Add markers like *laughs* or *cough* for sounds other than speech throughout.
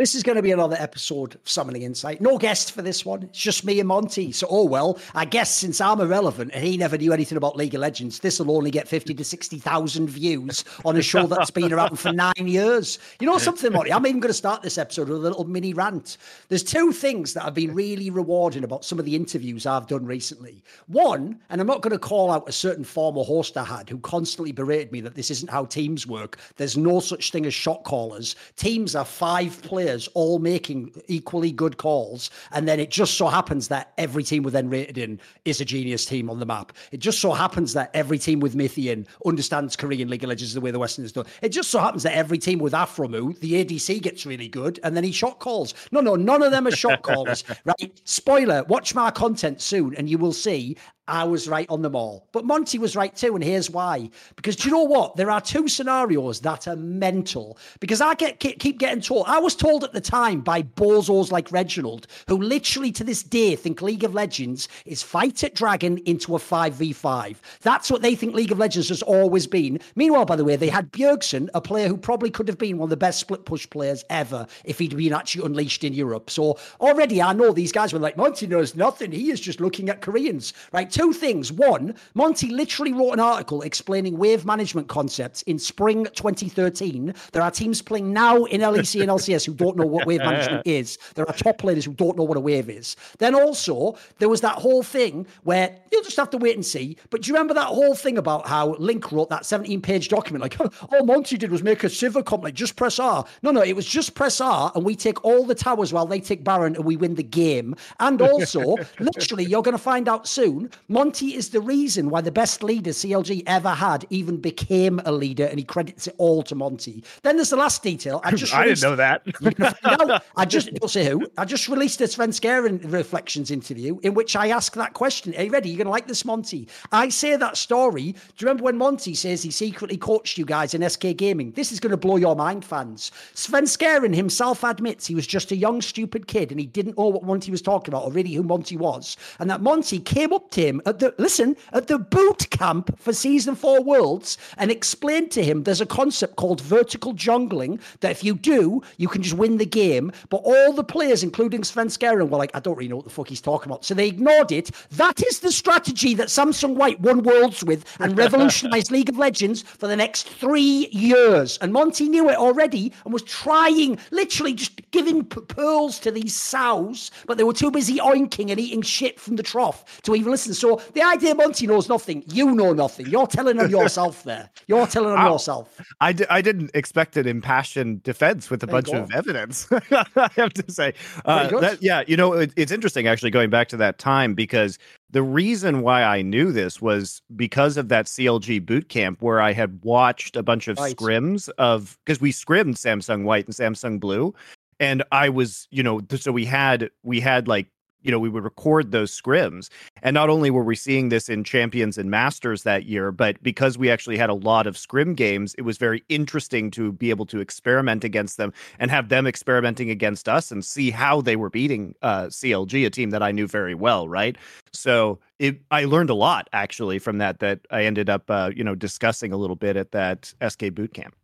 This is going to be another episode of Summoning Insight. No guest for this one. It's just me and Monty. So, oh well, I guess since I'm irrelevant and he never knew anything about League of Legends, this will only get 50 to 60,000 views on a show that's been around for nine years. You know something, Monty? I'm even going to start this episode with a little mini rant. There's two things that have been really rewarding about some of the interviews I've done recently. One, and I'm not going to call out a certain former host I had who constantly berated me that this isn't how teams work. There's no such thing as shot callers. Teams are five players players all making equally good calls. And then it just so happens that every team with then rated in is a genius team on the map. It just so happens that every team with Mithy in understands Korean League of Legends the way the Westerners do. It just so happens that every team with Aphromoo, the ADC gets really good and then he shot calls. No, no, none of them are shot callers. *laughs* right? Spoiler, watch my content soon and you will see I was right on them all. But Monty was right too, and here's why. Because do you know what? There are two scenarios that are mental. Because I get keep getting told. I was told at the time by bozos like Reginald, who literally to this day think League of Legends is fight at dragon into a 5v5. That's what they think League of Legends has always been. Meanwhile, by the way, they had Bjergsen, a player who probably could have been one of the best split push players ever if he'd been actually unleashed in Europe. So already I know these guys were like, Monty knows nothing. He is just looking at Koreans, right? Two things. One, Monty literally wrote an article explaining wave management concepts in spring 2013. There are teams playing now in LEC and LCS who don't know what wave management *laughs* is. There are top players who don't know what a wave is. Then also, there was that whole thing where you'll just have to wait and see. But do you remember that whole thing about how Link wrote that 17 page document? Like, *laughs* all Monty did was make a Sivir comp, like, just press R. No, no, it was just press R and we take all the towers while they take Baron and we win the game. And also, *laughs* literally, you're going to find out soon, Monty is the reason why the best leader CLG ever had even became a leader, and he credits it all to Monty. Then there's the last detail. I *laughs* just I didn't know that. *laughs* no, *laughs* I just don't say who. I just released a Svenskeren reflections interview in which I ask that question. Are you ready? You're gonna like this, Monty. I say that story. Do you remember when Monty says he secretly coached you guys in SK Gaming? This is gonna blow your mind, fans. Sven Svenskeren himself admits he was just a young, stupid kid and he didn't know what Monty was talking about or really who Monty was. And that Monty came up to him at the listen at the boot camp for season four worlds and explained to him there's a concept called vertical jungling that if you do you can just win the game. But all the players including Sven Svenskeren were like I don't really know what the fuck he's talking about. So they ignored it. That is the strategy that Samsung White won worlds with and *laughs* revolutionized League of Legends for the next three years. And Monty knew it already and was trying literally just giving p- pearls to these sows but they were too busy oinking and eating shit from the trough to even listen so the idea Monty knows nothing, you know nothing. You're telling on yourself there. You're telling on yourself. I d- I didn't expect an impassioned defense with a there bunch of evidence. *laughs* I have to say, uh, that, yeah, you know, it, it's interesting actually going back to that time because the reason why I knew this was because of that CLG boot camp where I had watched a bunch of right. scrims of because we scrimmed Samsung White and Samsung Blue, and I was, you know, so we had we had like you know, we would record those scrims. And not only were we seeing this in Champions and Masters that year, but because we actually had a lot of scrim games, it was very interesting to be able to experiment against them and have them experimenting against us and see how they were beating uh, CLG, a team that I knew very well, right? So it, I learned a lot actually from that that I ended up, uh, you know, discussing a little bit at that SK boot camp.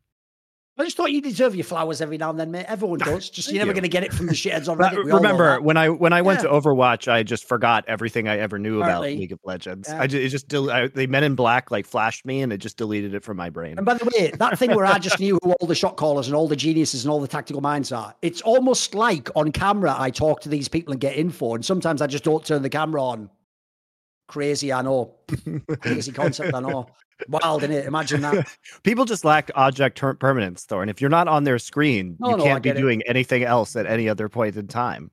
I just thought you deserve your flowers every now and then, mate. Everyone *laughs* does. Just you're never going to get it from the *laughs* shitheads on Reddit. Remember when I when I went yeah. to Overwatch, I just forgot everything I ever knew Apparently. about League of Legends. Yeah. I just, it just del- I, they Men in Black like flashed me, and it just deleted it from my brain. And by the way, that thing where I just knew who all the shot callers and all the geniuses and all the tactical minds are. It's almost like on camera I talk to these people and get info, and sometimes I just don't turn the camera on. Crazy, I know. *laughs* Crazy concept, I know. Wild, in it? Imagine that. *laughs* People just lack object ter- permanence, And If you're not on their screen, no, you no, can't be doing it. anything else at any other point in time.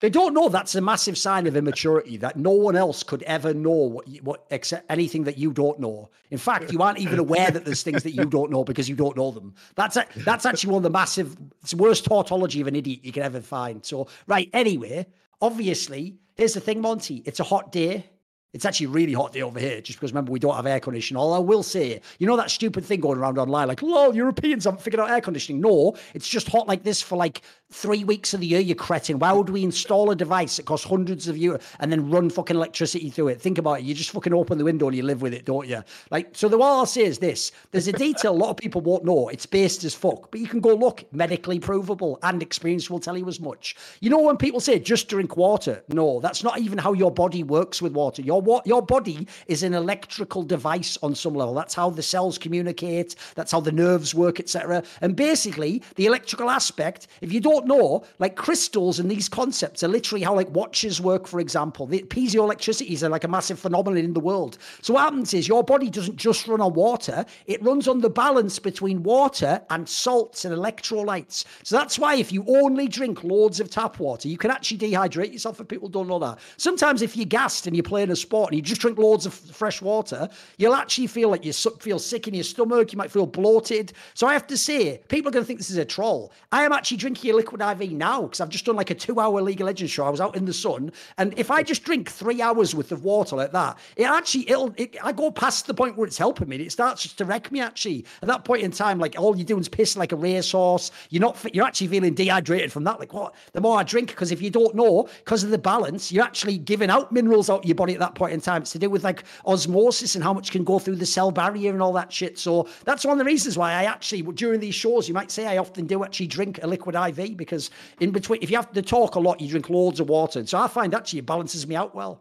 They don't know that's a massive sign of immaturity that no one else could ever know what what except anything that you don't know. In fact, you aren't even aware that there's things that you don't know because you don't know them. That's a, that's actually one of the massive worst tautology of an idiot you can ever find. So right, anyway, obviously, here's the thing, Monty. It's a hot day It's actually really hot day over here, just because remember we don't have air conditioning. All I will say, you know that stupid thing going around online, like, lol, Europeans haven't figured out air conditioning. No, it's just hot like this for like three weeks of the year, you cretin. Why would we install a device that costs hundreds of euros and then run fucking electricity through it? Think about it. You just fucking open the window and you live with it, don't you? Like, so the all I'll say is this there's a detail a lot of people won't know. It's based as fuck, but you can go look, medically provable, and experience will tell you as much. You know, when people say just drink water, no, that's not even how your body works with water. Your your your body is an electrical device on some level. That's how the cells communicate. That's how the nerves work, etc. And basically, the electrical aspect. If you don't know, like crystals and these concepts are literally how like watches work. For example, the piezoelectricities are like a massive phenomenon in the world. So what happens is your body doesn't just run on water; it runs on the balance between water and salts and electrolytes. So that's why if you only drink loads of tap water, you can actually dehydrate yourself. If people don't know that, sometimes if you're gassed and you're playing a sport and you just drink loads of fresh water, you'll actually feel like you feel sick in your stomach. You might feel bloated. So I have to say, people are going to think this is a troll. I am actually drinking a liquid IV now because I've just done like a two-hour League of Legends show. I was out in the sun, and if I just drink three hours worth of water like that, it actually it'll. It, I go past the point where it's helping me. It starts just to wreck me. Actually, at that point in time, like all you're doing is piss like a racehorse. You're not. You're actually feeling dehydrated from that. Like what? The more I drink, because if you don't know, because of the balance, you're actually giving out minerals out your body at that point in time. It's to do with like osmosis and how much can go through the cell barrier and all that shit. So that's one of the reasons why I actually during these shows, you might say I often do actually drink a liquid IV because in between, if you have to talk a lot, you drink loads of water. And So I find actually it balances me out well.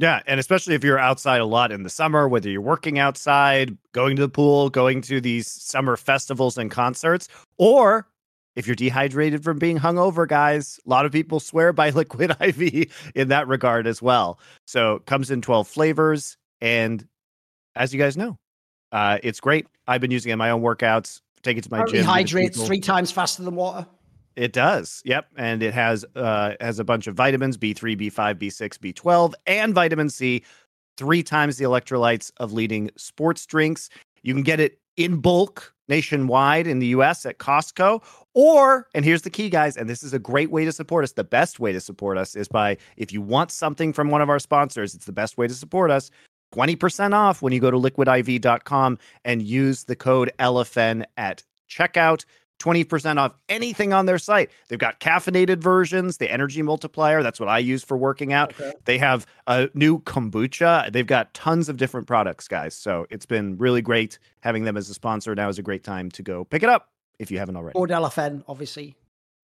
Yeah, and especially if you're outside a lot in the summer, whether you're working outside, going to the pool, going to these summer festivals and concerts, or if you're dehydrated from being hungover, guys, a lot of people swear by *laughs* liquid IV in that regard as well. So it comes in 12 flavors. And as you guys know, uh, it's great. I've been using it in my own workouts, take it to my gym. Hydrates three times faster than water. It does. Yep. And it has uh has a bunch of vitamins B3, B5, B6, B12, and vitamin C, three times the electrolytes of leading sports drinks. You can get it in bulk nationwide in the US at Costco. Or, and here's the key, guys, and this is a great way to support us. The best way to support us is by if you want something from one of our sponsors, it's the best way to support us. 20% off when you go to liquidiv.com and use the code LFN at checkout. 20% off anything on their site. They've got caffeinated versions, the energy multiplier. That's what I use for working out. Okay. They have a new kombucha. They've got tons of different products, guys. So it's been really great having them as a sponsor. Now is a great time to go pick it up if you haven't already. Code LFN, obviously.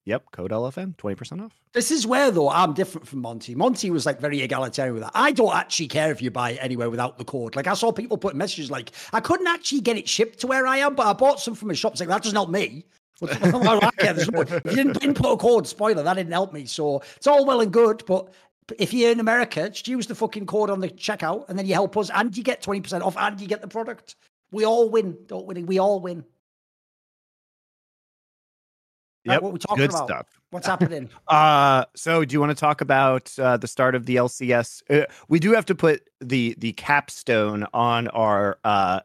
Yep, code LFN, 20% off. This is where, though, I'm different from Monty. Monty was like very egalitarian with that. I don't actually care if you buy it anywhere without the code. Like, I saw people put messages like, I couldn't actually get it shipped to where I am, but I bought some from a shop. It's like, that doesn't help me. *laughs* I care. There's no, you didn't input a code, spoiler, that didn't help me. So it's all well and good, but if you're in America, just use the fucking code on the checkout and then you help us and you get 20% off and you get the product. We all win, don't we? We all win. Yep, what we talking good about? stuff. What's happening? *laughs* uh, so do you want to talk about uh, the start of the LCS? Uh, we do have to put the the capstone on our uh,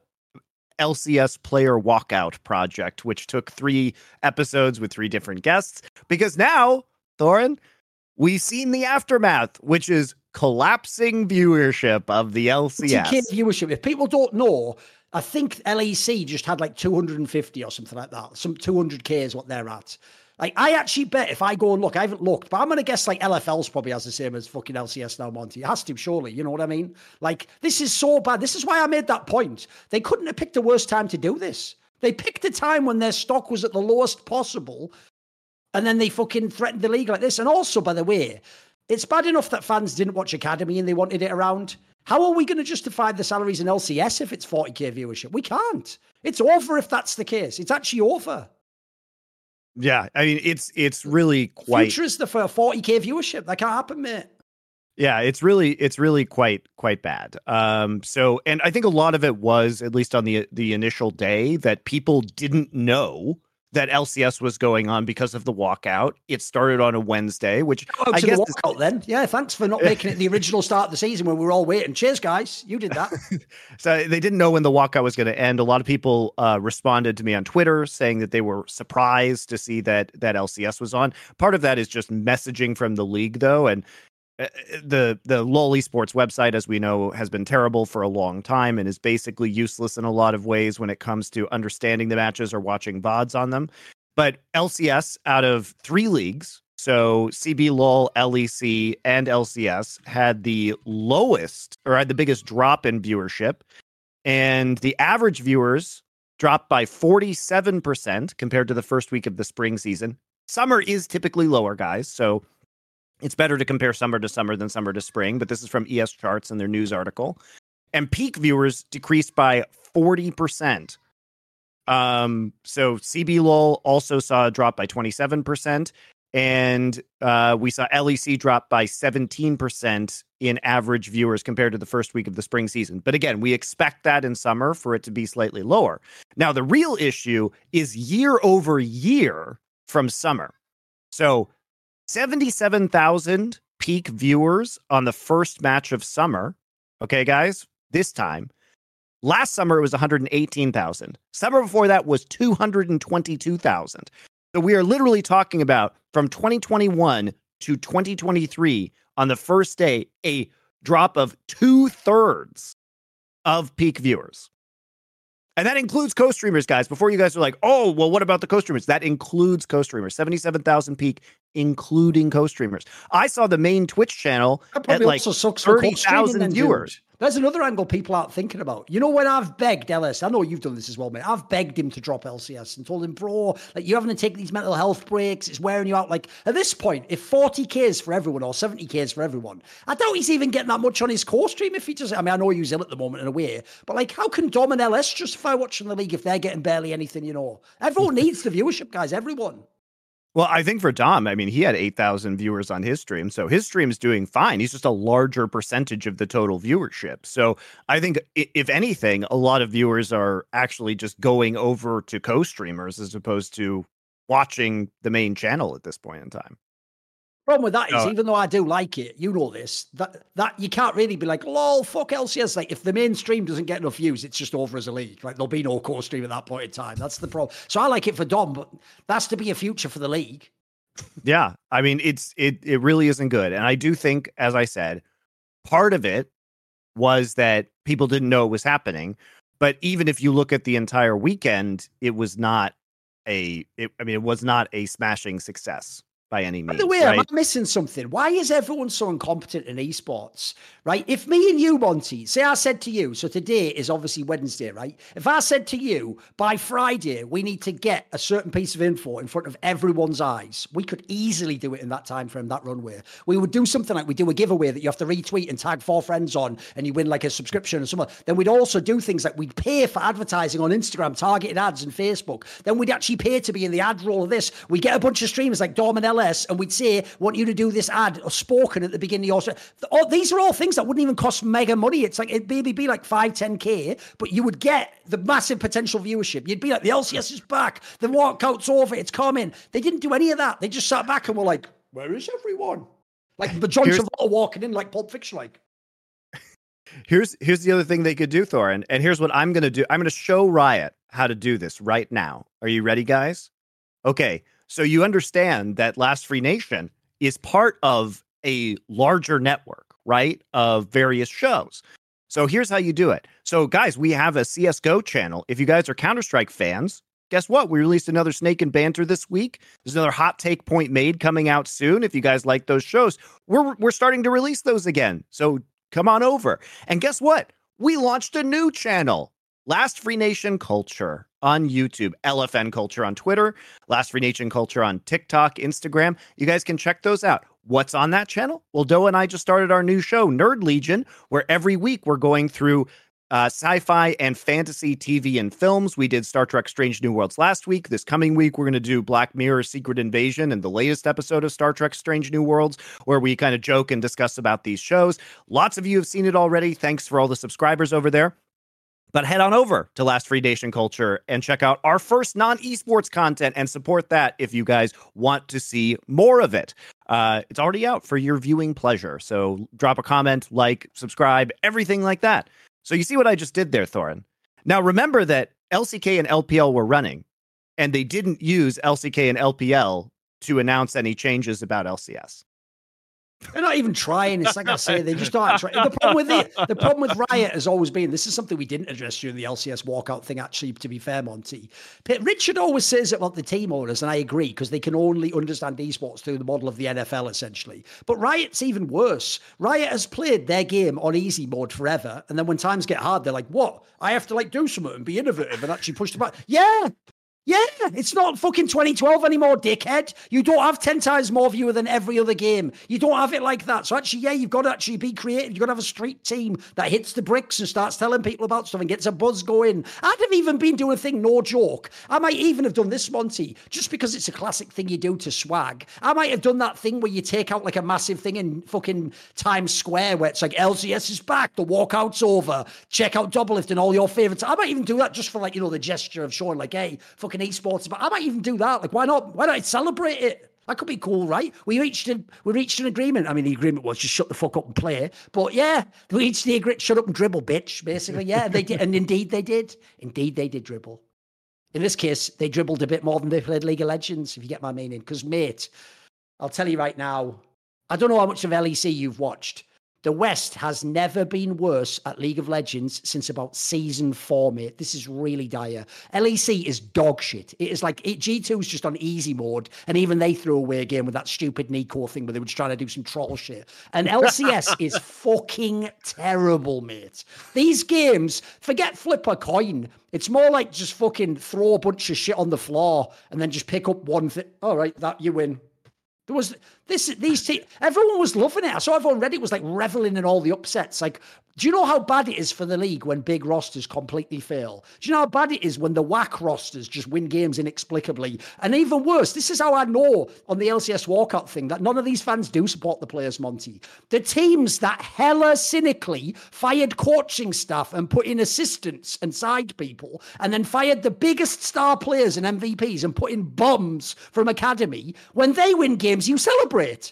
LCS player walkout project, which took three episodes with three different guests. Because now, Thorin, we've seen the aftermath, which is collapsing viewership of the LCS. viewership. If people don't know, I think LEC just had like 250 or something like that. Some 200k is what they're at. Like, I actually bet if I go and look, I haven't looked, but I'm going to guess like LFL's probably has the same as fucking LCS now, Monty. It has to, surely. You know what I mean? Like, this is so bad. This is why I made that point. They couldn't have picked a worse time to do this. They picked a time when their stock was at the lowest possible, and then they fucking threatened the league like this. And also, by the way, it's bad enough that fans didn't watch Academy and they wanted it around. How are we going to justify the salaries in LCS if it's 40k viewership? We can't. It's over if that's the case. It's actually over. Yeah, I mean it's it's really quite Future is the for 40k viewership. That can't happen, mate. Yeah, it's really it's really quite quite bad. Um so and I think a lot of it was at least on the the initial day that people didn't know that LCS was going on because of the walkout. It started on a Wednesday, which oh, I guess the walkout is... then. Yeah, thanks for not *laughs* making it the original start of the season when we were all waiting. Cheers, guys. You did that. *laughs* so they didn't know when the walkout was going to end. A lot of people uh, responded to me on Twitter saying that they were surprised to see that that LCS was on. Part of that is just messaging from the league, though, and Uh, the the LOL Esports website, as we know, has been terrible for a long time and is basically useless in a lot of ways when it comes to understanding the matches or watching VODs on them. But LCS, out of three leagues, so CB LOL, LEC, and LCS had the lowest or had the biggest drop in viewership. And the average viewers dropped by 47% compared to the first week of the spring season. Summer is typically lower, guys. So it's better to compare summer to summer than summer to spring, but this is from ES Charts and their news article. And peak viewers decreased by 40%. Um, so CBLOL also saw a drop by 27%. And uh, we saw LEC drop by 17% in average viewers compared to the first week of the spring season. But again, we expect that in summer for it to be slightly lower. Now, the real issue is year over year from summer. So 77,000 peak viewers on the first match of summer. Okay, guys, this time. Last summer it was 118,000. Summer before that was 222,000. So we are literally talking about from 2021 to 2023 on the first day a drop of two thirds of peak viewers. And that includes co-streamers, guys. Before you guys are like, oh, well, what about the co-streamers? That includes co-streamers. 77,000 peak, including co-streamers. I saw the main Twitch channel at like 30,000 viewers. There's another angle people aren't thinking about. You know, when I've begged LS, I know you've done this as well, mate. I've begged him to drop LCS and told him, bro, like you're having to take these mental health breaks. It's wearing you out. Like at this point, if 40Ks for everyone or 70Ks for everyone, I doubt he's even getting that much on his co-stream. If he just, I mean, I know he's ill at the moment in a way, but like, how can Dom and LS justify watching the league if they're getting barely anything? You know, everyone *laughs* needs the viewership, guys. Everyone. Well, I think for Dom, I mean, he had 8,000 viewers on his stream. So his stream is doing fine. He's just a larger percentage of the total viewership. So I think, if anything, a lot of viewers are actually just going over to co streamers as opposed to watching the main channel at this point in time. Problem with that is, uh, even though I do like it, you know this, that that you can't really be like, lol, fuck LCS. Like, if the mainstream doesn't get enough views, it's just over as a league. Like, there'll be no co-stream at that point in time. That's the problem. So I like it for Dom, but that's to be a future for the league. Yeah, I mean, it's it it really isn't good, and I do think, as I said, part of it was that people didn't know it was happening. But even if you look at the entire weekend, it was not a. It, I mean, it was not a smashing success by any means. By the way, right? am I missing something? Why is everyone so incompetent in esports? Right? If me and you, Monty, say I said to you, so today is obviously Wednesday, right? If I said to you by Friday we need to get a certain piece of info in front of everyone's eyes, we could easily do it in that time frame, that runway. We would do something like we do a giveaway that you have to retweet and tag four friends on, and you win like a subscription or something. Then we'd also do things like we'd pay for advertising on Instagram, targeted ads and Facebook. Then we'd actually pay to be in the ad roll of this. We get a bunch of streamers like Dom and MLS, and we'd say, want you to do this ad or spoken at the beginning of your show. These are all things that wouldn't even cost mega money. It's like it'd maybe be like 5, 10k, but you would get the massive potential viewership. You'd be like, the LCS is back, the walkout's over, it's coming. They didn't do any of that. They just sat back and were like, where is everyone? Like the John Travolta walking in like Pulp Fiction, like. *laughs* Here's here's the other thing they could do, Thorin, and here's what I'm gonna do. I'm gonna show Riot how to do this right now. Are you ready, guys? Okay, so you understand that Last Free Nation is part of a larger network, right? Of various shows. So here's how you do it. So, guys, we have a CSGO channel. If you guys are Counter Strike fans, guess what? We released another Snake and Banter this week. There's another hot take point made coming out soon. If you guys like those shows, we're we're starting to release those again. So come on over. And guess what? We launched a new channel, Last Free Nation Culture on YouTube, LFN Culture on Twitter, Last Free Nation Culture on TikTok, Instagram. You guys can check those out. What's on that channel? Well, Doe and I just started our new show, Nerd Legion, where every week we're going through uh, sci fi and fantasy TV and films. We did Star Trek Strange New Worlds last week. This coming week, we're going to do Black Mirror Secret Invasion and the latest episode of Star Trek Strange New Worlds, where we kind of joke and discuss about these shows. Lots of you have seen it already. Thanks for all the subscribers over there. But head on over to Last Free Nation Culture and check out our first non esports content and support that if you guys want to see more of it. Uh, it's already out for your viewing pleasure. So drop a comment, like, subscribe, everything like that. So you see what I just did there, Thorin. Now remember that LCK and LPL were running, and they didn't use LCK and LPL to announce any changes about LCS. They're not even trying. It's like I say, they just aren't trying. The problem with the, the problem with Riot has always been this is something we didn't address during the LCS walkout thing. Actually, to be fair, Monty, But Richard always says about the team owners, and I agree because they can only understand esports through the model of the NFL, essentially. But Riot's even worse. Riot has played their game on easy mode forever, and then when times get hard, they're like, "What? I have to like do something and be innovative and actually push the back." Yeah, yeah, it's not fucking 2012 anymore, dickhead. You don't have 10 times more viewer than every other game. You don't have it like that. So actually, yeah, you've got to actually be creative. You've got to have a street team that hits the bricks and starts telling people about stuff and gets a buzz going. I'd have even been doing a thing, no joke. I might even have done this, Monty, just because it's a classic thing you do to swag. I might have done that thing where you take out like a massive thing in fucking Times Square where it's like LCS is back, the walkout's over, check out Doublelift and all your favorites. I might even do that just for like, you know, the gesture of showing like, hey, fucking fucking esports. But I might even do that. Like, why not? Why not celebrate it? That could be cool, right? We reached an we reached an agreement. I mean, the agreement was just shut the fuck up and play. But yeah, we reached the agreement. Shut up and dribble, bitch. Basically, yeah, they did, and indeed they did. Indeed they did dribble. In this case, they dribbled a bit more than they played League of Legends, if you get my meaning. Because mate, I'll tell you right now, I don't know how much of LEC you've watched, the West has never been worse at League of Legends since about season four, mate. This is really dire. LEC is dog shit. It is like it, G2 is just on easy mode, and even they threw away a game with that stupid Nico thing where they were just trying to do some troll shit. And LCS *laughs* is fucking terrible, mate. These games, forget flip a coin. It's more like just fucking throw a bunch of shit on the floor and then just pick up one thing. All right, that you win. There was this these te- everyone was loving it. I saw everyone Reddit was like reveling in all the upsets. Like do you know how bad it is for the league when big rosters completely fail? Do you know how bad it is when the whack rosters just win games inexplicably? And even worse, this is how I know on the LCS walkout thing that none of these fans do support the players, Monty. The teams that hella cynically fired coaching staff and put in assistants and side people, and then fired the biggest star players and MVPs and put in bums from academy, when they win games, you celebrate.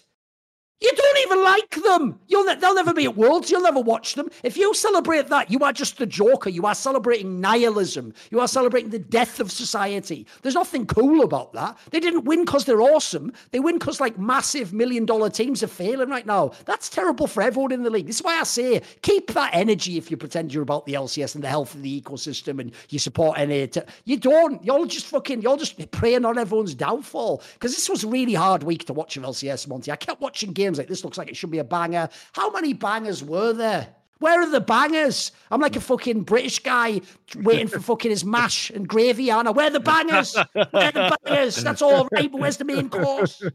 You don't even like them. You'll ne- they'll never be at Worlds. You'll never watch them. If you celebrate that, you are just the Joker. You are celebrating nihilism. You are celebrating the death of society. There's nothing cool about that. They didn't win because they're awesome. They win because like massive million dollar teams are failing right now. That's terrible for everyone in the league. This is why I say keep that energy if you pretend you're about the LCS and the health of the ecosystem and you support NA. You don't. You're just fucking. You're just preying on everyone's downfall. Because this was a really hard week to watch of LCS, Monty. I kept watching games games like this looks like it should be a banger. How many bangers were there? Where are the bangers? I'm like a fucking British guy waiting for fucking his mash and gravy, Anna. Where are the bangers? Where are the bangers? That's all right, but where's the main course? *laughs*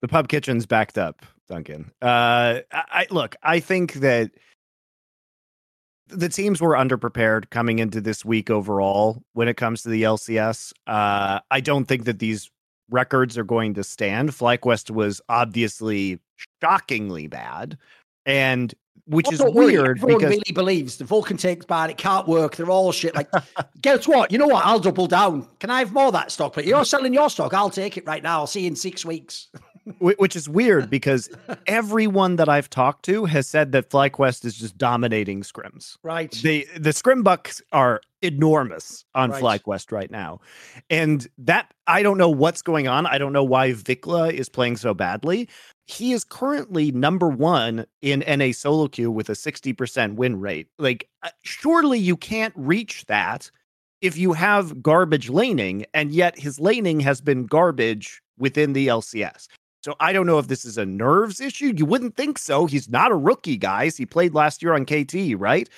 The pub kitchen's backed up, Duncan. Uh, I look. I think that the teams were underprepared coming into this week overall when it comes to the LCS. Uh, I don't think that these records are going to stand. FlyQuest was obviously shockingly bad, and which is weird Everyone because really believes the Vulcan takes bad. It can't work. They're all shit. Like, guess what? You know what? I'll double down. Can I have more of that stock? But you're *laughs* selling your stock. I'll take it right now. I'll see you in six weeks. Which is weird because everyone that I've talked to has said that FlyQuest is just dominating scrims. Right. The the scrim bucks are enormous on right. FlyQuest right now. And that I don't know what's going on. I don't know why VicLa is playing so badly. He is currently number 1 in NA solo queue with a 60% win rate. Like uh, surely you can't reach that if you have garbage laning and yet his laning has been garbage within the LCS. So I don't know if this is a nerves issue. You wouldn't think so. He's not a rookie, guys. He played last year on KT, right?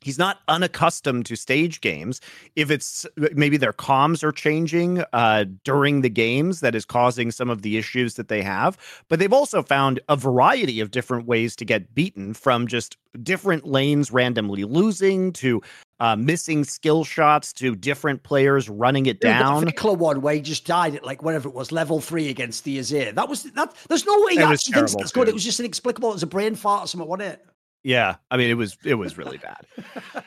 He's not unaccustomed to stage games. If it's maybe their comms are changing uh, during the games, that is causing some of the issues that they have. But they've also found a variety of different ways to get beaten from just different lanes randomly losing to uh, missing skill shots to different players running it down. The VicLa one where he just died at like whatever it was, level three against the Azir. That was that. There's no way he actually thinks that's good. It was just inexplicable. It was a brain fart or something, wasn't it? Yeah, I mean it was it was really bad.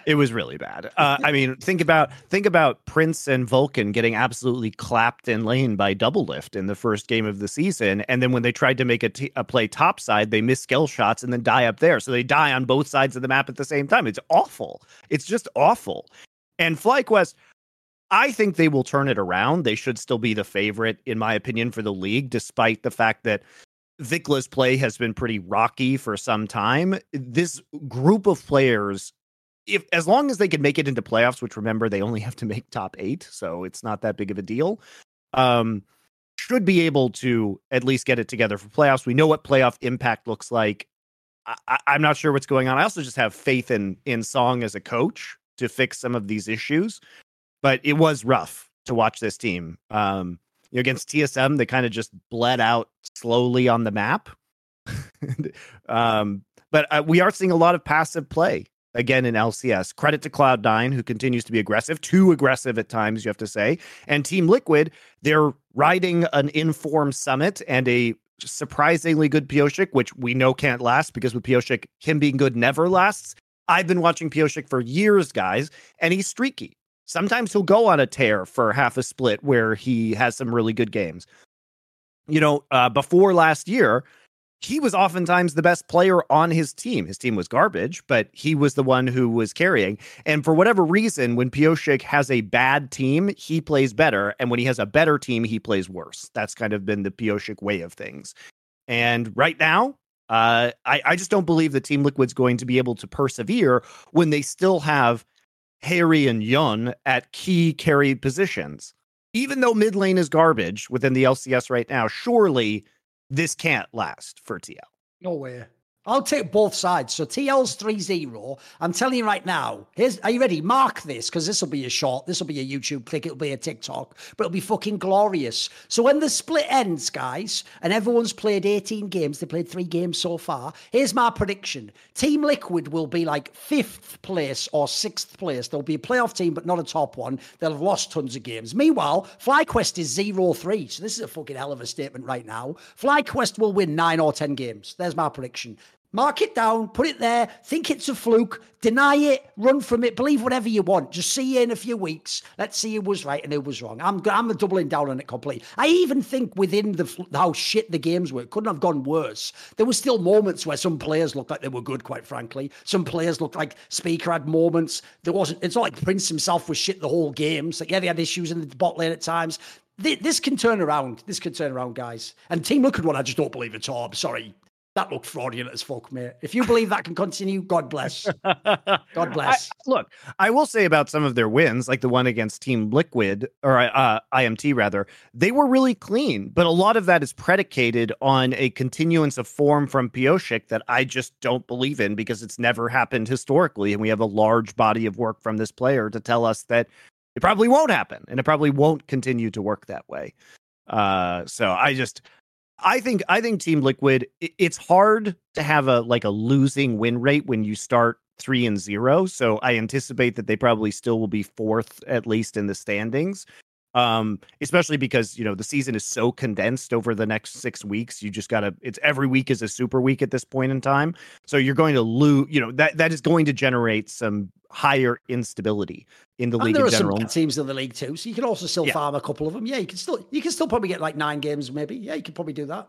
it was really bad. Uh, I mean, think about think about Prince and Vulcan getting absolutely clapped in lane by Doublelift in the first game of the season, and then when they tried to make a, t- a play topside, they miss skill shots and then die up there. So they die on both sides of the map at the same time. It's awful. It's just awful. And FlyQuest, I think they will turn it around. They should still be the favorite, in my opinion, for the league, despite the fact that Vicla's play has been pretty rocky for some time. This group of players, if as long as they can make it into playoffs, which remember they only have to make top eight, so it's not that big of a deal. Um, should be able to at least get it together for playoffs. We know what playoff impact looks like. I, am not sure what's going on. I also just have faith in in Song as a coach to fix some of these issues, but it was rough to watch this team. Um, you know, against TSM, they kind of just bled out slowly on the map. *laughs* um, but uh, we are seeing a lot of passive play again in LCS. Credit to Cloud9, who continues to be aggressive, too aggressive at times, you have to say. And Team Liquid, they're riding an informed summit and a surprisingly good Pyosik, which we know can't last because with Pyosik, him being good never lasts. I've been watching Pyosik for years, guys, and he's streaky. Sometimes he'll go on a tear for half a split where he has some really good games. You know, uh, before last year, he was oftentimes the best player on his team. His team was garbage, but he was the one who was carrying. And for whatever reason, when Pyosik has a bad team, he plays better. And when he has a better team, he plays worse. That's kind of been the Pyosik way of things. And right now, uh, I, I just don't believe the Team Liquid's going to be able to persevere when they still have Harry and Yeon at key carry positions. Even though mid lane is garbage within the LCS right now, surely this can't last for TL. No way. I'll take both sides. So TL's 3 0. I'm telling you right now, here's are you ready? Mark this because this will be a short, this will be a YouTube click, it'll be a TikTok, but it'll be fucking glorious. So when the split ends, guys, and everyone's played 18 games, they played three games so far. Here's my prediction Team Liquid will be like fifth place or sixth place. There'll be a playoff team, but not a top one. They'll have lost tons of games. Meanwhile, FlyQuest is 0 3. So this is a fucking hell of a statement right now. FlyQuest will win nine or 10 games. There's my prediction. Mark it down, put it there, think it's a fluke, deny it, run from it, believe whatever you want. Just see you in a few weeks. Let's see who was right and who was wrong. I'm I'm doubling down on it completely. I even think within the how shit the games were, it couldn't have gone worse. There were still moments where some players looked like they were good, quite frankly. Some players looked like Spica had moments. There wasn't. It's not like Prince himself was shit the whole game. So yeah, they had issues in the bot lane at times. This can turn around. This can turn around, guys. And Team Liquid one, I just don't believe at all. I'm sorry that looked fraudulent as fuck, mate. If you believe that can continue, God bless. *laughs* God bless. I, look, I will say about some of their wins, like the one against Team Liquid or uh, IMT rather, they were really clean. But a lot of that is predicated on a continuance of form from Pyosik that I just don't believe in because it's never happened historically, and we have a large body of work from this player to tell us that it probably won't happen and it probably won't continue to work that way. Uh, so I just I think I think Team Liquid. It's hard to have a like a losing win rate when you start three and zero. So I anticipate that they probably still will be fourth at least in the standings um especially because you know the season is so condensed over the next six weeks you just gotta it's every week is a super week at this point in time so you're going to lose you know that that is going to generate some higher instability in the and league there in are general. some teams in the league too so you can also still yeah. farm a couple of them yeah you can still you can still probably get like nine games maybe yeah you could probably do that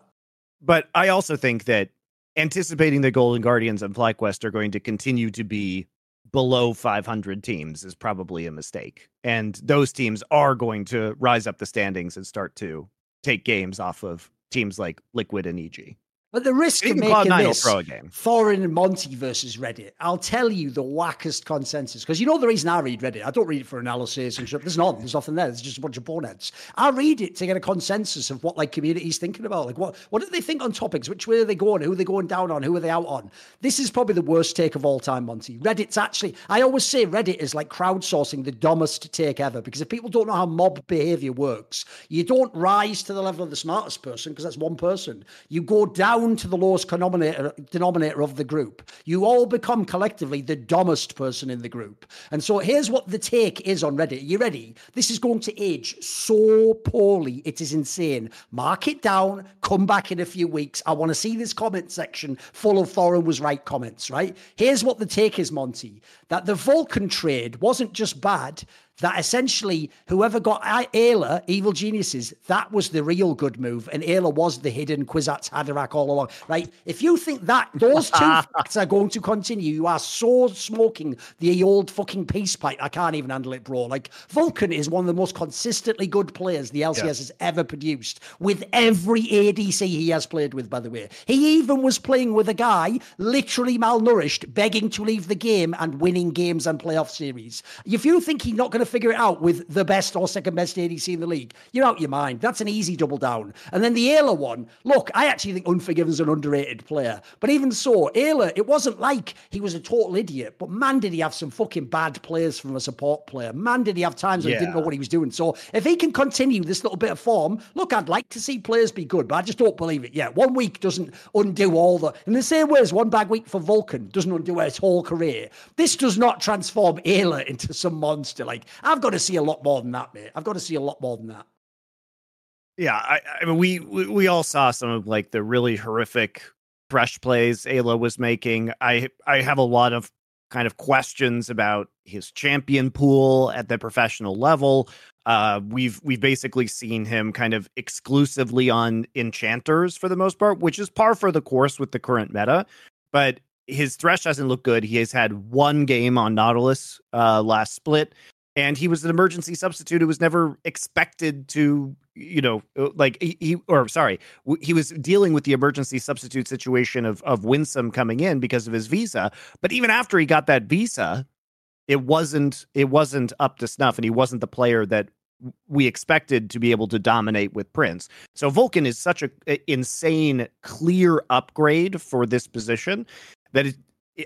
but i also think that anticipating the golden guardians and flyquest are going to continue to be below 500 teams is probably a mistake. And those teams are going to rise up the standings and start to take games off of teams like Liquid and EG. But the risk of making this Thorin and Monty versus Reddit, I'll tell you the wackest consensus. Because you know the reason I read Reddit, I don't read it for analysis and stuff. There's none. There's nothing there. There's just a bunch of boneheads. I read it to get a consensus of what like communities thinking about. Like what what do they think on topics? Which way are they going? Who are they going down on? Who are they out on? This is probably the worst take of all time, Monty. Reddit's actually I always say Reddit is like crowdsourcing the dumbest take ever. Because if people don't know how mob behavior works, you don't rise to the level of the smartest person because that's one person. You go down down to the lowest denominator, denominator of the group. You all become collectively the dumbest person in the group. And so here's what the take is on Reddit. Are you ready? This is going to age so poorly. It is insane. Mark it down. Come back in a few weeks. I want to see this comment section full of Thorin was right comments, right? Here's what the take is, Monty that the Vulcan trade wasn't just bad that essentially whoever got Eyla, Evil Geniuses, that was the real good move. And Eyla was the hidden Kwisatz Haderach all along, right? If you think that those *laughs* two facts are going to continue, you are so smoking the old fucking peace pipe. I can't even handle it, bro. Like Vulcan is one of the most consistently good players the LCS yeah. has ever produced with every ADC he has played with, by the way. He even was playing with a guy literally malnourished, begging to leave the game and winning games and playoff series. If you think he's not going to figure it out with the best or second best ADC in the league, you're out your mind. That's an easy double down. And then the Eyla one, look, I actually think Unforgiven's an underrated player. But even so, Eyla, it wasn't like he was a total idiot, but man, did he have some fucking bad players from a support player. Man, did he have times when yeah. he didn't know what he was doing. So if he can continue this little bit of form, look, I'd like to see players be good, but I just don't believe it yet. One week doesn't undo all the. In the same way as one bad week for Vulcan doesn't undo his whole career, this does not transform Ayla *laughs* into some monster. Like, I've got to see a lot more than that, mate. I've got to see a lot more than that. Yeah, I, I mean, we, we we all saw some of like the really horrific Thresh plays Eyla was making. I I have a lot of kind of questions about his champion pool at the professional level. Uh, we've we've basically seen him kind of exclusively on enchanters for the most part, which is par for the course with the current meta. But his thresh doesn't look good. He has had one game on Nautilus uh, last split, and he was an emergency substitute. Who was never expected to you know uh, like he, or sorry he was dealing with the emergency substitute situation of of winsome coming in because of his visa. But even after he got that visa it wasn't it wasn't up to snuff and he wasn't the player that we expected to be able to dominate with prince. So vulcan is such a, a insane clear upgrade for this position that it,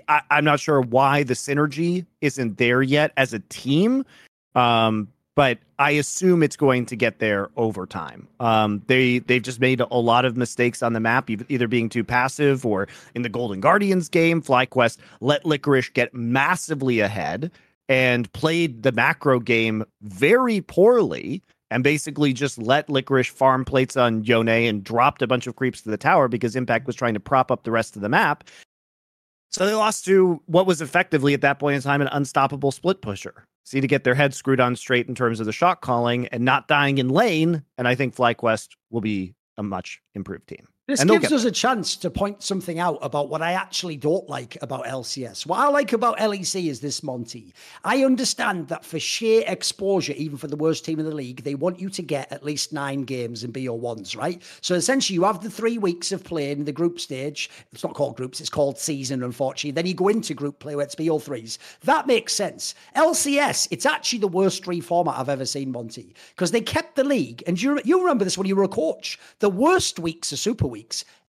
I, am not sure why the synergy isn't there yet as a team. Um, but I assume it's going to get there over time. Um, they they've just made a lot of mistakes on the map, either being too passive or in the Golden Guardians game. FlyQuest let Licorice get massively ahead and played the macro game very poorly and basically just let Licorice farm plates on Yone and dropped a bunch of creeps to the tower because Impact was trying to prop up the rest of the map. So they lost to what was effectively at that point in time an unstoppable split pusher. See to get their heads screwed on straight in terms of the shot calling and not dying in lane. And I think FlyQuest will be a much improved team. This and gives us a chance to point something out about what I actually don't like about LCS. What I like about LEC is this, Monty. I understand that for sheer exposure, even for the worst team in the league, they want you to get at least nine games and be your ones, right? So essentially, you have the three weeks of playing the group stage. It's not called groups, it's called season, unfortunately. Then you go into group play where it's BO threes. That makes sense. LCS, it's actually the worst three format I've ever seen, Monty, because they kept the league. And you, you remember this when you were a coach. The worst weeks are super weeks.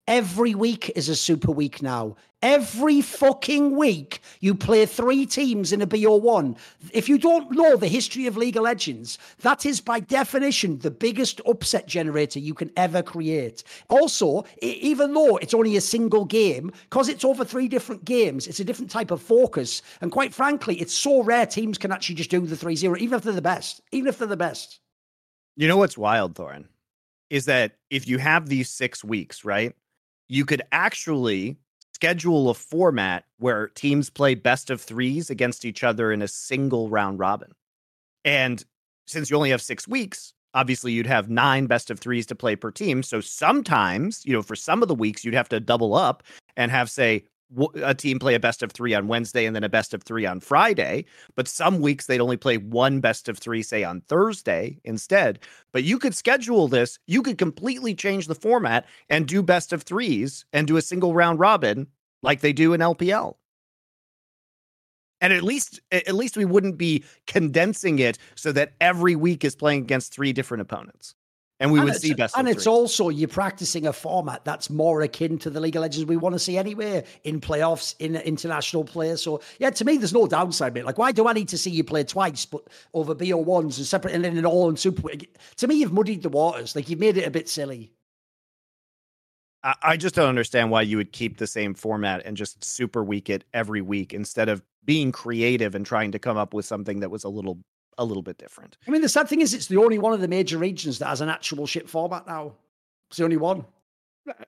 Every week is a super week now. Every fucking week, you play three teams in a BO1. If you don't know the history of League of Legends, that is by definition the biggest upset generator you can ever create. Also, even though it's only a single game, because it's over three different games, it's a different type of focus. And quite frankly, it's so rare teams can actually just do the 3 0, even if they're the best. Even if they're the best. You know what's wild, Thorin? Is that if you have these six weeks, right? you could actually schedule a format where teams play best of threes against each other in a single round robin. And since you only have six weeks, obviously you'd have nine best of threes to play per team. So sometimes, you know, for some of the weeks, you'd have to double up and have, say, a team play a best of three on Wednesday and then a best of three on Friday. But some weeks they'd only play one best of three, say on Thursday instead. But you could schedule this, you could completely change the format and do best of threes and do a single round robin like they do in LPL. And at least at least we wouldn't be condensing it so that every week is playing against three different opponents and we and would see best. And it's three. also you're practicing a format that's more akin to the League of Legends we want to see anyway in playoffs, in international play. So yeah, to me, there's no downside, mate. Like, why do I need to see you play twice, but over BO ones and separate, and then an all and super? To me, you've muddied the waters. Like you've made it a bit silly. I just don't understand why you would keep the same format and just super week it every week instead of being creative and trying to come up with something that was a little a little bit different. I mean, the sad thing is, it's the only one of the major regions that has an actual ship format now. It's the only one.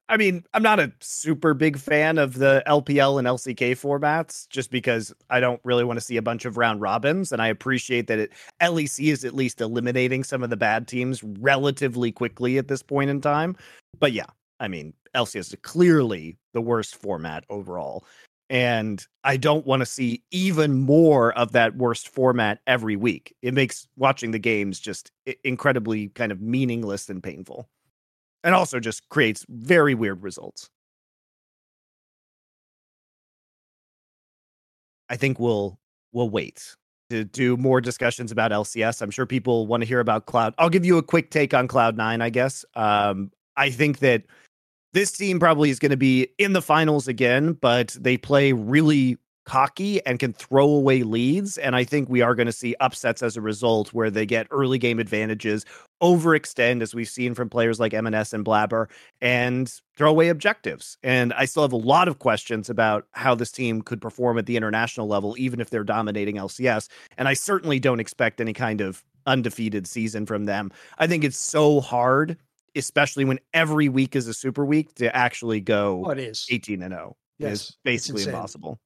I mean, I'm not a super big fan of the LPL and LCK formats just because I don't really want to see a bunch of round robins. And I appreciate that it LEC is at least eliminating some of the bad teams relatively quickly at this point in time. But yeah, I mean, LCS is clearly the worst format overall. And I don't want to see even more of that worst format every week. It makes watching the games just incredibly kind of meaningless and painful and also just creates very weird results. I think we'll we'll wait to do more discussions about LCS. I'm sure people want to hear about Cloud. I'll give you a quick take on Cloud Nine, I guess. Um, I think that this team probably is going to be in the finals again, but they play really cocky and can throw away leads. And I think we are going to see upsets as a result where they get early game advantages, overextend, as we've seen from players like EMENES and Blaber, and throw away objectives. And I still have a lot of questions about how this team could perform at the international level, even if they're dominating LCS. And I certainly don't expect any kind of undefeated season from them. I think it's so hard. Especially when every week is a super week to actually go oh, it is. 18 and 0 yes, is basically impossible.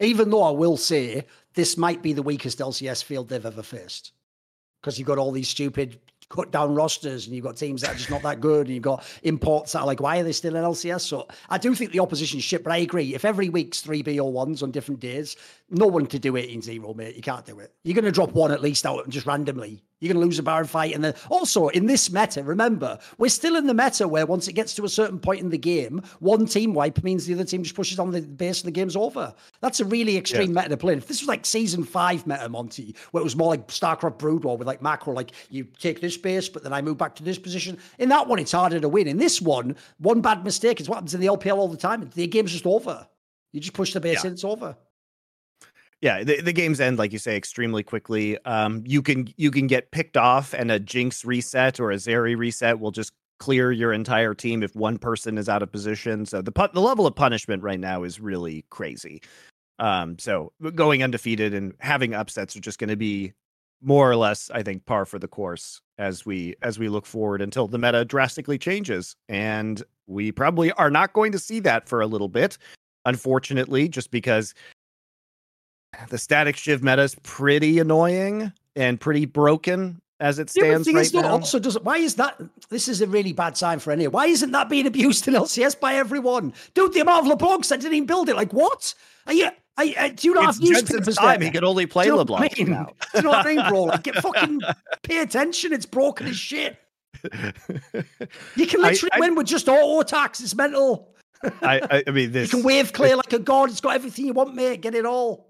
Even though I will say this might be the weakest LCS field they've ever faced because you've got all these stupid cut down rosters and you've got teams that are just not that good and you've got imports that are like, why are they still in LCS? So I do think the opposition shit, but I agree. If every week's three BO1s on different days, no one to do 18 0, mate. You can't do it. You're going to drop one at least out and just randomly. You're going to lose a Baron fight. And then also in this meta, remember, we're still in the meta where once it gets to a certain point in the game, one team wipe means the other team just pushes on the base and the game's over. That's a really extreme yeah. meta to play. If this was like season five meta, Monty, where it was more like StarCraft Brood War with like macro, like you take this base, but then I move back to this position. In that one, it's harder to win. In this one, one bad mistake is what happens in the LPL all the time. The game's just over. You just push the base yeah. in, it's over yeah the, the games end like you say extremely quickly um you can you can get picked off and a jinx reset or a zeri reset will just clear your entire team if one person is out of position so the the level of punishment right now is really crazy. Um so going undefeated and having upsets are just going to be more or less i think par for the course as we as we look forward until the meta drastically changes and we probably are not going to see that for a little bit unfortunately just because the static shiv meta is pretty annoying and pretty broken as it stands yeah, right now. Also, does why is that? This is a really bad sign for any. Why isn't that being abused in LCS by everyone? Dude, the amount of LeBlancs that didn't even build it. Like what? Are you? Are, are, uh, do you not it's have newspapers? Time he can only play do LeBlanc. You know now. do you know what I mean, bro? Like, get *laughs* fucking pay attention. It's broken as shit. You can literally I, I, win with just auto attacks. It's mental. I, I mean, this *laughs* you can wave clear like a god. It's got everything you want, mate. Get it all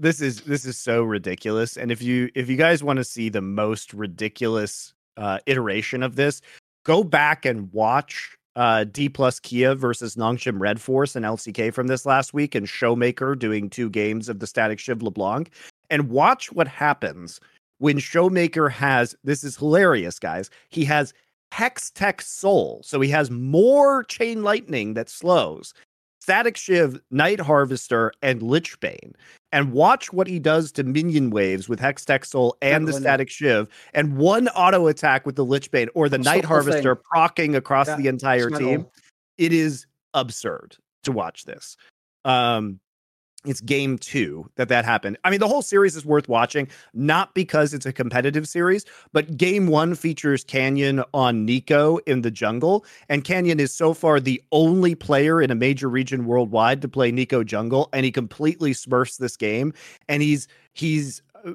this is this is so ridiculous. And if you if you guys want to see the most ridiculous uh, iteration of this, go back and watch uh, D plus Kia versus Nongshim Red Force and LCK from this last week, and Showmaker doing two games of the Static Shiv LeBlanc, and watch what happens when Showmaker has this is hilarious, guys. He has Hextech Soul, so he has more Chain Lightning that slows. Static Shiv, Night Harvester, and Lichbane and watch what he does to minion waves with Hextech Soul and the Static Shiv, and one auto attack with the Lichbane or the Night Harvester thing. procking across yeah, the entire team. It is absurd to watch this. Um, it's game two that that happened. I mean, the whole series is worth watching, not because it's a competitive series, but game one features Canyon on Neeko in the jungle. And Canyon is so far the only player in a major region worldwide to play Neeko jungle. And he completely smurfs this game. And he's, he's, uh,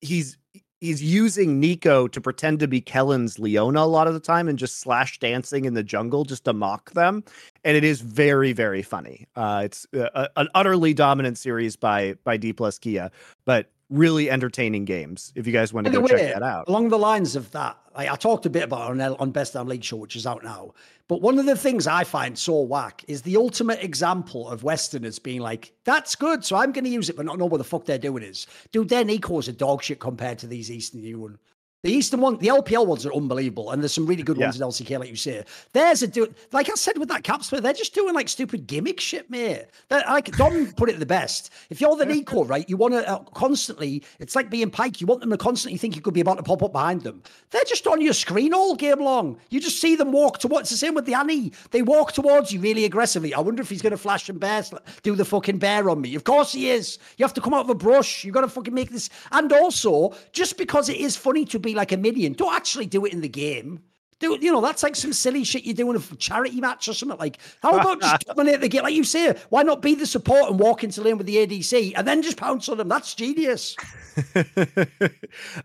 he's, he's using Neeko to pretend to be Kellin's Leona a lot of the time and just slash dancing in the jungle just to mock them. And it is very, very funny. Uh, it's uh, an utterly dominant series by by D plus Kia, but really entertaining games. If you guys want to go check that out. Along the lines of that, I, I talked a bit about on on Best Damn League Show, which is out now. But one of the things I find so whack is the ultimate example of Westerners being like, "That's good, so I'm going to use it, but not know what the fuck they're doing is." Dude, their is a dog shit compared to these Eastern Union. The Eastern one, the LPL ones are unbelievable, and there's some really good yeah. ones in LCK, like you say. There's a do like I said with that capsule, they're just doing like stupid gimmick shit, mate. They're, like Dom put it the best. If you're the Neeko, right, you want to uh, constantly. It's like being Pyke. You want them to constantly think you could be about to pop up behind them. They're just on your screen all game long. You just see them walk towards. It's the same with the Annie. They walk towards you really aggressively. I wonder if he's going to flash and bear, do the fucking bear on me. Of course he is. You have to come out of a brush. You've got to fucking make this. And also, just because it is funny to be like a minion, don't actually do it in the game. Do you know that's like some silly shit you do in a charity match or something like? How about just *laughs* dominate the game, like you say? Why not be the support and walk into lane with the ADC and then just pounce on them? That's genius. *laughs*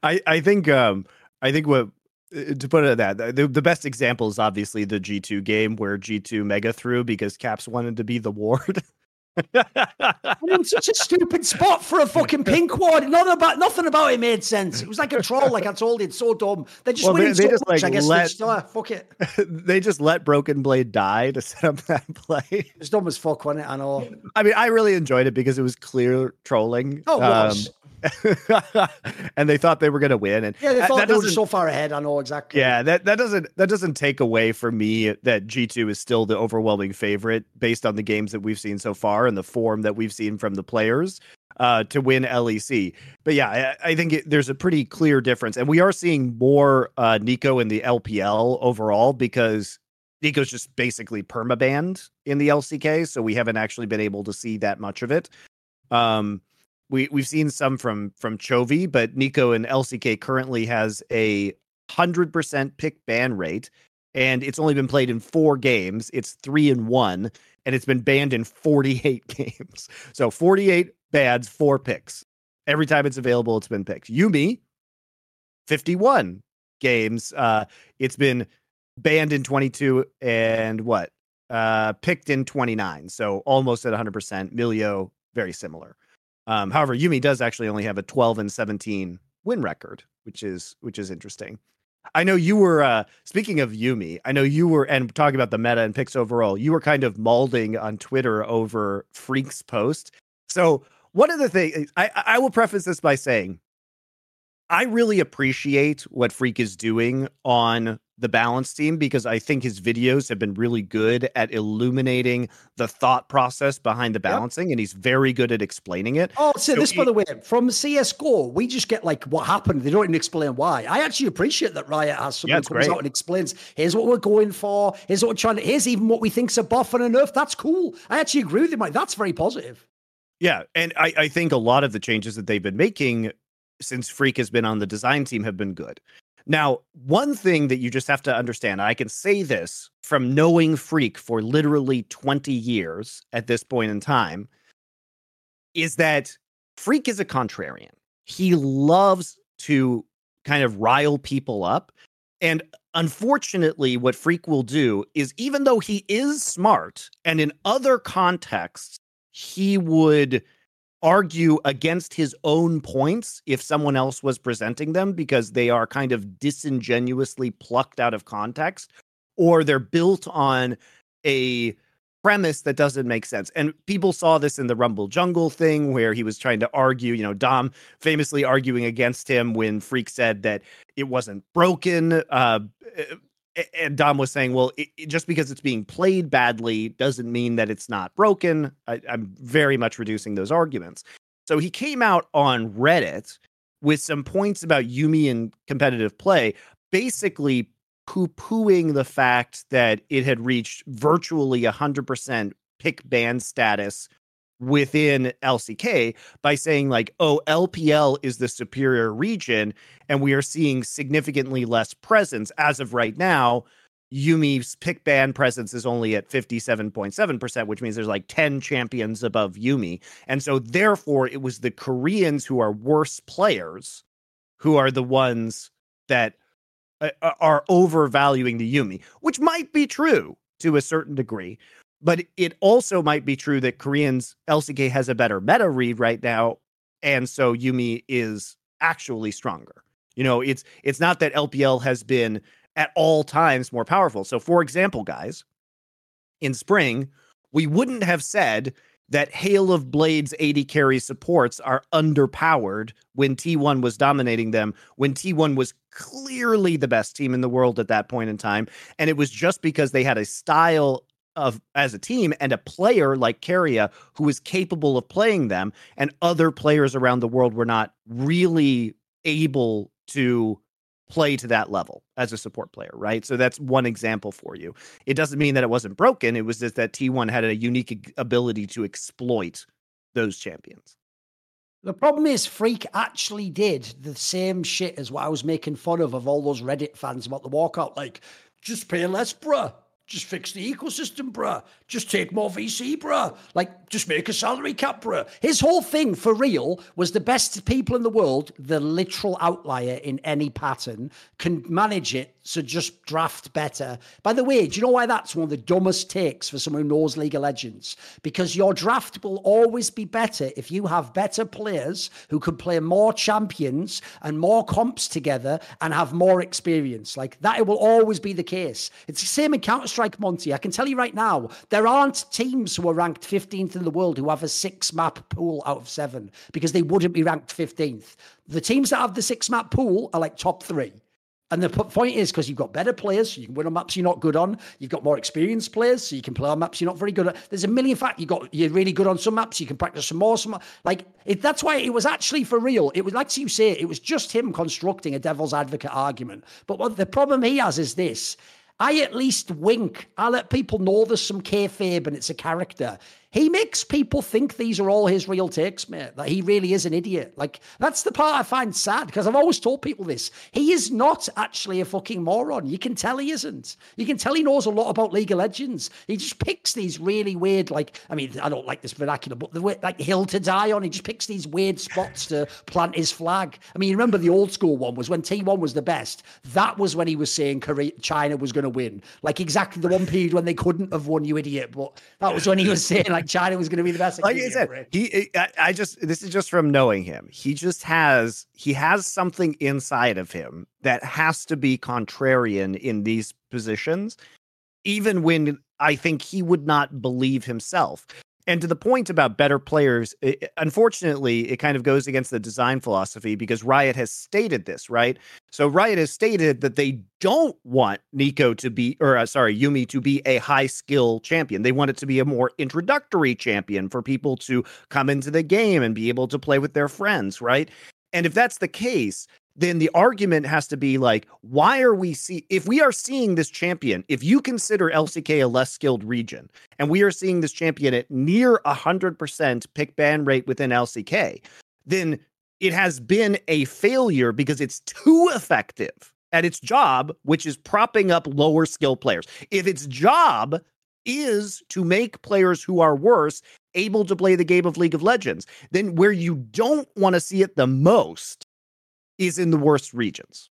I I think um I think what uh, to put it at that the, the best example is obviously the G2 game where G2 mega threw because Caps wanted to be the ward. *laughs* *laughs* I mean, such a stupid spot for a fucking pink ward. Nothing about nothing about it made sense. It was like a troll, like I told you. It's so dumb. They just well, winning they, they so just, much. Like, I guess let, just, oh, fuck it. *laughs* they just let Broken Blade die to set up *laughs* that play. It's dumb as fuck, wasn't it? I know. I mean, I really enjoyed it because it was clear trolling. Oh, it was. Um, *laughs* and they thought they were going to win. And yeah, they thought they were so far ahead. I know exactly. Yeah, that that doesn't that doesn't take away from me that G two is still the overwhelming favorite based on the games that we've seen so far and the form that we've seen from the players uh, to win LEC. But yeah, I, I think it, there's a pretty clear difference, and we are seeing more uh, Neeko in the LPL overall because Neeko's just basically permabanned in the LCK, so we haven't actually been able to see that much of it. Um, we we've seen some from from Chovy, but Neeko and LCK currently has a hundred percent pick ban rate, and it's only been played in four games. It's three and one, and it's been banned in forty eight *laughs* games. So forty eight bads, four picks. Every time it's available, it's been picked. Yuumi, fifty one games. Uh, it's been banned in twenty two and what? Uh, picked in twenty nine. So almost at hundred percent. Milio very similar. Um, however, Yuumi does actually only have a 12 and 17 win record, which is which is interesting. I know you were uh, speaking of Yuumi. I know you were and talking about the meta and picks overall. You were kind of molding on Twitter over Phreak's post. So one of the things I, I will preface this by saying, I really appreciate what Phreak is doing on the balance team because I think his videos have been really good at illuminating the thought process behind the balancing, yep. and he's very good at explaining it. Oh, so, so this, he, by the way, from CS:GO, we just get like what happened. They don't even explain why. I actually appreciate that Riot has someone yeah, comes great. out and explains. Here's what we're going for. Here's what we're trying to. Here's even what we think's a buff and a nerf. That's cool. I actually agree with him. Like that's very positive. Yeah, and I, I think a lot of the changes that they've been making since Phreak has been on the design team have been good. Now, one thing that you just have to understand, I can say this from knowing Phreak for literally 20 years at this point in time, is that Phreak is a contrarian. He loves to kind of rile people up. And unfortunately, what Phreak will do is, even though he is smart and in other contexts, he would argue against his own points if someone else was presenting them because they are kind of disingenuously plucked out of context or they're built on a premise that doesn't make sense. And people saw this in the Rumble Jungle thing where he was trying to argue, you know, Dom famously arguing against him when Phreak said that it wasn't broken. Uh, and Dom was saying, well, it, it, just because it's being played badly doesn't mean that it's not broken. I, I'm very much reducing those arguments. So he came out on Reddit with some points about Yuumi and competitive play, basically poo pooing the fact that it had reached virtually 100% pick ban status within LCK by saying like, oh, LPL is the superior region, and we are seeing significantly less presence as of right now. Yuumi's pick ban presence is only at 57.7%, which means there's like 10 champions above Yuumi. And so therefore it was the Koreans who are worse players who are the ones that uh, are overvaluing the Yuumi, which might be true to a certain degree. But it also might be true that Koreans LCK has a better meta read right now, and so Yuumi is actually stronger. You know, it's it's not that LPL has been at all times more powerful. So, for example, guys, in spring, we wouldn't have said that Hail of Blades 80 carry supports are underpowered when T1 was dominating them, when T1 was clearly the best team in the world at that point in time. And it was just because they had a style of as a team and a player like Keria who was capable of playing them, and other players around the world were not really able to play to that level as a support player, right? So that's one example for you. It doesn't mean that it wasn't broken. It was just that T1 had a unique ability to exploit those champions. The problem is, Phreak actually did the same shit as what I was making fun of of all those Reddit fans about the walkout. Like, just pay less, bruh. Just fix the ecosystem, bruh. Just take more VC, bruh. Like, just make a salary cap, bruh. His whole thing, for real, was the best people in the world, the literal outlier in any pattern, can manage it so just draft better. By the way, do you know why that's one of the dumbest takes for someone who knows League of Legends? Because your draft will always be better if you have better players who can play more champions and more comps together and have more experience. Like that, it will always be the case. It's the same in Counter Strike, Monty. I can tell you right now, there aren't teams who are ranked 15th in the world who have a six map pool out of seven because they wouldn't be ranked 15th. The teams that have the six map pool are like top three. And the point is because you've got better players, so you can win on maps you're not good on. You've got more experienced players, so you can play on maps you're not very good at. There's a million fact you got you're really good on some maps. You can practice some more. Some like it, that's why it was actually for real. It was like you say, it was just him constructing a devil's advocate argument. But what the problem he has is this: I at least wink. I let people know there's some kayfabe and it's a character. He makes people think these are all his real takes, mate. That he really is an idiot. Like that's the part I find sad because I've always told people this. He is not actually a fucking moron. You can tell he isn't. You can tell he knows a lot about League of Legends. He just picks these really weird, like I mean, I don't like this vernacular, but the way like hill to die on. He just picks these weird spots to plant his flag. I mean, you remember the old school one was when T1 was the best. That was when he was saying Korea, China was going to win. Like exactly the one period when they couldn't have won, you idiot. But that was when he was saying like China was going to be the best. Like I said, he. I, I just this is just from knowing him. He just has he has something inside of him that has to be contrarian in these positions, even when I think he would not believe himself. And to the point about better players, it, unfortunately, it kind of goes against the design philosophy because Riot has stated this, right? So Riot has stated that they don't want Neeko to be, or uh, sorry, Yumi to be a high skill champion. They want it to be a more introductory champion for people to come into the game and be able to play with their friends, right? And if that's the case, then the argument has to be like, why are we see if we are seeing this champion, if you consider LCK a less skilled region, and we are seeing this champion at near hundred percent pick ban rate within LCK, then it has been a failure because it's too effective at its job, which is propping up lower skill players. If its job is to make players who are worse able to play the game of League of Legends, then where you don't want to see it the most is in the worst regions.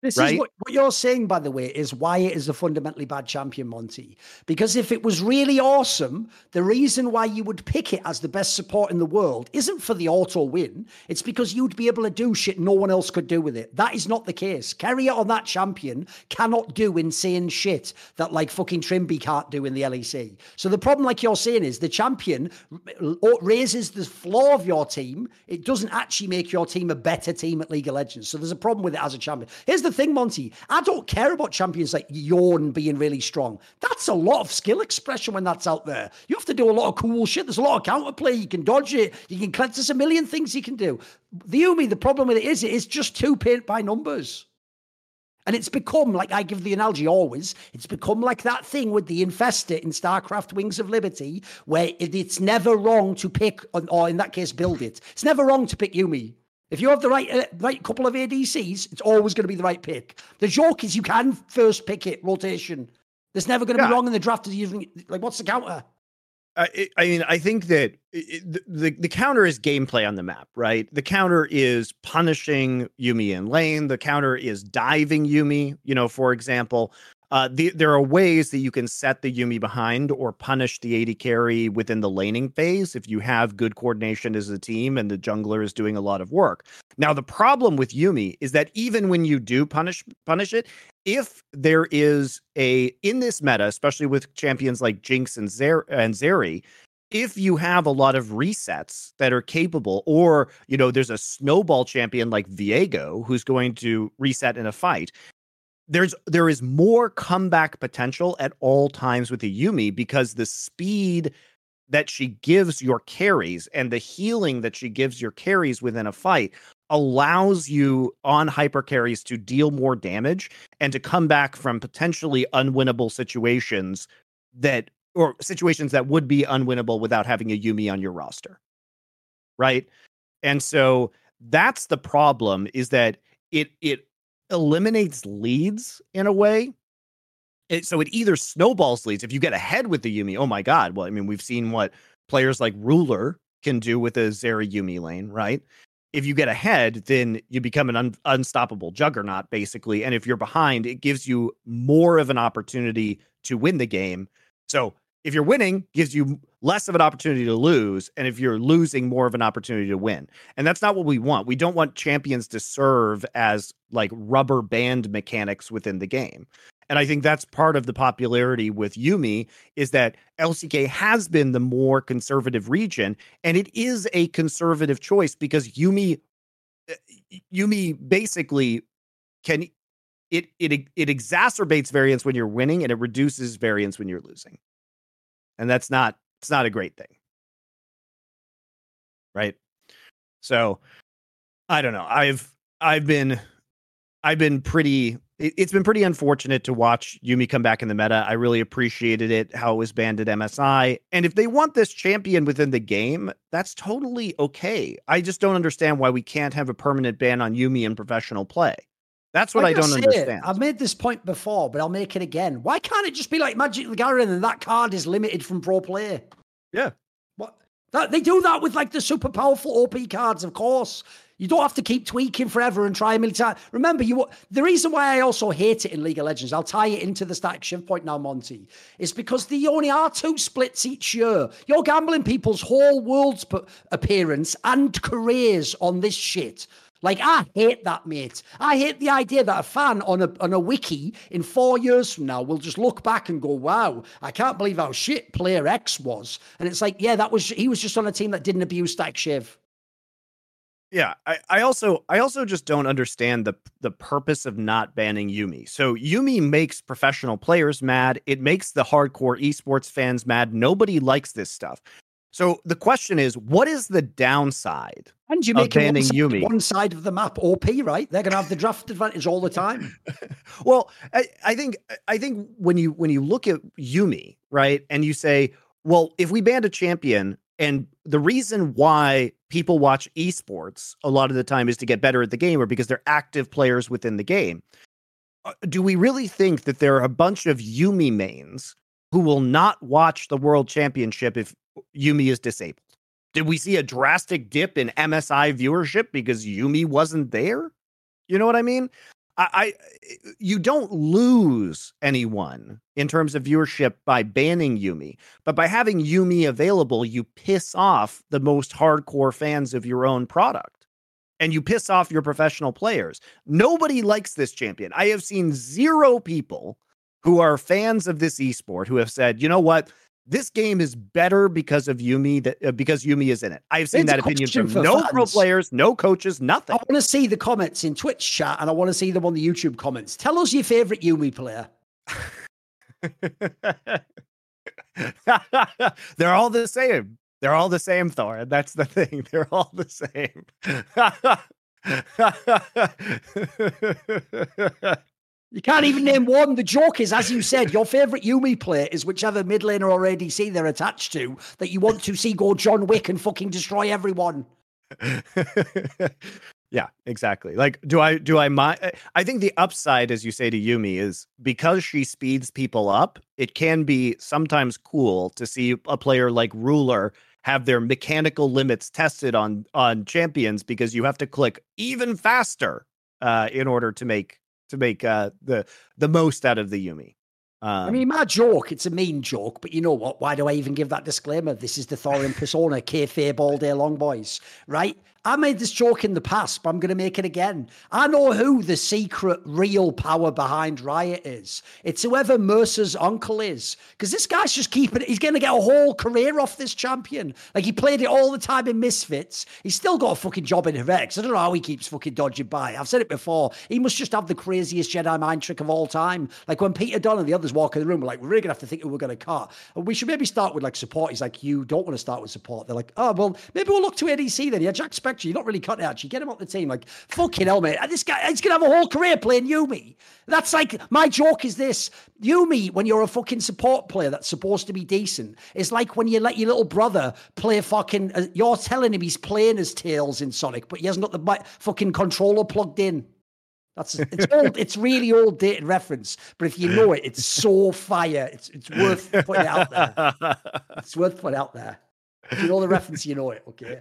This right? is what, what you're saying, by the way, is why it is a fundamentally bad champion, Monty. Because if it was really awesome, the reason why you would pick it as the best support in the world isn't for the auto win. It's because you'd be able to do shit no one else could do with it. That is not the case. Keria on that champion cannot do insane shit that like fucking Trymbi can't do in the LEC. So the problem, like you're saying, is the champion raises the floor of your team. It doesn't actually make your team a better team at League of Legends. So there's a problem with it as a champion. Here's the the thing, Monty. I don't care about champions like Yorn being really strong. That's a lot of skill expression when that's out there. You have to do a lot of cool shit. There's a lot of counterplay. You can dodge it. You can cleanse. There's a million things you can do. The Yuumi, the problem with it is, it is just too paint by numbers. And it's become, like I give the analogy always, it's become like that thing with the infestor in StarCraft Wings of Liberty, where it's never wrong to pick, or in that case, build it. It's never wrong to pick Yuumi. If you have the right uh, right couple of ADCs, it's always going to be the right pick. The joke is you can first pick it rotation. There's never going to yeah. be wrong in the draft. Like, what's the counter? I, I mean, I think that it, the the counter is gameplay on the map, right? The counter is punishing Yuumi in lane. The counter is diving Yuumi, You know, for example, uh, the, there are ways that you can set the Yuumi behind or punish the AD carry within the laning phase if you have good coordination as a team and the jungler is doing a lot of work. Now, the problem with Yuumi is that even when you do punish punish it, if there is a in this meta, especially with champions like Jinx and Zer and Zeri, if you have a lot of resets that are capable, or you know, there's a snowball champion like Viego who's going to reset in a fight, there's there is more comeback potential at all times with the Yuumi because the speed that she gives your carries and the healing that she gives your carries within a fight allows you on hyper carries to deal more damage and to come back from potentially unwinnable situations that or situations that would be unwinnable without having a Yuumi on your roster. Right? And so that's the problem is that it it eliminates leads in a way. It, so it either snowballs leads if you get ahead with the Yuumi, Oh my god. Well, I mean, we've seen what players like Ruler can do with a Zeri Yuumi lane, right? If you get ahead, then you become an un- unstoppable juggernaut, basically. And if you're behind, it gives you more of an opportunity to win the game. So if you're winning gives you less of an opportunity to lose and if you're losing more of an opportunity to win. And that's not what we want. We don't want champions to serve as like rubber band mechanics within the game. And i think that's part of the popularity with yuumi is that lck has been the more conservative region and it is a conservative choice because yuumi uh, yuumi basically can it it it exacerbates variance when you're winning and it reduces variance when you're losing and that's not it's not a great thing right so i don't know i've i've been i've been pretty it's been pretty unfortunate to watch Yuumi come back in the meta. I really appreciated it how it was banned at MSI. And if they want this champion within the game, that's totally okay. I just don't understand why we can't have a permanent ban on Yuumi in professional play. That's what I, I don't understand. It. I've made this point before, but I'll make it again. Why can't it just be like Magic the Gathering and that card is limited from pro play? Yeah. What? That, they do that with like the super powerful OP cards, of course. You don't have to keep tweaking forever and try a million times. Remember, you the reason why I also hate it in League of Legends, I'll tie it into the static Shiv point now, Monty, is because the only are two splits each year. You're gambling people's whole world's appearance and careers on this shit. Like I hate that, mate. I hate the idea that a fan on a on a wiki in four years from now will just look back and go, "Wow, I can't believe how shit player X was." And it's like, yeah, that was he was just on a team that didn't abuse Stack Shiv. Yeah, I, I also I also just don't understand the the purpose of not banning Yuumi. So Yuumi makes professional players mad. It makes the hardcore esports fans mad. Nobody likes this stuff. So the question is, what is the downside? And you make one, Yuumi? one side of the map OP, right? They're going to have the draft advantage all the time. *laughs* well, I, I think I think when you when you look at Yuumi, right, and you say, well, if we banned a champion, and the reason why people watch esports a lot of the time is to get better at the game, or because they're active players within the game. Uh, do we really think that there are a bunch of Yuumi mains who will not watch the world championship if Yuumi is disabled? Did we see a drastic dip in MSI viewership because Yuumi wasn't there? You know what I mean? I, I you don't lose anyone in terms of viewership by banning Yuumi, but by having Yuumi available, you piss off the most hardcore fans of your own product. And you piss off your professional players. Nobody likes this champion. I have seen zero people who are fans of this esport who have said, you know what? This game is better because of Yuumi that uh, because Yuumi is in it. I've seen it's that opinion from no fans. pro players, no coaches, nothing. I want to see the comments in Twitch chat and I want to see them on the YouTube comments. Tell us your favorite Yuumi player. *laughs* They're all the same. They're all the same, Thor. That's the thing. *laughs* They're all the same. *laughs* You can't even name *laughs* one. The joke is, as you said, your favorite Yuumi player is whichever mid laner or ADC they're attached to that you want to see go John Wick and fucking destroy everyone. *laughs* yeah, exactly. Like, do I do I mind? I think the upside, as you say to Yuumi, is because she speeds people up. It can be sometimes cool to see a player like Ruler have their mechanical limits tested on on champions because you have to click even faster uh, in order to make to make uh, the the most out of the Yuumi. Um, I mean, my joke, it's a mean joke, but you know what? Why do I even give that disclaimer? This is the Thorin persona, kayfabe all day long, boys, right? I made this joke in the past, but I'm going to make it again. I know who the secret, real power behind Riot is. It's whoever Mersa's uncle is, because this guy's just keeping it. He's going to get a whole career off this champion. Like he played it all the time in Misfits. He's still got a fucking job in Heretic. I don't know how he keeps fucking dodging by. I've said it before. He must just have the craziest Jedi mind trick of all time. Like when Peter Dun and the others walk in the room, we're like, we're really going to have to think who we're going to cut. And we should maybe start with like support. He's like, you don't want to start with support. They're like, oh, well, maybe we'll look to ADC then. Yeah, Jack You're not really cutting out. actually. Get him off the team. Like, fucking hell, mate. This guy, he's going to have a whole career playing Yuumi. That's like, my joke is this Yuumi, when you're a fucking support player that's supposed to be decent, it's like when you let your little brother play fucking, uh, you're telling him he's playing as Tails in Sonic, but he hasn't got the fucking controller plugged in. That's it's *laughs* old. It's really old dated reference, but if you know it, it's so fire. It's it's worth putting it out there. It's worth putting out there. If you know the reference, you know it. Okay.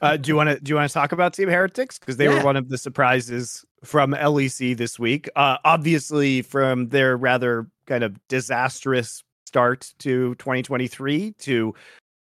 Uh, do you want to do you want to talk about Team Heretics because they yeah. were one of the surprises from LEC this week? Uh, obviously, from their rather kind of disastrous start to 2023 to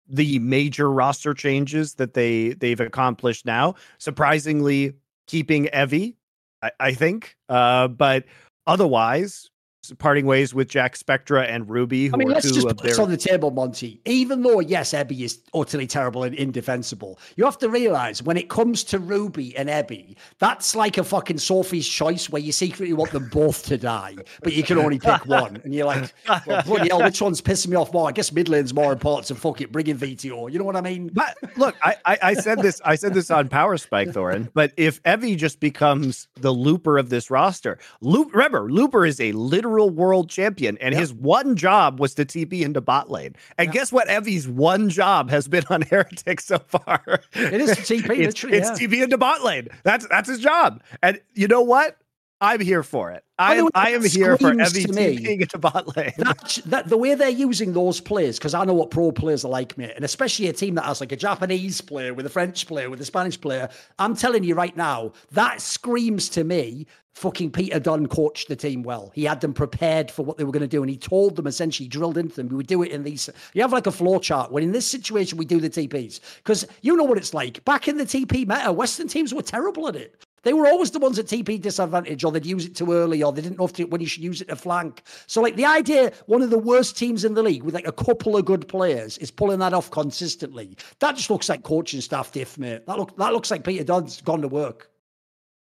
the major roster changes that they they've accomplished now. Surprisingly, keeping Evi I, I think. Uh, but otherwise, parting ways with Jackspektra and Ruby. I mean, let's just put this on the table, Monty. Even though, yes, Evi is utterly terrible and indefensible, you have to realize when it comes to Ruby and Evi, that's like a fucking Sophie's choice where you secretly want them both to die, but you can only pick *laughs* one. And you're like, well, bloody hell, which one's pissing me off more? I guess Midland's more important, so fuck it, bring in Vetheo. You know what I mean? But look, I, I, I said this, I said this on Power Spike, Thorin, but if Evi just becomes the looper of this roster, Loop, remember, Looper is a literal literal world champion, and yep. his one job was to TP into bot lane. And yep. guess what? Evi's one job has been on *laughs* Heretic so far. It is TP. *laughs* it's, it's yeah. TP into bot lane. That's that's his job. And you know what? I'm here for it. I am, I am here for Evi being into bot lane. That, that, the way they're using those players, because I know what pro players are like, mate, and especially a team that has like a Japanese player with a French player with a Spanish player. I'm telling you right now, that screams to me fucking Peter Dun coached the team well. He had them prepared for what they were going to do, and he told them essentially, drilled into them, we would do it in these. You have like a flow chart. When in this situation, we do the TPs because you know what it's like. Back in the TP meta, Western teams were terrible at it. They were always the ones at TP disadvantage, or they'd use it too early, or they didn't know to, when you should use it to flank. So, like the idea, one of the worst teams in the league with like a couple of good players is pulling that off consistently. That just looks like coaching staff diff, mate. That look that looks like Peter Dun's gone to work.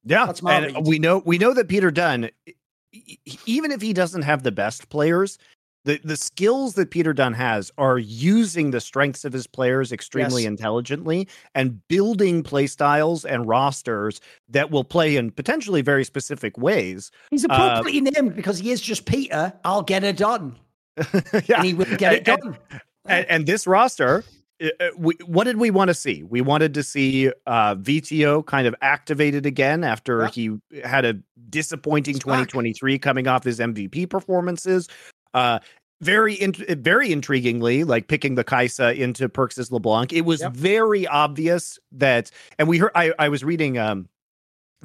Yeah, That's my and read. we know we know that Peter Dun, even if he doesn't have the best players, the the skills that Peter Dun has are using the strengths of his players extremely yes. intelligently and building play styles and rosters that will play in potentially very specific ways. He's appropriately uh, named because he is just Peter. I'll get it done. *laughs* yeah, and he will get it done. And, and, this roster uh, uh, we, what did we want to see? We wanted to see uh, Vetheo kind of activated again after yeah. he had a disappointing 2023 coming off his MVP performances. Uh, very in, very intriguingly, like picking the Kai'Sa into Perkz' LeBlanc. It was yep. very obvious that, and we heard. I, I was reading um,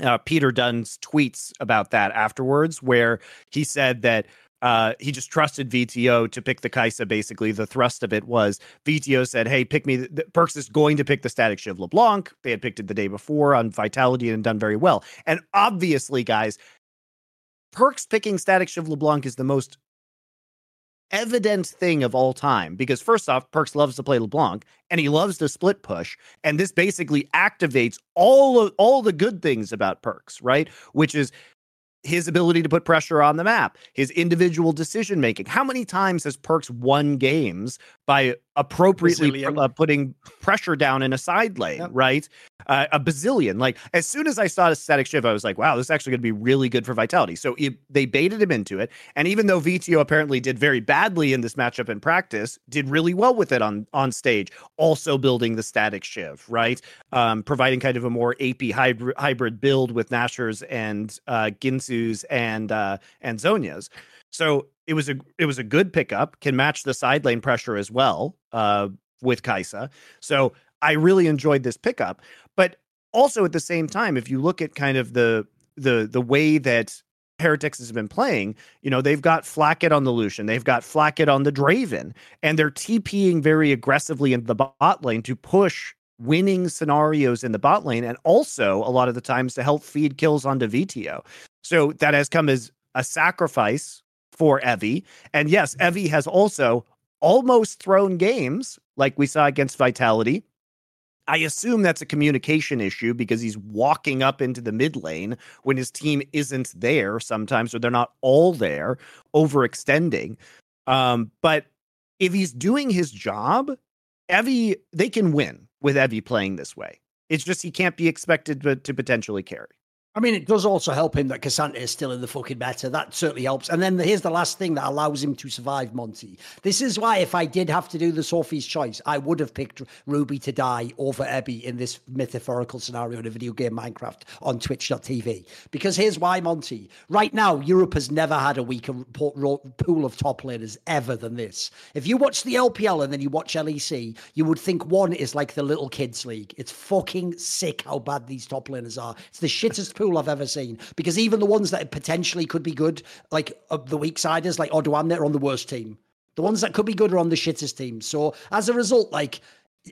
uh, Peter Dun's tweets about that afterwards, where he said that uh, he just trusted Vetheo to pick the Kai'Sa. Basically, the thrust of it was Vetheo said, "Hey, pick me." The, Perkz is going to pick the static Shiv LeBlanc. They had picked it the day before on Vitality and done very well. And obviously, guys, Perkz picking static Shiv LeBlanc is the most evident thing of all time because first off, Perkz loves to play LeBlanc and he loves to split push, and this basically activates all of all the good things about Perkz, right? Which is his ability to put pressure on the map, his individual decision making. How many times has Perkz won games by appropriately uh, putting pressure down in a side lane, yep. right? Uh, a bazillion. Like as soon as I saw the Statikk Shiv, I was like, wow, this is actually going to be really good for Vitality. So it, they baited him into it, and even though Vetheo apparently did very badly in this matchup in practice, did really well with it on on stage. Also building the static Shiv, right? Um, providing kind of a more AP hybrid, hybrid build with Nashor's and uh, Guinsoo's and uh, and Zhonya's. So it was a it was a good pickup, can match the side lane pressure as well uh, with Kai'Sa. So I really enjoyed this pickup. But also at the same time, if you look at kind of the the the way that Heretics has been playing, you know, they've got Flakked on the Lucian, they've got Flakked on the Draven, and they're TPing very aggressively in the bot lane to push winning scenarios in the bot lane and also a lot of the times to help feed kills onto Vetheo. So that has come as a sacrifice for Evi. And yes, Evi has also almost thrown games like we saw against Vitality. I assume that's a communication issue because he's walking up into the mid lane when his team isn't there sometimes, or they're not all there, overextending. Um, but if he's doing his job, Evi, they can win with Evi playing this way. It's just he can't be expected to, to potentially carry. I mean, it does also help him that K'Sante is still in the fucking meta. That certainly helps. And then here's the last thing that allows him to survive, Monty. This is why, if I did have to do the Sophie's choice, I would have picked Ruby to die over Evi in this metaphorical scenario in a video game Minecraft on Twitch.tv. Because here's why, Monty. Right now, Europe has never had a weaker pool of top laners ever than this. If you watch the LPL and then you watch LEC, you would think one is like the little kids' league. It's fucking sick how bad these top laners are. It's the shittest I've ever seen. Because even the ones that potentially could be good, like uh, the weak siders, like Odoamne, are on the worst team. The ones that could be good are on the shittest team. So as a result, like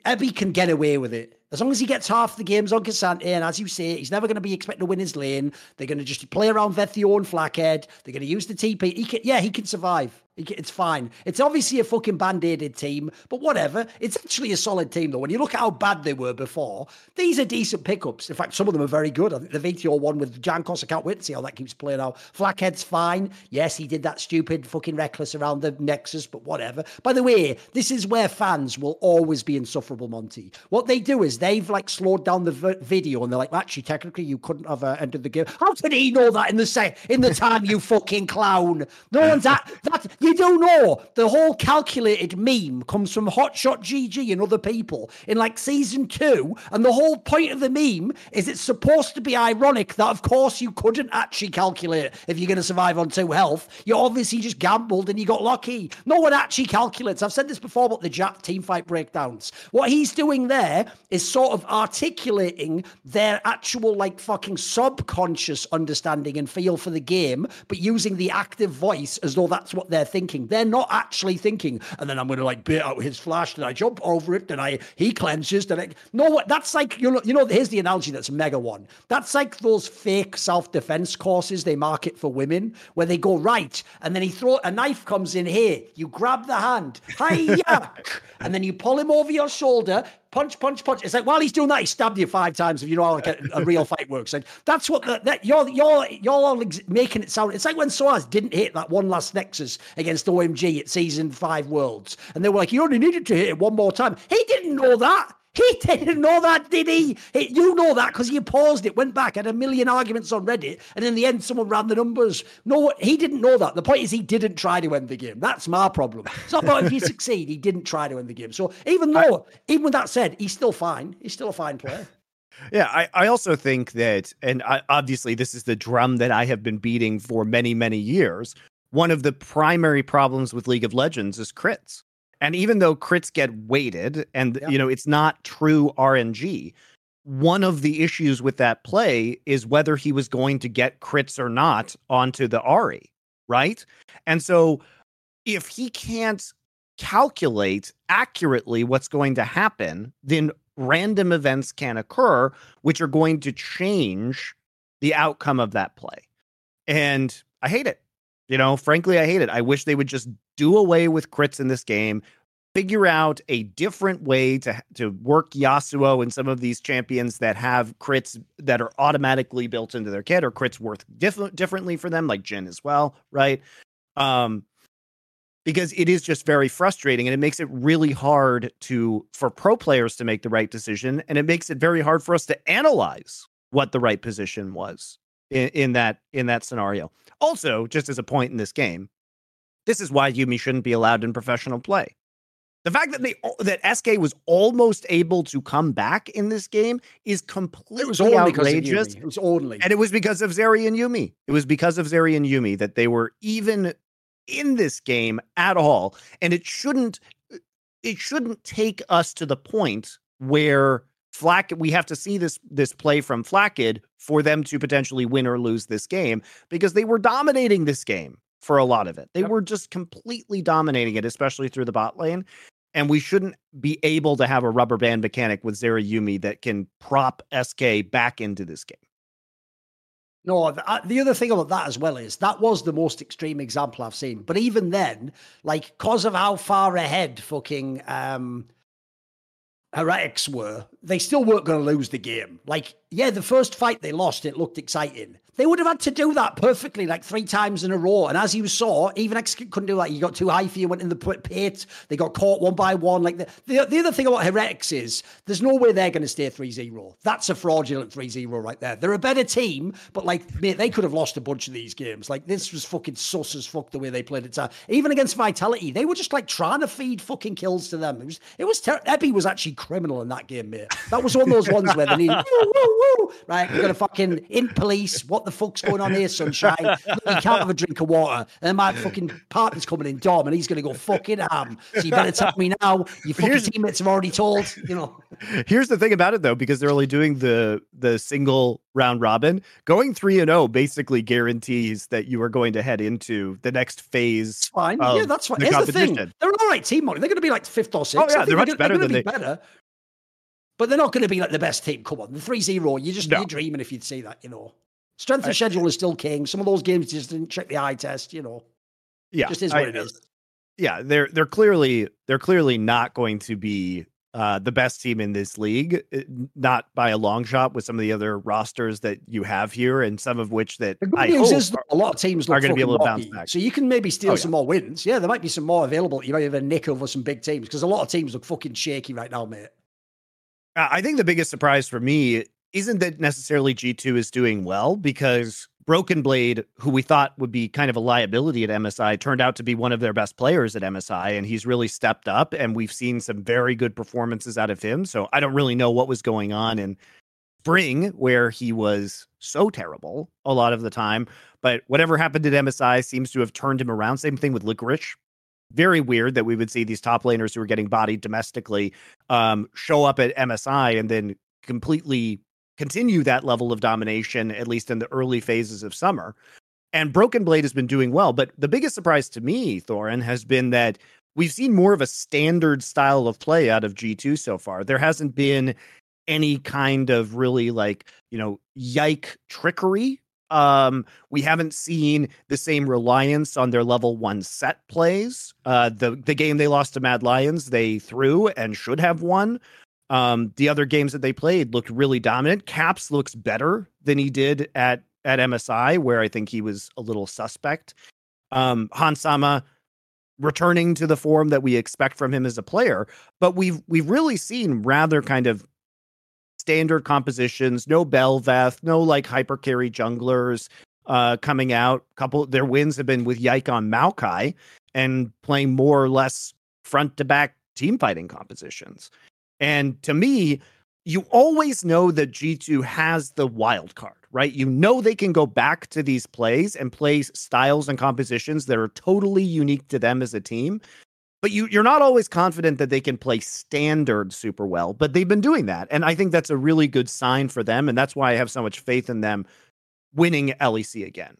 Evi can get away with it. As long as he gets half the games on K'Sante, and as you say, he's never going to be expected to win his lane. They're going to just play around Vetheo and Flakked. They're going to use the TP. He can, yeah, he can survive. It's fine. It's obviously a fucking band-aided team, but whatever. It's actually a solid team, though. When you look at how bad they were before, these are decent pickups. In fact, some of them are very good. I think the Vetheo one with Jankos, I can't wait to see how that keeps playing out. Flakked's fine. Yes, he did that stupid fucking reckless around the Nexus, but whatever. By the way, this is where fans will always be insufferable, Monty. What they do is they've like slowed down the v- video and they're like, actually, technically, you couldn't have uh, entered the game. How did he know that in the se- in the time, you *laughs* fucking clown? No one's at that. You don't know. The whole calculated meme comes from Hotshot GG and other people in like season two. And the whole point of the meme is it's supposed to be ironic that, of course, you couldn't actually calculate if you're going to survive on two health. You obviously just gambled and you got lucky. No one actually calculates. I've said this before about the Jap team fight breakdowns. What he's doing there is sort of articulating their actual, like, fucking subconscious understanding and feel for the game, but using the active voice as though that's what they're thinking. They're not actually thinking, and then I'm going to like bait out his flash. Did I jump over it? Did I? He clenches. Did I? No, what? That's like you know. You know. Here's the analogy that's mega one. That's like those fake self defense courses they market for women, where they go right, and then he throw a knife comes in here. You grab the hand, *laughs* hiya, and then you pull him over your shoulder punch, punch, punch. It's like while he's doing that, he stabbed you five times. If you know how like a, a real fight works, and that's what the, that you're you're you're making it sound. It's like when Soaz didn't hit that one last Nexus against OMG at season five Worlds, and they were like, "You only needed to hit it one more time." He didn't know that. He didn't know that, did he? he you know that because you paused it, went back, had a million arguments on Reddit, and in the end, someone ran the numbers. No, he didn't know that. The point is, he didn't try to end the game. That's my problem. It's not about if you *laughs* succeed. He didn't try to end the game. So even though, I, even with that said, he's still fine. He's still a fine player. *laughs* Yeah, I, I also think that, and I, obviously, this is the drum that I have been beating for many, many years. One of the primary problems with League of Legends is crits. And even though crits get weighted and you know it's not true RNG, one of the issues with that play is whether he was going to get crits or not onto the Ahri, right? And so if he can't calculate accurately what's going to happen, then random events can occur which are going to change the outcome of that play. And I hate it. You know, frankly, I hate it. I wish they would just do away with crits in this game, figure out a different way to to work Yasuo and some of these champions that have crits that are automatically built into their kit or crits worth diff- differently for them, like Jhin as well, right? Um, because it is just very frustrating and it makes it really hard to for pro players to make the right decision and it makes it very hard for us to analyze what the right position was in, in that in that scenario also, just as a point in this game, this is why Yuumi shouldn't be allowed in professional play. The fact that they that SK was almost able to come back in this game is completely it was outrageous. It was only, and it was because of Zeri and Yuumi. It was because of Zeri and Yuumi that they were even in this game at all. And it shouldn't it shouldn't take us to the point where Flack, we have to see this this play from Flakked for them to potentially win or lose this game because they were dominating this game for a lot of it. They yep. were just completely dominating it, especially through the bot lane. and we shouldn't be able to have a rubber band mechanic with Zeri Yuumi that can prop SK back into this game. No, the, the other thing about that as well is that was the most extreme example I've seen. But even then, like, because of how far ahead fucking um, Heretics were, they still weren't going to lose the game. Like, yeah, the first fight they lost, it looked exciting. They would have had to do that perfectly, like three times in a row. And as you saw, even X couldn't do that. You got too high for you, went in the pit. They got caught one by one. Like the, the, the other thing about Heretics is there's no way they're going to stay 3 0. That's a fraudulent 3 0 right there. They're a better team, but like, mate, they could have lost a bunch of these games. Like, this was fucking sus as fuck the way they played it. Even against Vitality, they were just like trying to feed fucking kills to them. It was, it was ter- Evi was actually criminal in that game, mate. That was one of those ones where they needed, *laughs* woo, woo, woo, right? We're going to fucking in police. What the fuck's going on here, sunshine? you can't have a drink of water. And my fucking partner's coming in, Dom, and he's going to go fucking ham. So you better tell me now. Your fucking here's, teammates have already told, you know. Here's the thing about it, though, because they're only doing the the single round robin. Going 3 and 0 basically guarantees that you are going to head into the next phase. fine. yeah, that's fine. The Here's the thing. They're an all right team, They're going to be like fifth or sixth. Oh, yeah, they're much they're, better they're than be they... better but they're not going to be like the best team. Come on, the 3 0, you're just, no. you're dreaming if you'd say that, you know. Strength of schedule is still king. Some of those games just didn't check the eye test, you know. Yeah. Just is what I, it is. Yeah, they're they're clearly they're clearly not going to be uh, the best team in this league, uh, not by a long shot with some of the other rosters that you have here, and some of which that the good I news is a lot of teams are going to be able to bounce back. So you can maybe steal oh, yeah. some more wins. Yeah, there might be some more available. You might have a nick over some big teams because a lot of teams look fucking shaky right now, mate. I think the biggest surprise for me isn't that necessarily G2 is doing well because Broken Blade, who we thought would be kind of a liability at MSI, turned out to be one of their best players at MSI, and he's really stepped up. And we've seen some very good performances out of him. So I don't really know what was going on in spring where he was so terrible a lot of the time. But whatever happened at MSI seems to have turned him around. Same thing with Licorice very weird that we would see these top laners who are getting bodied domestically um, show up at MSI and then completely continue that level of domination, at least in the early phases of summer. And Broken Blade has been doing well. But the biggest surprise to me, Thorin, has been that we've seen more of a standard style of play out of G2 so far. There hasn't been any kind of really like, you know, yike trickery um, we haven't seen the same reliance on their level one set plays. Uh, the the game they lost to Mad Lions, they threw and should have won. Um, the other games that they played looked really dominant. Caps looks better than he did at at MSI, where I think he was a little suspect. Um, Hans Sama returning to the form that we expect from him as a player, but we've we've really seen rather kind of standard compositions, no Bel'Veth, no like hyper carry junglers uh, coming out. Couple their wins have been with Yike Maokai and playing more or less front to back team fighting compositions. And to me, you always know that G2 has the wild card, right? You know they can go back to these plays and play styles and compositions that are totally unique to them as a team. But you you're not always confident that they can play standard super well but they've been doing that. And i think that's a really good sign for them and that's why i have so much faith in them winning lec again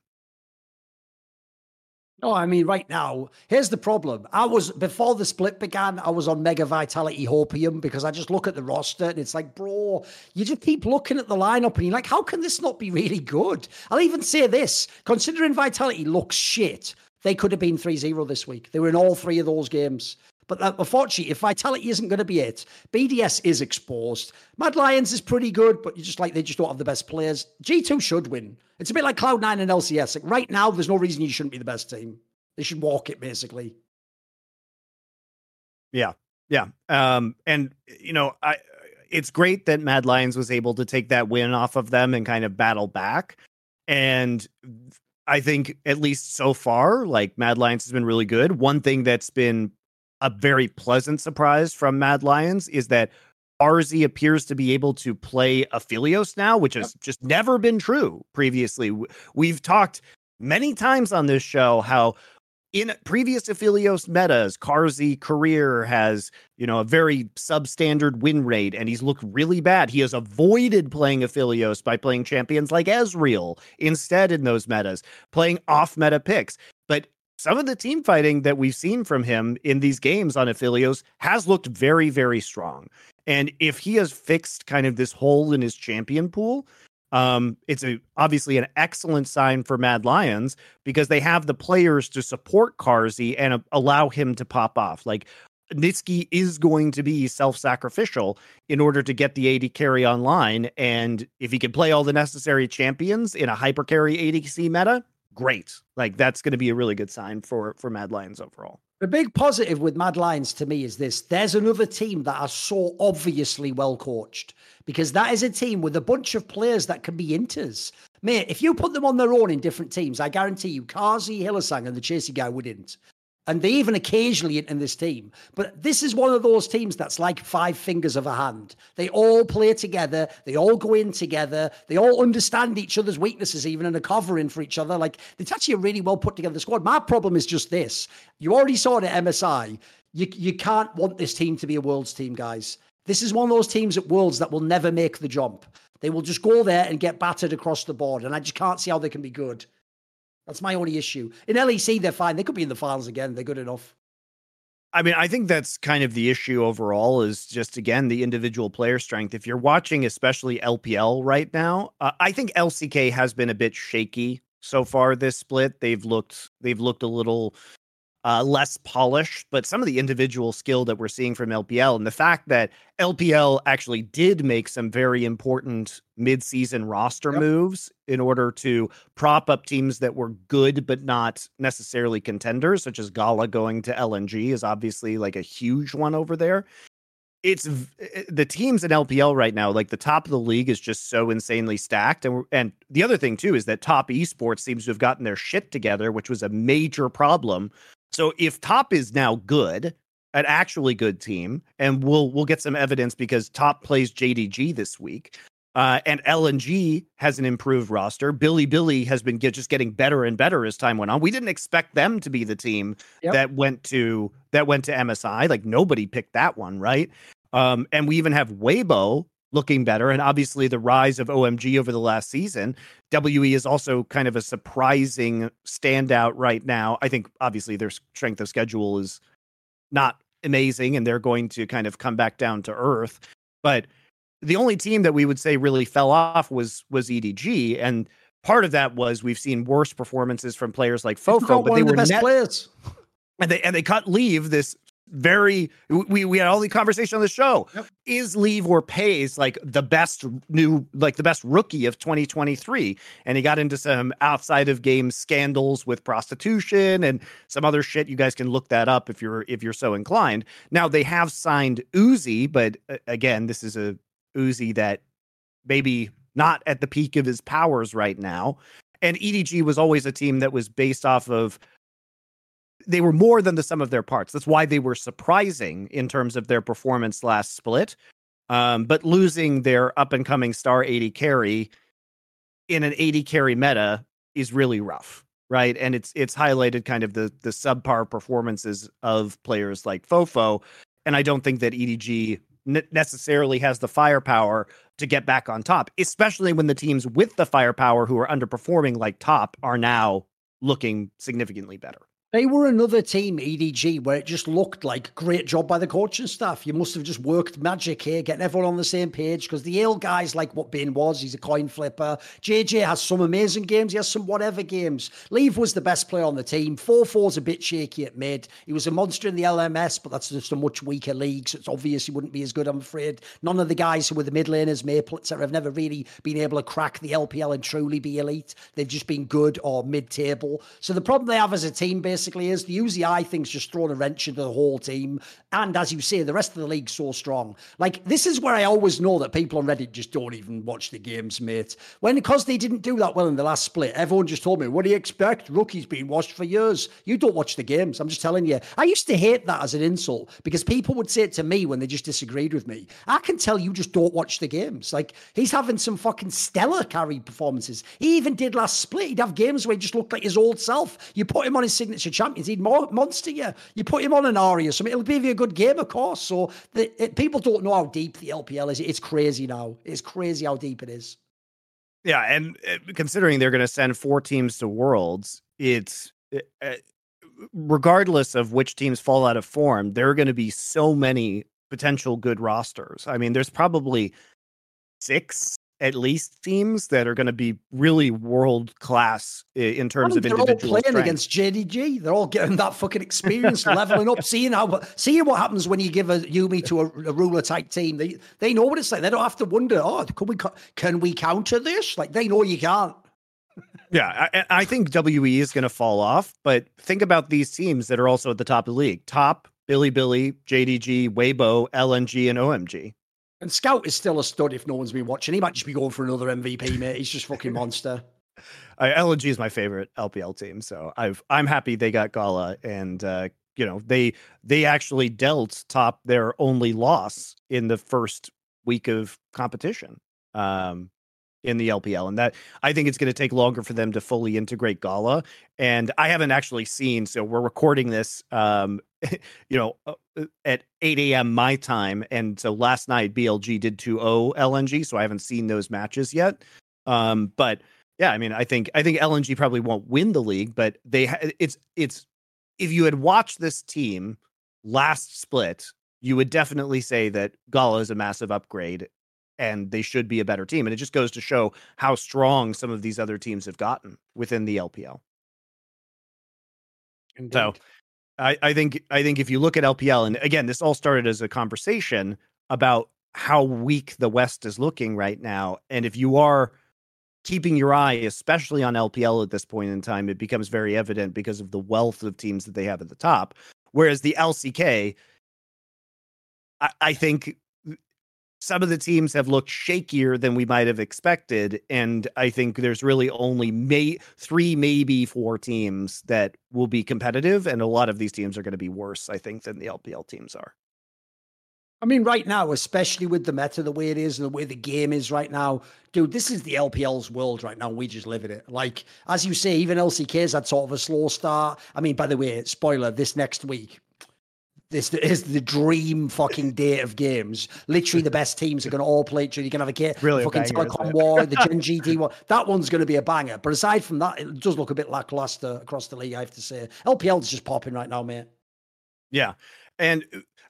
no, I mean, right now, here's the problem. I was, before the split began, I was on Mega Vitality Hopium because I just look at the roster and it's like, bro, you just keep looking at the lineup and you're like, how can this not be really good? I'll even say this considering Vitality looks shit, they could have been 3 0 this week. They were in all three of those games. But uh, unfortunately, if Vitality isn't going to be it, BDS is exposed. Mad Lions is pretty good, but you just like they just don't have the best players. G2 should win. It's a bit like Cloud9 and LCS. Like right now, there's no reason you shouldn't be the best team. They should walk it basically. Yeah. Yeah. Um, and you know, I it's great that Mad Lions was able to take that win off of them and kind of battle back. And I think at least so far, like Mad Lions has been really good. One thing that's been a very pleasant surprise from Mad Lions is that Carzzy appears to be able to play Aphelios now, which has just never been true previously. We've talked many times on this show how in previous Aphelios metas, Carzzy career has, you know, a very substandard win rate and he's looked really bad. He has avoided playing Aphelios by playing champions like Ezreal instead in those metas, playing off meta picks. But some of the team fighting that we've seen from him in these games on Aphelios has looked very, very strong. And if he has fixed kind of this hole in his champion pool, um, it's a obviously an excellent sign for Mad Lions because they have the players to support Carzzy and uh, allow him to pop off. Like Nisqy is going to be self-sacrificial in order to get the AD carry online, and if he can play all the necessary champions in a hyper carry ADC meta, great. Like that's going to be a really good sign for for Mad Lions overall. The big positive with Mad Lions to me is this there's another team that are so obviously well coached because that is a team with a bunch of players that can be inters. Mate, if you put them on their own in different teams, I guarantee you, Carzzy, Hylissang, and the Chasy guy wouldn't and they even occasionally in this team. But this is one of those teams that's like five fingers of a hand. They all play together, they all go in together, they all understand each other's weaknesses, even and are covering for each other. Like it's actually a really well put together squad. My problem is just this: you already saw it at MSI. You you can't want this team to be a world's team, guys. This is one of those teams at Worlds that will never make the jump. They will just go there and get battered across the board, and I just can't see how they can be good. That's my only issue. In LEC, they're fine. They could be in the finals again. They're good enough. I mean, I think that's kind of the issue overall is just again the individual player strength. If you're watching, especially LPL right now, uh, I think LCK has been a bit shaky so far this split. They've looked they've looked a little uh, less polished, but some of the individual skill that we're seeing from LPL and the fact that LPL actually did make some very important mid-season roster yep. moves in order to prop up teams that were good but not necessarily contenders, such as Gala going to LNG is obviously like a huge one over there. It's the teams in LPL right now, like the top of the league is just so insanely stacked. And, and the other thing too is that top esports seems to have gotten their shit together, which was a major problem so if Top is now good, an actually good team, and we'll we'll get some evidence because Top plays JDG this week. Uh, and LNG has an improved roster. Bilibili has been get, just getting better and better as time went on. We didn't expect them to be the team yep. that went to that went to MSI. Like nobody picked that one, right? Um, and we even have Weibo looking better. And obviously, the rise of OMG over the last season. WE is also kind of a surprising standout right now. I think, obviously, their strength of schedule is not amazing and they're going to kind of come back down to earth. But the only team that we would say really fell off was was EDG. And part of that was we've seen worse performances from players like Fofo, but they were the best net- players. And they and they cut Leave this very we we had all the conversation on the show. Yep. is leave or pays like the best new like the best rookie of 2023 and he got into some outside of game scandals with prostitution and some other shit. You guys can look that up if you're if you're so inclined. Now they have signed Uzi but uh, again this is a Uzi that maybe not at the peak of his powers right now. And EDG was always a team that was based off of they were more than the sum of their parts. That's why they were surprising in terms of their performance last split. Um, but losing their up and coming star AD carry in an AD carry meta is really rough, right? And it's it's highlighted kind of the the subpar performances of players like Fofo. And I don't think that EDG necessarily has the firepower to get back on top, especially when the teams with the firepower who are underperforming like top are now looking significantly better. They were another team, EDG, where it just looked like great job by the coaching staff. You must have just worked magic here, getting everyone on the same page. Because the Yale guys like what Bin was. He's a coin flipper. Jiejie has some amazing games. He has some whatever games. Leave was the best player on the team. FoFo's a bit shaky at mid. He was a monster in the LMS, but that's just a much weaker league. So it's obvious he wouldn't be as good, I'm afraid. None of the guys who were the mid laners, Maple, etc., have never really been able to crack the LPL and truly be elite. They've just been good or mid table. So the problem they have as a team, basically, basically is. The Uzi I think's just thrown a wrench into the whole team. And as you say, the rest of the league's so strong. Like this is where I always know that people on Reddit just don't even watch the games, mate. When because they didn't do that well in the last split, everyone just told me, "What do you expect? Rookie's been watched for years. You don't watch the games." I'm just telling you. I used to hate that as an insult because people would say it to me when they just disagreed with me. I can tell you just don't watch the games. Like he's having some fucking stellar carry performances. He even did last split. He'd have games where he just looked like his old self. You put him on his signature champions, he'd more monster you. You put him on an Ahri or something, it'll give you a good game, of course. So the, it, people don't know how deep the LPL is. It's crazy now. It's crazy how deep it is. Yeah, and uh, considering they're going to send four teams to Worlds, it's uh, regardless of which teams fall out of form, there are going to be so many potential good rosters. I mean, there's probably six at least teams that are going to be really world class in terms of individual. They're all playing strength. against JDG. They're all getting that fucking experience, leveling up, seeing how, seeing what happens when you give a Yuumi to a, a Ruler type team. They they know what it's like. They don't have to wonder. Oh, can we can we counter this? Like they know you can't. Yeah, I, I think WE is going to fall off, but think about these teams that are also at the top of the league. Top, Bilibili, JDG, Weibo, LNG, and OMG. And Scout is still a stud if no one's been watching. He might just be going for another MVP, mate. He's just fucking monster. *laughs* uh, LNG is my favorite LPL team, so I've I'm happy they got Gala, and uh, you know they they actually dealt top their only loss in the first week of competition. Um, in the LPL. And that I think it's going to take longer for them to fully integrate Gala. And I haven't actually seen, so we're recording this, um, *laughs* you know, uh, uh at 8 a.m. my time. And so last night BLG did 2 0 LNG. So I haven't seen those matches yet. Um, but yeah, I mean, I think, I think LNG probably won't win the league, but they, ha- it's, it's, if you had watched this team last split, you would definitely say that Gala is a massive upgrade and they should be a better team. And it just goes to show how strong some of these other teams have gotten within the LPL. Indeed. So I, I think I think if you look at LPL, and again, this all started as a conversation about how weak the West is looking right now. And if you are keeping your eye, especially on LPL at this point in time, it becomes very evident because of the wealth of teams that they have at the top. Whereas the LCK, I, I think some of the teams have looked shakier than we might have expected and i think there's really only may three maybe four teams that will be competitive and a lot of these teams are going to be worse i think than the lpl teams are I mean, right now, especially with the meta the way it is and the way the game is right now, dude, this is the LPL's world right now. We just live in it. Like, as you say, even LCK's had sort of a slow start. I mean, by the way, spoiler, this next week, this is the dream fucking day of games. Literally, the best teams are going to all play each other. You're going to have a game, really fucking banger, Telecom War, the Gen GT War. That one's going to be a banger. But aside from that, it does look a bit lackluster across the league. I have to say, LPL is just popping right now, mate. Yeah, and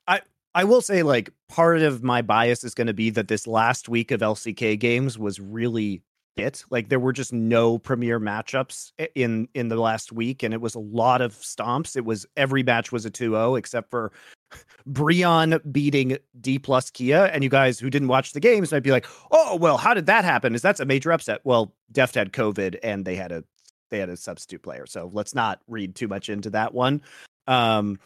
I I will say, like, part of my bias is going to be that this last week of LCK games was really it. Like there were just no premier matchups in in the last week, and it was a lot of stomps. It was every match was a 2-0 except for *laughs* Brion beating D plus Kia. And you guys who didn't watch the games might be like, "Oh, well, how did that happen? Is that's a major upset?" Well, Deft had COVID, and they had a they had a substitute player, so let's not read too much into that one. Um,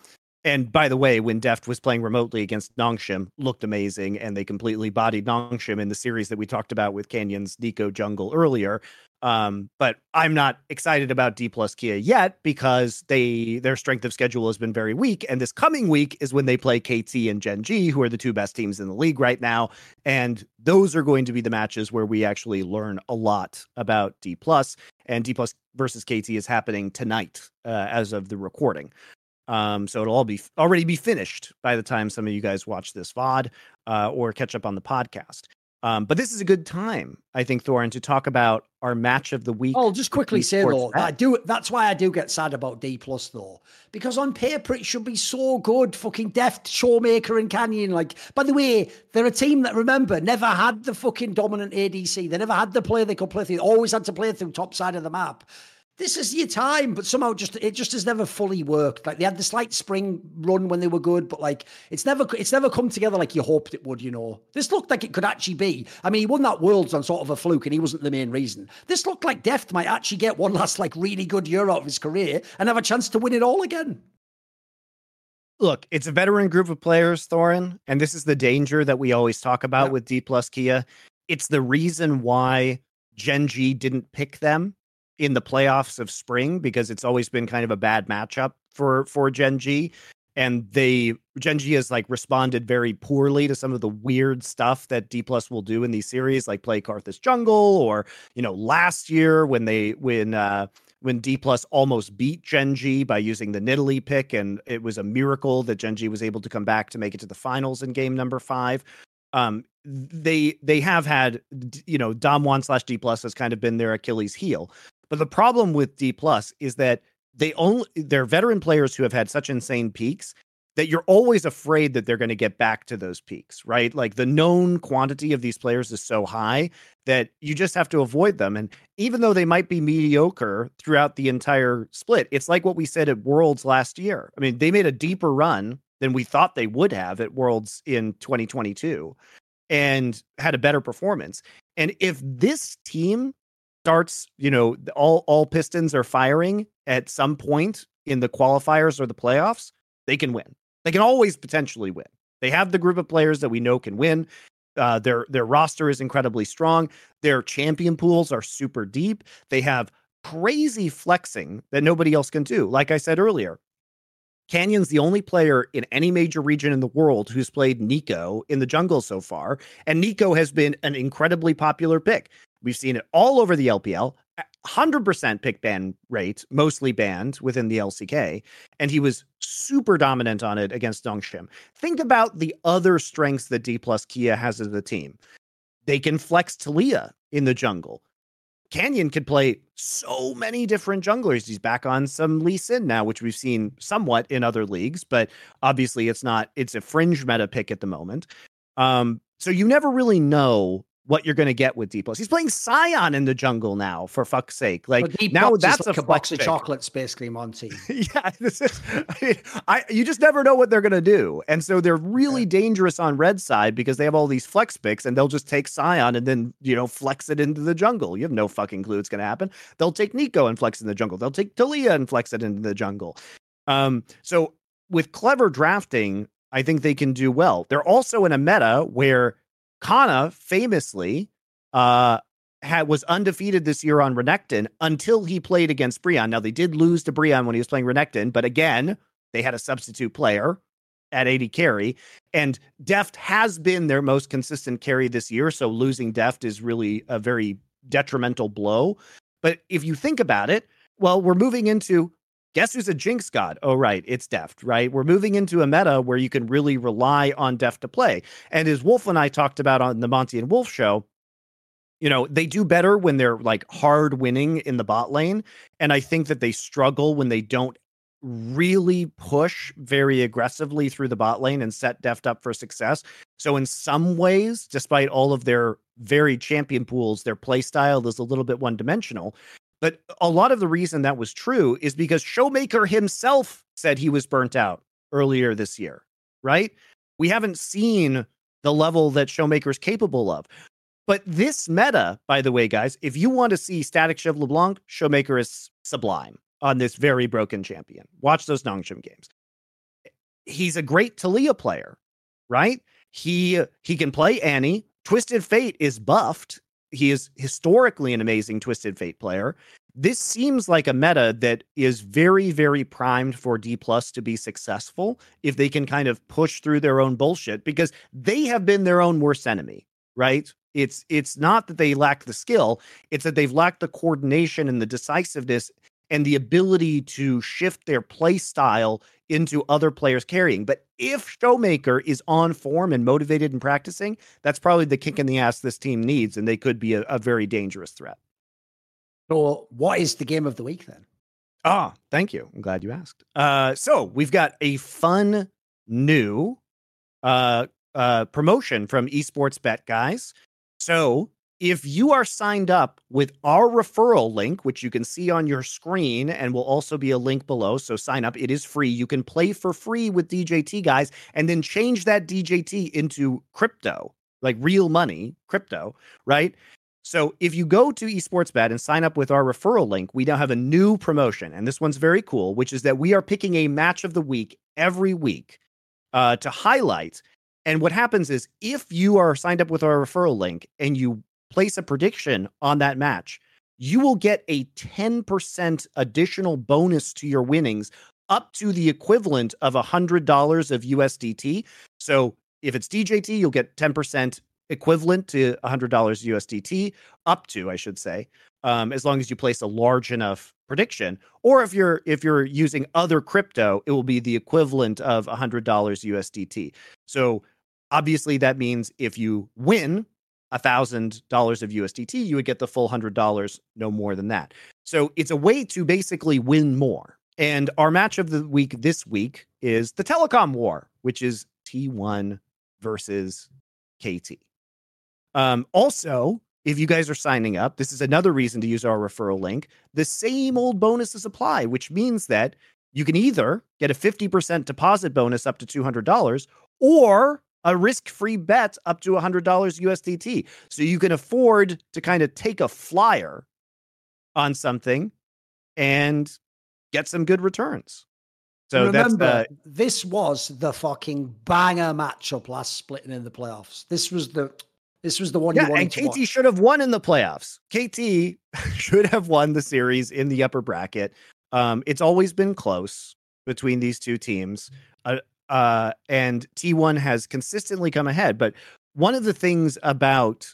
and by the way, when Deft was playing remotely against Nongshim, looked amazing, and they completely bodied Nongshim in the series that we talked about with Canyon's Neeko Jungle earlier. Um, but I'm not excited about D plus Kia yet because they their strength of schedule has been very weak, and this coming week is when they play KT and Gen G, who are the two best teams in the league right now, and those are going to be the matches where we actually learn a lot about D plus. And D plus versus KT is happening tonight uh, as of the recording. Um, so it'll all be already be finished by the time some of you guys watch this VOD uh, or catch up on the podcast. Um, but this is a good time, I think, Thorin, to talk about our match of the week. I'll just quickly say though, I do. That's why I do get sad about D plus though, because on paper it should be so good. Fucking Deft, Showmaker, and Canyon. Like, by the way, they're a team that remember never had the fucking dominant ADC. They never had the player they could play through. They always had to play through top side of the map this is your time, but somehow just it just has never fully worked. Like they had the slight spring run when they were good, but like it's never it's never come together like you hoped it would. You know, this looked like it could actually be. I mean, he won that Worlds on sort of a fluke, and he wasn't the main reason. This looked like Deft might actually get one last like really good year out of his career and have a chance to win it all again. Look, it's a veteran group of players, Thorin, and this is the danger that we always talk about yeah. with D plus Kia. It's the reason why Gen G didn't pick them in the playoffs of spring because it's always been kind of a bad matchup for for Gen G. And they Gen G has like responded very poorly to some of the weird stuff that D plus will do in these series, like play Karthus Jungle, or you know, last year when they when uh when D plus almost beat Gen G by using the Nidalee pick, and it was a miracle that Gen G was able to come back to make it to the finals in game number five. Um, they they have had you know Damwon slash D plus has kind of been their Achilles heel. But the problem with D plus is that they only they're veteran players who have had such insane peaks that you're always afraid that they're going to get back to those peaks, right? Like the known quantity of these players is so high that you just have to avoid them. And even though they might be mediocre throughout the entire split, it's like what we said at Worlds last year. I mean, they made a deeper run than we thought they would have at Worlds in 2022 and had a better performance. And if this team starts, you know, all all pistons are firing at some point in the qualifiers or the playoffs, they can win. They can always potentially win. They have the group of players that we know can win. Uh, their their roster is incredibly strong. Their champion pools are super deep. They have crazy flexing that nobody else can do. Like I said earlier, Canyon's the only player in any major region in the world who's played Neeko in the jungle so far, and Neeko has been an incredibly popular pick. We've seen it all over the LPL. 100% pick ban rate, mostly banned within the LCK, and he was super dominant on it against Nongshim. Think about the other strengths that D plus Kia has as a team. They can flex Taliyah in the jungle. Canyon could play so many different junglers. He's back on some Lee Sin now, which we've seen somewhat in other leagues, but obviously it's not, it's a fringe meta pick at the moment. Um, so you never really know what you're going to get with D plus. He's playing Sion in the jungle now, for fuck's sake. Like now, that's like a, a box of chocolates, basically, Monte. yeah, this is. I, I, you just never know what they're going to do, and so they're really yeah. dangerous on red side because they have all these flex picks, and they'll just take Sion and then you know flex it into the jungle. You have no fucking clue what's going to happen. They'll take Neeko and flex in the jungle. They'll take Taliyah and flex it into the jungle. Um, so with clever drafting, I think they can do well. They're also in a meta where Canna famously uh, had was undefeated this year on Renekton until he played against Brion. Now they did lose to Brion when he was playing Renekton, but again, they had a substitute player at AD carry. And Deft has been their most consistent carry this year. So losing Deft is really a very detrimental blow. But if you think about it, well, we're moving into guess who's a Jinx god? Oh, right, it's Deft, right? We're moving into a meta where you can really rely on Deft to play. And as Wolf and I talked about on the Monte and Wolf show, you know, they do better when they're like hard winning in the bot lane. And I think that they struggle when they don't really push very aggressively through the bot lane and set Deft up for success. So in some ways, despite all of their very champion pools, their play style is a little bit one dimensional. But a lot of the reason that was true is because Showmaker himself said he was burnt out earlier this year, right? We haven't seen the level that Showmaker is capable of. But this meta, by the way, guys, if you want to see Static Shiv LeBlanc, Showmaker is sublime on this very broken champion. Watch those Nongshim games. He's a great Taliyah player, right? He he can play Annie. Twisted Fate is buffed he is historically an amazing Twisted Fate player. This seems like a meta that is very, very primed for D plus to be successful if they can kind of push through their own bullshit because they have been their own worst enemy, right? It's it's not that they lack the skill, it's that they've lacked the coordination and the decisiveness and the ability to shift their play style into other players carrying. But if Showmaker is on form and motivated and practicing, that's probably the kick in the ass this team needs, and they could be a, a very dangerous threat. So, what is the game of the week then? Ah, thank you. I'm glad you asked. Uh, so we've got a fun new uh, uh, promotion from Esports Bet, guys. So if you are signed up with our referral link, which you can see on your screen and will also be a link below, so sign up. It is free. You can play for free with DJT, guys, and then change that DJT into crypto, like real money, crypto, right? So if you go to esportsbet and sign up with our referral link, we now have a new promotion, and this one's very cool, which is that we are picking a match of the week every week uh, to highlight. And what happens is if you are signed up with our referral link and you place a prediction on that match, you will get a 10% additional bonus to your winnings up to the equivalent of $100 of USDT. So if it's DJT, you'll get 10% equivalent to $100 USDT, up to, I should say, um, as long as you place a large enough prediction. Or if you're if you're using other crypto, it will be the equivalent of $100 USDT. So obviously that means if you win $1,000 of USDT, you would get the full $100, no more than that. So it's a way to basically win more. and our match of the week this week is the Telecom War, which is T1 versus KT. Um, also, if you guys are signing up, this is another reason to use our referral link. The same old bonuses apply, which means that you can either get a 50% deposit bonus up to $200 or a risk free bet up to $100 USDT. So you can afford to kind of take a flyer on something and get some good returns. So remember, that's, uh, this was the fucking banger matchup last splitting in the playoffs. This was the this was the one. Yeah, and KT should have won in the playoffs. KT *laughs* should have won the series in the upper bracket. Um, it's always been close between these two teams, uh, uh, and T1 has consistently come ahead. But one of the things about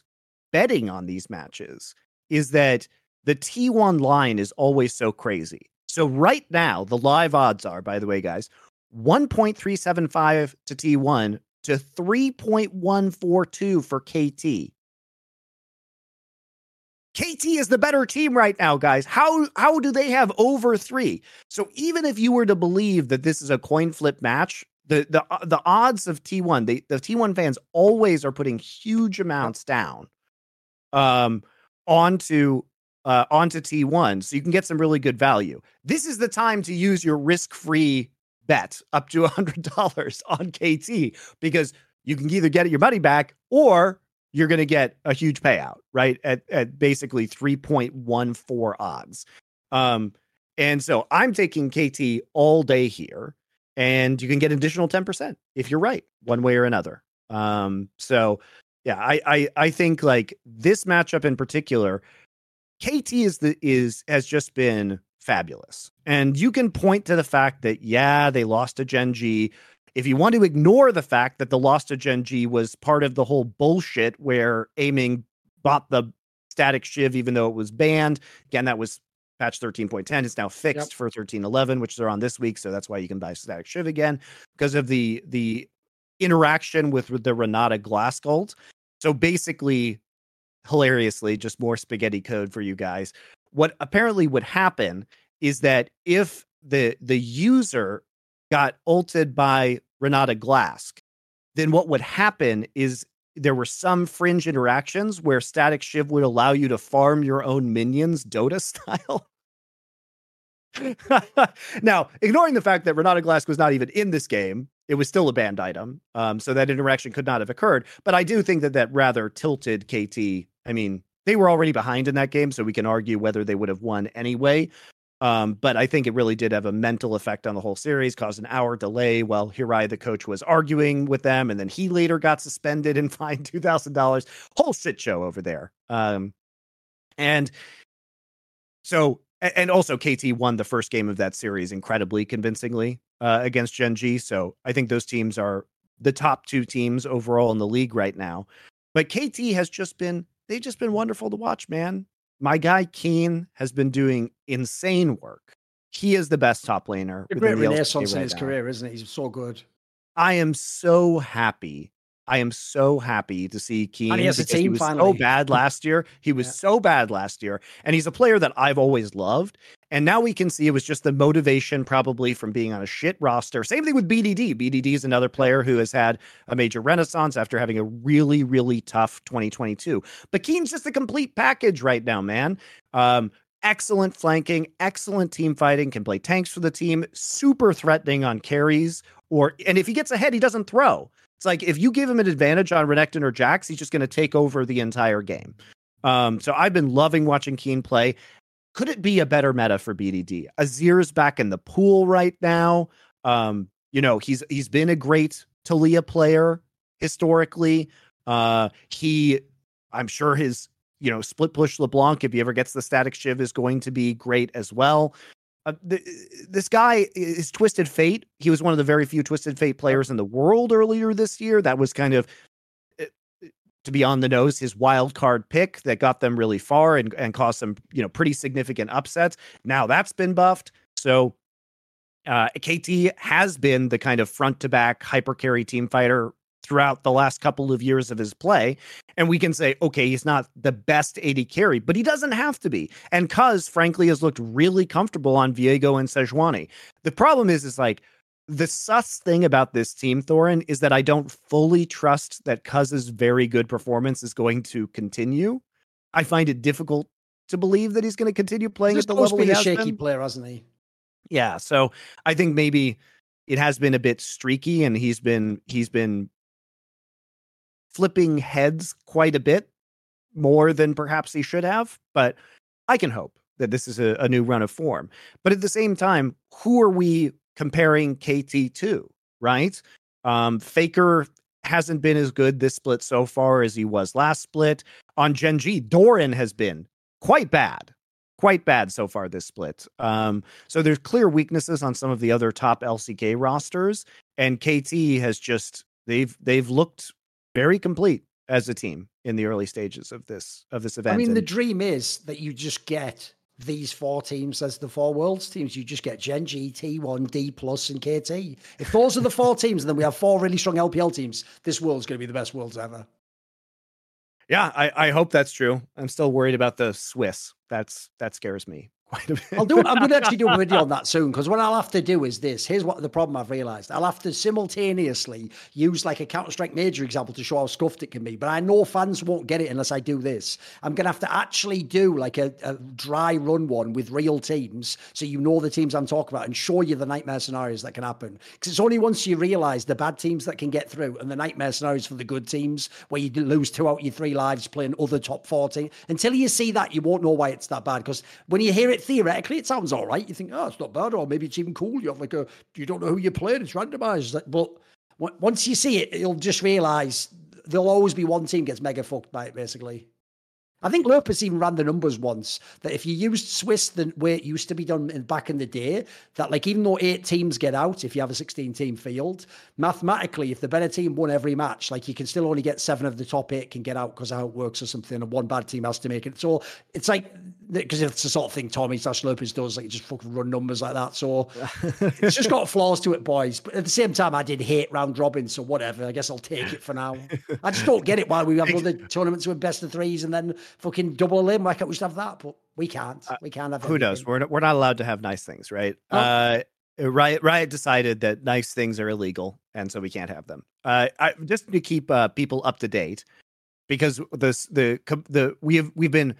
betting on these matches is that the T1 line is always so crazy. So right now, the live odds are, by the way, guys, 1.375 to T1 to 3.142 for KT. KT is the better team right now, guys. How how do they have over 3? So even if you were to believe that this is a coin flip match, the the uh, the odds of T1, the, the T1 fans always are putting huge amounts down um onto uh, onto T1 so you can get some really good value. This is the time to use your risk free bet up to $100 *laughs* on KT because you can either get your money back or you're going to get a huge payout, right? At, at basically 3.14 odds. Um, and so I'm taking KT all day here, and you can get additional 10% if you're right, one way or another. Um, so yeah, I, I I think like this matchup in particular, KT is the is has just been fabulous. And you can point to the fact that yeah, they lost to Gen G. If you want to ignore the fact that the loss to Gen G was part of the whole bullshit where Aiming bought the static shiv even though it was banned. Again, that was patch 13.10 It's now fixed yep. for 13.11 which they're on this week so that's why you can buy static shiv again because of the the interaction with, with the Renata Glasc gold so basically hilariously, just more spaghetti code for you guys. What apparently would happen is that if the the user got ulted by Renata Glasc, then what would happen is there were some fringe interactions where Static Shiv would allow you to farm your own minions Dota *laughs* style. *laughs* now, ignoring the fact that Renata Glasc was not even in this game, it was still a banned item. Um, so that interaction could not have occurred. But I do think that that rather tilted KT I mean, they were already behind in that game, so we can argue whether they would have won anyway. Um, but I think it really did have a mental effect on the whole series, caused an hour delay while Hirai, the coach, was arguing with them, and then he later got suspended and *laughs* fined two thousand dollars. Whole shit show over there. Um, and so, and also KT won the first game of that series incredibly convincingly uh, against Gen G. So I think those teams are the top two teams overall in the league right now. But KT has just been they've just been wonderful to watch, man. My guy Kiin has been doing insane work. He is the best top laner. A great renaissance right in his now. career, isn't it? He's so good. I am so happy I am so happy to see Kiin. And he has a team he was finally. so bad *laughs* last year. He was yeah. so bad last year. And he's a player that I've always loved. And now we can see it was just the motivation probably from being on a shit roster. Same thing with BDD. BDD is another player who has had a major renaissance after having a really, really tough 2022. But Kiin's just a complete package right now, man. Um, excellent flanking, excellent team fighting, can play tanks for the team, super threatening on carries. Or and if he gets ahead, he doesn't throw. It's like if you give him an advantage on Renekton or Jax, he's just going to take over the entire game. Um, so I've been loving watching Kiin play. Could it be a better meta for BDD? Azir's back in the pool right now. Um, you know, he's he's been a great Taliyah player historically. Uh, he, I'm sure his you know split push LeBlanc if he ever gets the static shiv is going to be great as well. Uh, this guy is Twisted Fate. He was one of the very few Twisted Fate players in the world earlier this year. That was kind of, eh, to be on the nose, his wild card pick that got them really far and, and caused some, you know, pretty significant upsets. Now that's been buffed. So uh, KT has been the kind of front to back hyper carry team fighter throughout the last couple of years of his play. And we can say, okay, he's not the best AD carry, but he doesn't have to be. And Cuzz, frankly, has looked really comfortable on Viego and Sejuani. The problem is, is like the sus thing about this team, Thorin, is that I don't fully trust that Cuzz's very good performance is going to continue. I find it difficult to believe that he's going to continue playing at the level he has a shaky been. player, hasn't he? Yeah, so I think maybe it has been a bit streaky, and he's been he's been flipping heads quite a bit more than perhaps he should have. But I can hope that this is a, a new run of form. But at the same time, who are we comparing KT to? Right? Um, Faker hasn't been as good this split so far as he was last split. On Gen G, Doran has been quite bad, quite bad so far this split. Um, so there's clear weaknesses on some of the other top LCK rosters, and KT has just they've they've looked very complete as a team in the early stages of this of this event. I mean, and, the dream is that you just get these four teams as the four worlds teams. You just get Gen G, T1, D plus, and KT. If those are the four *laughs* teams, and then we have four really strong LPL teams, this world's going to be the best worlds ever. Yeah, I, I hope that's true. I'm still worried about the Swiss. That's that scares me quite a bit. I'll do. I'm going to actually do a video on *laughs* that soon because what I'll have to do is this. Here's what the problem I've realized. I'll have to simultaneously use like a Counter Strike Major example to show how scuffed it can be. But I know fans won't get it unless I do this. I'm going to have to actually do like a, a dry run one with real teams, so you know the teams I'm talking about, and show you the nightmare scenarios that can happen. Because it's only once you realize the bad teams that can get through, and the nightmare scenarios for the good teams where you lose two out of your three lives playing other top 14. Until you see that, you won't know why it's that bad. Because when you hear it theoretically, it sounds all right. You think, oh, it's not bad, or maybe it's even cool. You have like a, you don't know who you're playing. It's randomized. But once you see it, you'll just realize there'll always be one team gets mega fucked by it, basically. I think Lopez even ran the numbers once that if you used Swiss the way it used to be done in, back in the day, that like even though eight teams get out, if you have a 16 team field, mathematically, if the better team won every match, like you can still only get seven of the top eight can get out because how it works or something, and one bad team has to make it. So it's like because it's the sort of thing Tommy Sash Lopez does, like just fucking run numbers like that. So *laughs* it's just got flaws to it, boys. But at the same time, I did hate round robin, so whatever. I guess I'll take it for now. I just don't get it why we have *laughs* other tournaments with best of threes and then fucking double elim. Why can't we just have that? But we can't. Uh, we can't have. Who knows? We're not, we're not allowed to have nice things, right? Oh. Uh, Riot Riot decided that nice things are illegal, and so we can't have them. Uh, I, just to keep uh, people up to date, because this the the we have we've been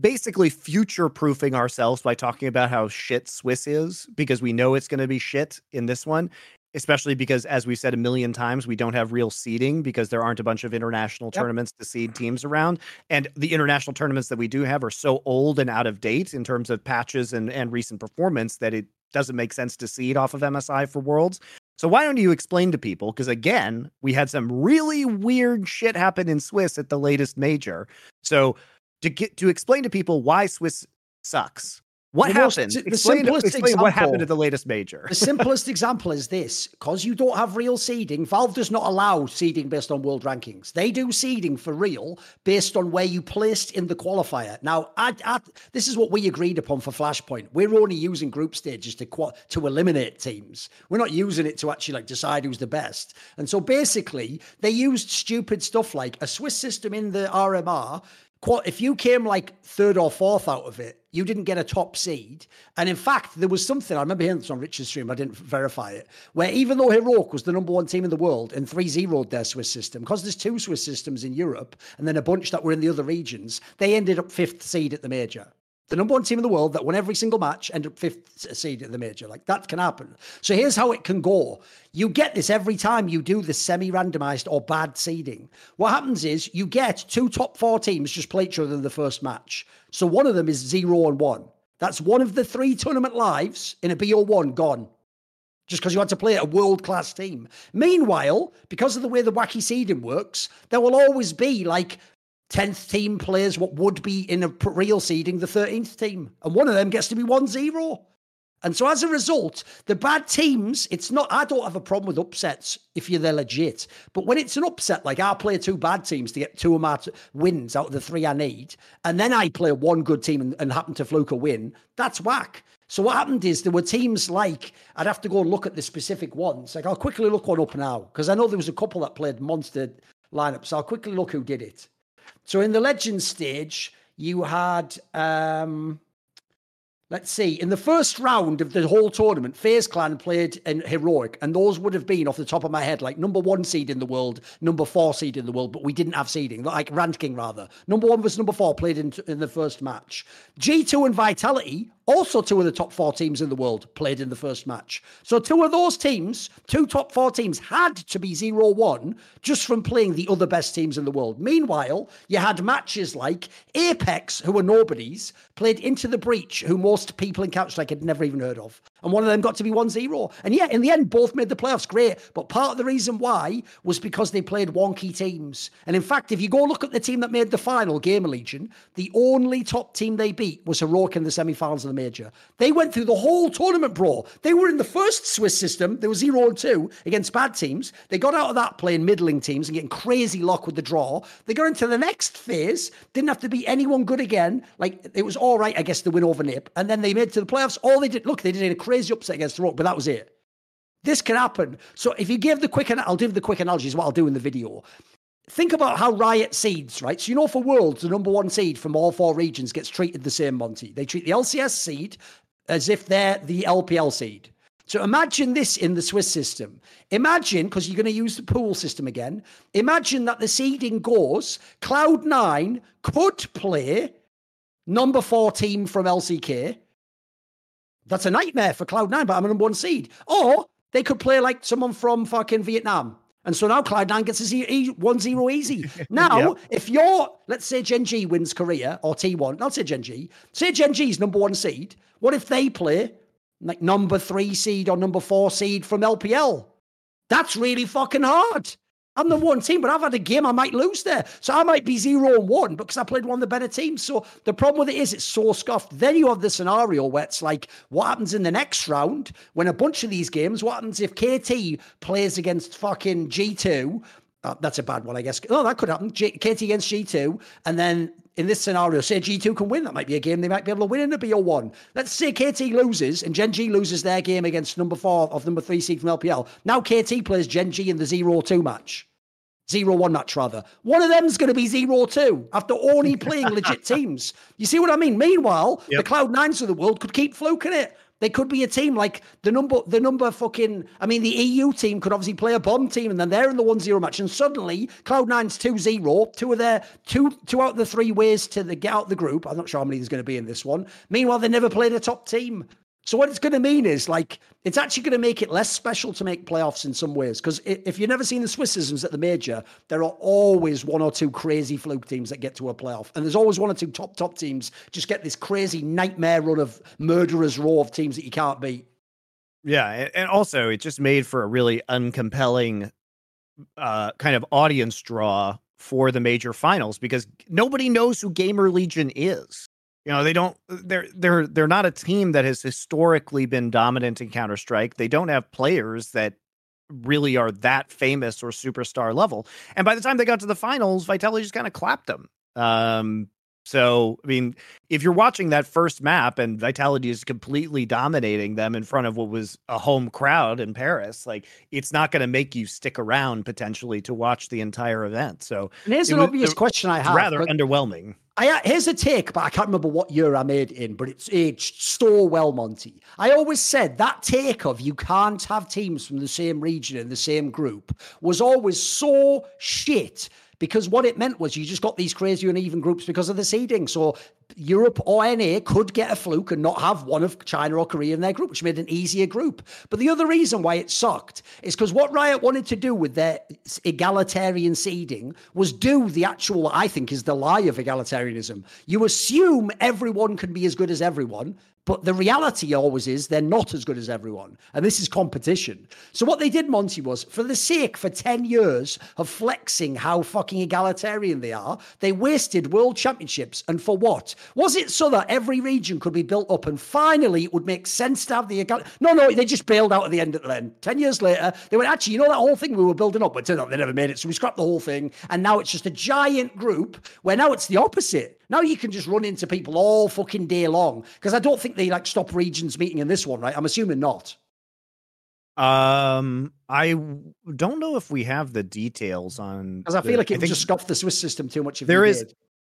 basically future proofing ourselves by talking about how shit Swiss is because we know it's going to be shit in this one. Especially because, as we said a million times, we don't have real seeding because there aren't a bunch of international yep. tournaments to seed teams around. And the international tournaments that we do have are so old and out of date in terms of patches and, and recent performance that it doesn't make sense to seed off of MSI for Worlds. So why don't you explain to people? Because again, we had some really weird shit happen in Swiss at the latest major. So to get to explain to people why Swiss sucks. What the happened? Most, explain, explain example, what happened at the latest major. the simplest example is this: because you don't have real seeding, Valve does not allow seeding based on world rankings. They do seeding for real based on where you placed in the qualifier. Now, I, I, this is what we agreed upon for Flashpoint. We're only using group stages to to eliminate teams. We're not using it to actually like decide who's the best. And so basically, they used stupid stuff like a Swiss system in the RMR if you came like third or fourth out of it, you didn't get a top seed. And in fact, there was something, I remember hearing this on Richard's stream, I didn't verify it, where even though Heroic was the number one team in the world and 3 0 their Swiss system, because there's two Swiss systems in Europe and then a bunch that were in the other regions, they ended up fifth seed at the major the number one team in the world that won every single match, ended up fifth seed at the major. Like that can happen. So here's how it can go. You get this every time you do the semi-randomized or bad seeding. What happens is you get two top four teams just play each other in the first match. So one of them is zero and one. That's one of the three tournament lives in a BO1 gone. Just because you had to play a world class team. Meanwhile, because of the way the wacky seeding works, there will always be like 10th team plays what would be in a real seeding the 13th team. And one of them gets to be 1 0. And so as a result, the bad teams, it's not, I don't have a problem with upsets if you're they're legit. But when it's an upset, like I play two bad teams to get two of my wins out of the three I need, and then I play one good team and, and happen to fluke a win, that's whack. So what happened is there were teams like, I'd have to go and look at the specific ones. Like I'll quickly look one up now, because I know there was a couple that played monster lineups. So I'll quickly look who did it. So in the Legends stage, you had um Let's see. In the first round of the whole tournament, FaZe Clan played in Heroic, and those would have been off the top of my head like number one seed in the world, number four seed in the world, but we didn't have seeding, like ranking rather. Number one was number four, played in, in the first match. G2 and Vitality also, two of the top four teams in the world played in the first match. So, two of those teams, two top four teams, had to be 0 1 just from playing the other best teams in the world. Meanwhile, you had matches like Apex, who were nobodies, played Into the Breach, who most people in Counter Strike had never even heard of and one of them got to be 1-0. And yeah, in the end, both made the playoffs. Great. But part of the reason why was because they played wonky teams. And in fact, if you go look at the team that made the final, Gamer Legion, the only top team they beat was Heroic in the semi-finals of the major. They went through the whole tournament, bro. They were in the first Swiss system. They were 0 and 2 against bad teams. They got out of that playing middling teams and getting crazy luck with the draw. They got into the next phase, didn't have to beat anyone good again. Like it was all right, I guess, to win over Nip. And then they made to the playoffs. All they did, look, they did a crazy upset against the Rock, but that was it. This can happen. So if you give the quick, I'll give the quick analogy is what I'll do in the video. Think about how Riot seeds, right? So you know, for Worlds, the number one seed from all four regions gets treated the same, Monte. They treat the LCS seed as if they're the LPL seed. So imagine this in the Swiss system. Imagine, because you're going to use the pool system again, imagine that the seeding goes Cloud9 could play number four team from LCK that's a nightmare for Cloud9, but I'm a number one seed. Or they could play like someone from fucking Vietnam. And so now Cloud9 gets a 1 0 easy. *laughs* Now, yep. if you're, let's say Gen G wins Korea or T1, I'll say Gen G, say Gen G's number one seed. What if they play like number three seed or number four seed from LPL? That's really fucking hard. I'm the one team, but I've had a game I might lose there. So I might be zero and one because I played one of the better teams. So the problem with it is it's so scuffed. Then you have the scenario where it's like, what happens in the next round when a bunch of these games, what happens if KT plays against fucking G2? Uh, that's a bad one, I guess. Oh, that could happen. G- KT against G2. And then in this scenario, say G2 can win. That might be a game they might be able to win in a BO1. Let's say KT loses and Gen G loses their game against number four of number three seed from LPL. Now KT plays Gen G in the 0 2 match. Zero one match rather. One of them's going to be zero two after only playing legit *laughs* teams. You see what I mean? Meanwhile, yep. the Cloud Nines of the world could keep fluking it. They could be a team like the number, the number fucking. I mean, the EU team could obviously play a bomb team, and then they're in the one zero match, and suddenly Cloud Nine's two zero, two of their two two out of the three ways to the get out the group. I'm not sure how many there's going to be in this one. Meanwhile, they never played a top team. So what it's going to mean is like it's actually going to make it less special to make playoffs in some ways because if you've never seen the Swissisms at the major, there are always one or two crazy fluke teams that get to a playoff, and there's always one or two top top teams just get this crazy nightmare run of murderers row of teams that you can't beat. Yeah, and also it just made for a really uncompelling uh, kind of audience draw for the major finals because nobody knows who Gamer Legion is. You know, they don't they're they're they're not a team that has historically been dominant in Counter-Strike. They don't have players that really are that famous or superstar level. And by the time they got to the finals, Vitality just kind of clapped them. Um, so, I mean, if you're watching that first map and Vitality is completely dominating them in front of what was a home crowd in Paris, like it's not going to make you stick around potentially to watch the entire event. So, and here's an was, obvious question I have. Rather underwhelming. I, here's a take, but I can't remember what year I made it in, but it's aged so well, Monty. I always said that take of you can't have teams from the same region in the same group was always so shit because what it meant was you just got these crazy uneven groups because of the seeding. So Europe or NA could get a fluke and not have one of China or Korea in their group, which made an easier group. But the other reason why it sucked is because what Riot wanted to do with their egalitarian seeding was do the actual, what I think is the lie of egalitarianism. You assume everyone can be as good as everyone, but the reality always is they're not as good as everyone. And this is competition. So what they did, Monty, was for the sake for 10 years of flexing how fucking egalitarian they are, they wasted world championships. And for what? Was it so that every region could be built up and finally it would make sense to have the account? No, no, they just bailed out at the end of the end. Ten years later, they went, actually, you know that whole thing we were building up, but turned out they never made it. So we scrapped the whole thing. And now it's just a giant group where now it's the opposite. Now you can just run into people all fucking day long. Because I don't think they like stop regions meeting in this one, right? I'm assuming not. Um, I don't know if we have the details on because I feel the, like it just scuffed the Swiss system too much. If there is,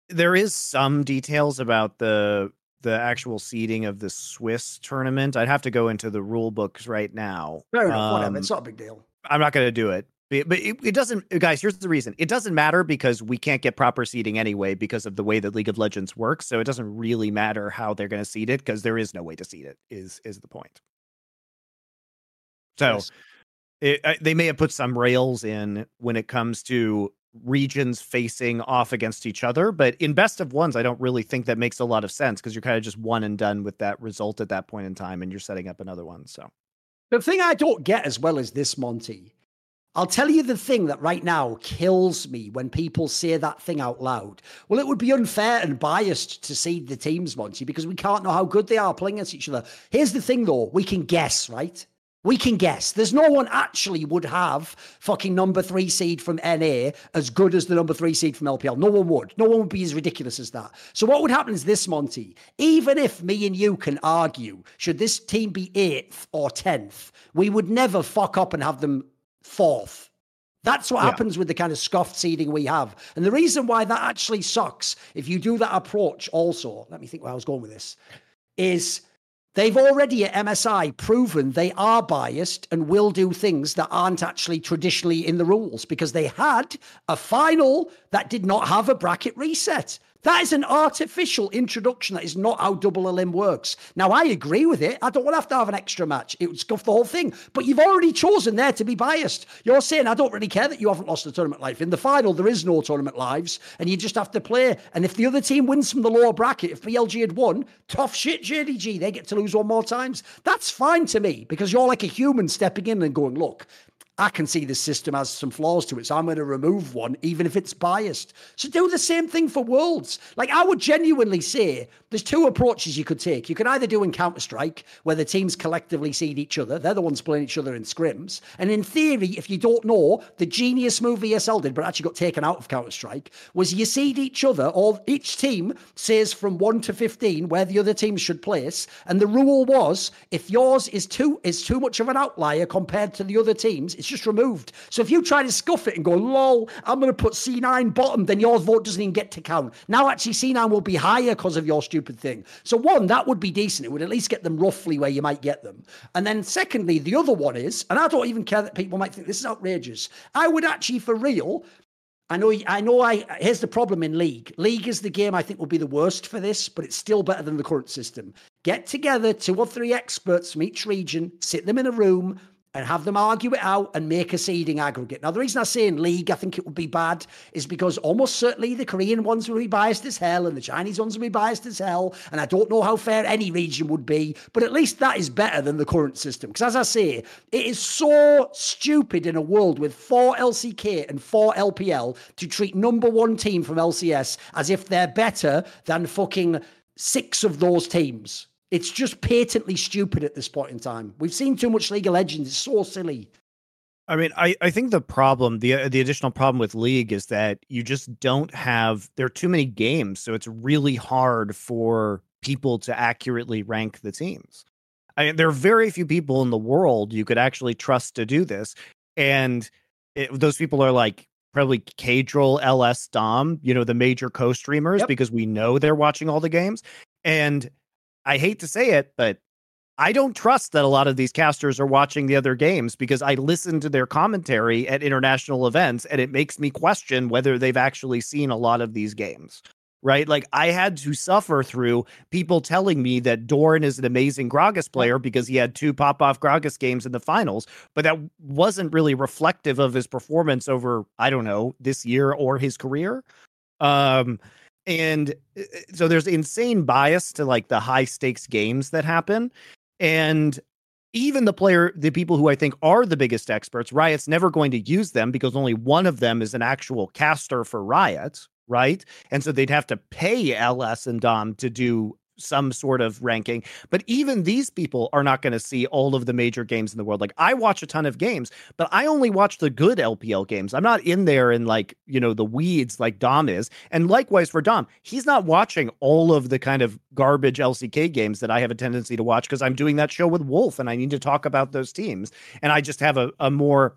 there is some details about the the actual seeding of the Swiss tournament. I'd have to go into the rule books right now. Fair enough, um, whatever. It's not a big deal. I'm not going to do it. But it, it, doesn't, guys. Here's the reason: it doesn't matter because we can't get proper seeding anyway because of the way that League of Legends works. So it doesn't really matter how they're going to seed it because there is no way to seed it. Is is the point? So yes. it, they may have put some rails in when it comes to regions facing off against each other, but in best of ones, I don't really think that makes a lot of sense because you're kind of just one and done with that result at that point in time, and you're setting up another one. So the thing I don't get as well as this, Monty. I'll tell you the thing that right now kills me when people say that thing out loud. Well, it would be unfair and biased to seed the teams, Monty, because we can't know how good they are playing against each other. Here's the thing, though we can guess, right? We can guess. There's no one actually would have fucking number three seed from NA as good as the number three seed from LPL. No one would. No one would be as ridiculous as that. So what would happen is this, Monty. Even if me and you can argue, should this team be eighth or tenth, we would never fuck up and have them fourth. That's what yeah. happens with the kind of scuffed seeding we have. And the reason why that actually sucks, if you do that approach also, let me think where I was going with this, is They've already at MSI proven they are biased and will do things that aren't actually traditionally in the rules because they had a final that did not have a bracket reset. That is an artificial introduction. That is not how double elim works. Now, I agree with it. I don't want to have to have an extra match. It would scuff the whole thing. But you've already chosen there to be biased. You're saying, I don't really care that you haven't lost a tournament life. In the final, there is no tournament lives, and you just have to play. And if the other team wins from the lower bracket, if BLG had won, tough shit, JDG. They get to lose one more times. That's fine to me because you're like a human stepping in and going, look, I can see the system has some flaws to it, so I'm going to remove one, even if it's biased. So do the same thing for Worlds. Like I would genuinely say, there's two approaches you could take. You could either do in Counter Strike, where the teams collectively seed each other; they're the ones playing each other in scrims. And in theory, if you don't know, the genius move ESL did, but actually got taken out of Counter Strike, was you seed each other, or each team says from one to fifteen where the other team should place, and the rule was if yours is too is too much of an outlier compared to the other teams, it's just removed. So if you try to scuff it and go, lol, I'm going to put C9 bottom, then your vote doesn't even get to count. Now, actually, C9 will be higher because of your stupid thing. So, one, that would be decent. It would at least get them roughly where you might get them. And then, secondly, the other one is, and I don't even care that people might think this is outrageous, I would actually, for real, I know, I know. I here's the problem in league. League is the game I think will be the worst for this, but it's still better than the current system. Get together two or three experts from each region, sit them in a room, and have them argue it out and make a seeding aggregate. Now, the reason I say in league I think it would be bad is because almost certainly the Korean ones will be biased as hell and the Chinese ones will be biased as hell. And I don't know how fair any region would be, but at least that is better than the current system. Because as I say, it is so stupid in a world with four LCK and four LPL to treat number one team from LCS as if they're better than fucking six of those teams. It's just patently stupid at this point in time. We've seen too much League of Legends. It's so silly. I mean, I, I think the problem, the uh, the additional problem with League is that you just don't have there are too many games, so it's really hard for people to accurately rank the teams. I mean, there are very few people in the world you could actually trust to do this, and it, those people are like probably Caedrel, LS, Dom, you know, the major co-streamers yep. because we know they're watching all the games, and I hate to say it, but I don't trust that a lot of these casters are watching the other games because I listen to their commentary at international events and it makes me question whether they've actually seen a lot of these games. Right? Like I had to suffer through people telling me that Doran is an amazing Gragas player because he had two pop off Gragas games in the finals, but that wasn't really reflective of his performance over, I don't know, this year or his career. Um, and uh, uh, so there's insane bias to like the high stakes games that happen and even the player the people who i think are the biggest experts riot's never going to use them because only one of them is an actual caster for riot right? And so they'd have to pay LS and Dom to do some sort of ranking. But even these people are not going to see all of the major games in the world. Like I watch a ton of games, but I only watch the good LPL games. I'm not in there in like, you know, the weeds like Dom is. And likewise for Dom, he's not watching all of the kind of garbage LCK games that I have a tendency to watch because I'm doing that show with Wolf and I need to talk about those teams. And I just have a, a more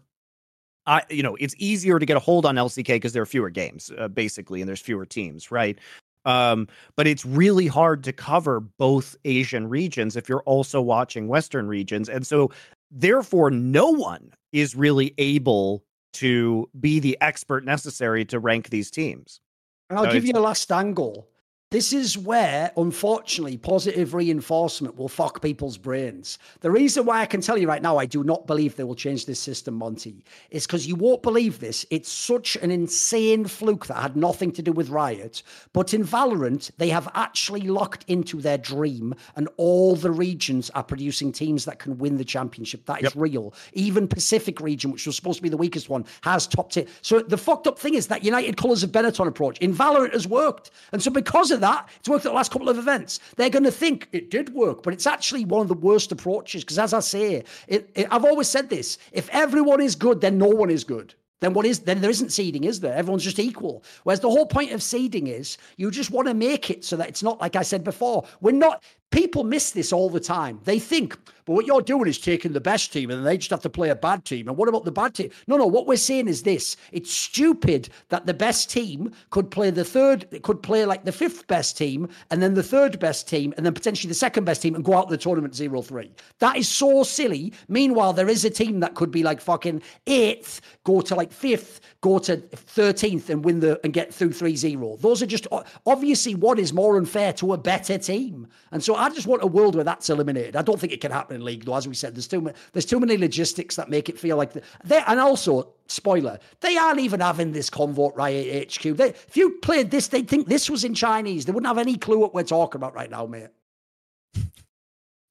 I, you know, it's easier to get a hold on LCK because there are fewer games, uh, basically, and there's fewer teams, right? Um, but it's really hard to cover both Asian regions if you're also watching Western regions. And so, therefore, no one is really able to be the expert necessary to rank these teams. And I'll so give you a last angle. This is where, unfortunately, positive reinforcement will fuck people's brains. The reason why I can tell you right now, I do not believe they will change this system, Monty, is because you won't believe this. It's such an insane fluke that had nothing to do with Riot. But in Valorant, they have actually locked into their dream, and all the regions are producing teams that can win the championship. That is yep. real. Even Pacific region, which was supposed to be the weakest one, has topped it. So the fucked up thing is that United Colors of Benetton approach in Valorant has worked. And so because of that. It's worked at the last couple of events. They're going to think it did work, but it's actually one of the worst approaches. Because as I say, it, it, I've always said this: if everyone is good, then no one is good then what is then there isn't seeding, is there? Everyone's just equal. Whereas the whole point of seeding is you just want to make it so that it's not like I said before. We're not people miss this all the time. They think, but what you're doing is taking the best team and they just have to play a bad team. And what about the bad team? No, no, what we're saying is this. It's stupid that the best team could play the third, could play like the fifth best team and then the third best team and then potentially the second best team and go out the tournament 0-3. That is so silly. Meanwhile, there is a team that could be like fucking eighth, go to like fifth, go to 13th and win the and get through 3-0. Those are just obviously what is more unfair to a better team. And so I just want a world where that's eliminated. I don't think it can happen in league though. As we said, there's too many, there's too many logistics that make it feel like they and also spoiler, they aren't even having this Convoke Riot HQ. They, if you played this, they'd think this was in Chinese. They wouldn't have any clue what we're talking about right now, mate. *laughs*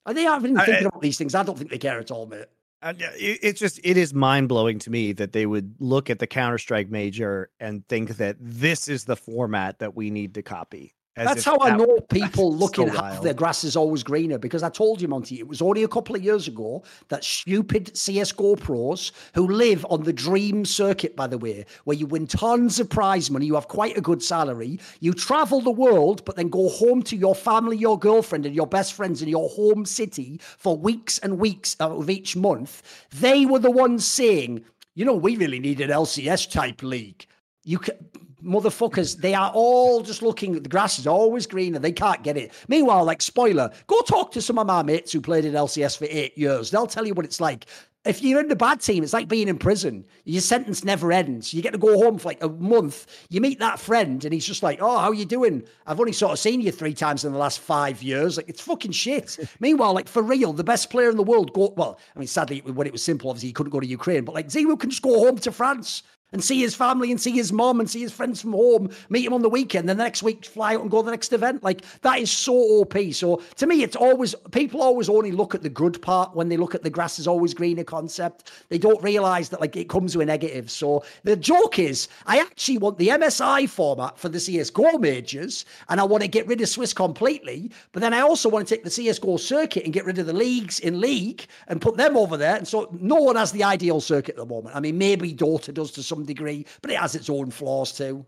Are they aren't even thinking I, about these things? I don't think they care at all, mate. Uh, it's just it is mind blowing to me that they would look at the Counter Strike major and think that this is the format that we need to copy. That's how that, I know people *laughs* looking at the grass is always greener because I told you, Monty, it was only a couple of years ago that stupid CSGO pros who live on the dream circuit, by the way, where you win tons of prize money, you have quite a good salary, you travel the world, but then go home to your family, your girlfriend, and your best friends in your home city for weeks and weeks of each month. They were the ones saying, you know, we really need an LCS type league. You can motherfuckers, they are all just looking, at the grass is always greener. They can't get it. Meanwhile, like, spoiler, go talk to some of my mates who played in LCS for eight years. They'll tell you what it's like. If you're in the bad team, it's like being in prison. Your sentence never ends. You get to go home for like a month. You meet that friend, and he's just like, "Oh, how are you doing? I've only sort of seen you three times in the last five years. Like, it's fucking shit." *laughs* Meanwhile, like for real, the best player in the world go. Well, I mean, sadly, when it was s1mple, obviously he couldn't go to Ukraine, but like ZywOo can just go home to France and see his family and see his mom and see his friends from home, meet him on the weekend, then the next week fly out and go to the next event. Like that is so OP. So to me, it's always people always only look at the good part when they look at the grass is always greener concept. They don't realize that like it comes with a negative. So the joke is, I actually want the MSI format for the CSGO majors, and I want to get rid of Swiss completely. But then I also want to take the CSGO circuit and get rid of the leagues in league and put them over there. And so no one has the ideal circuit at the moment. I mean, maybe Dota does to some degree, but it has its own flaws too.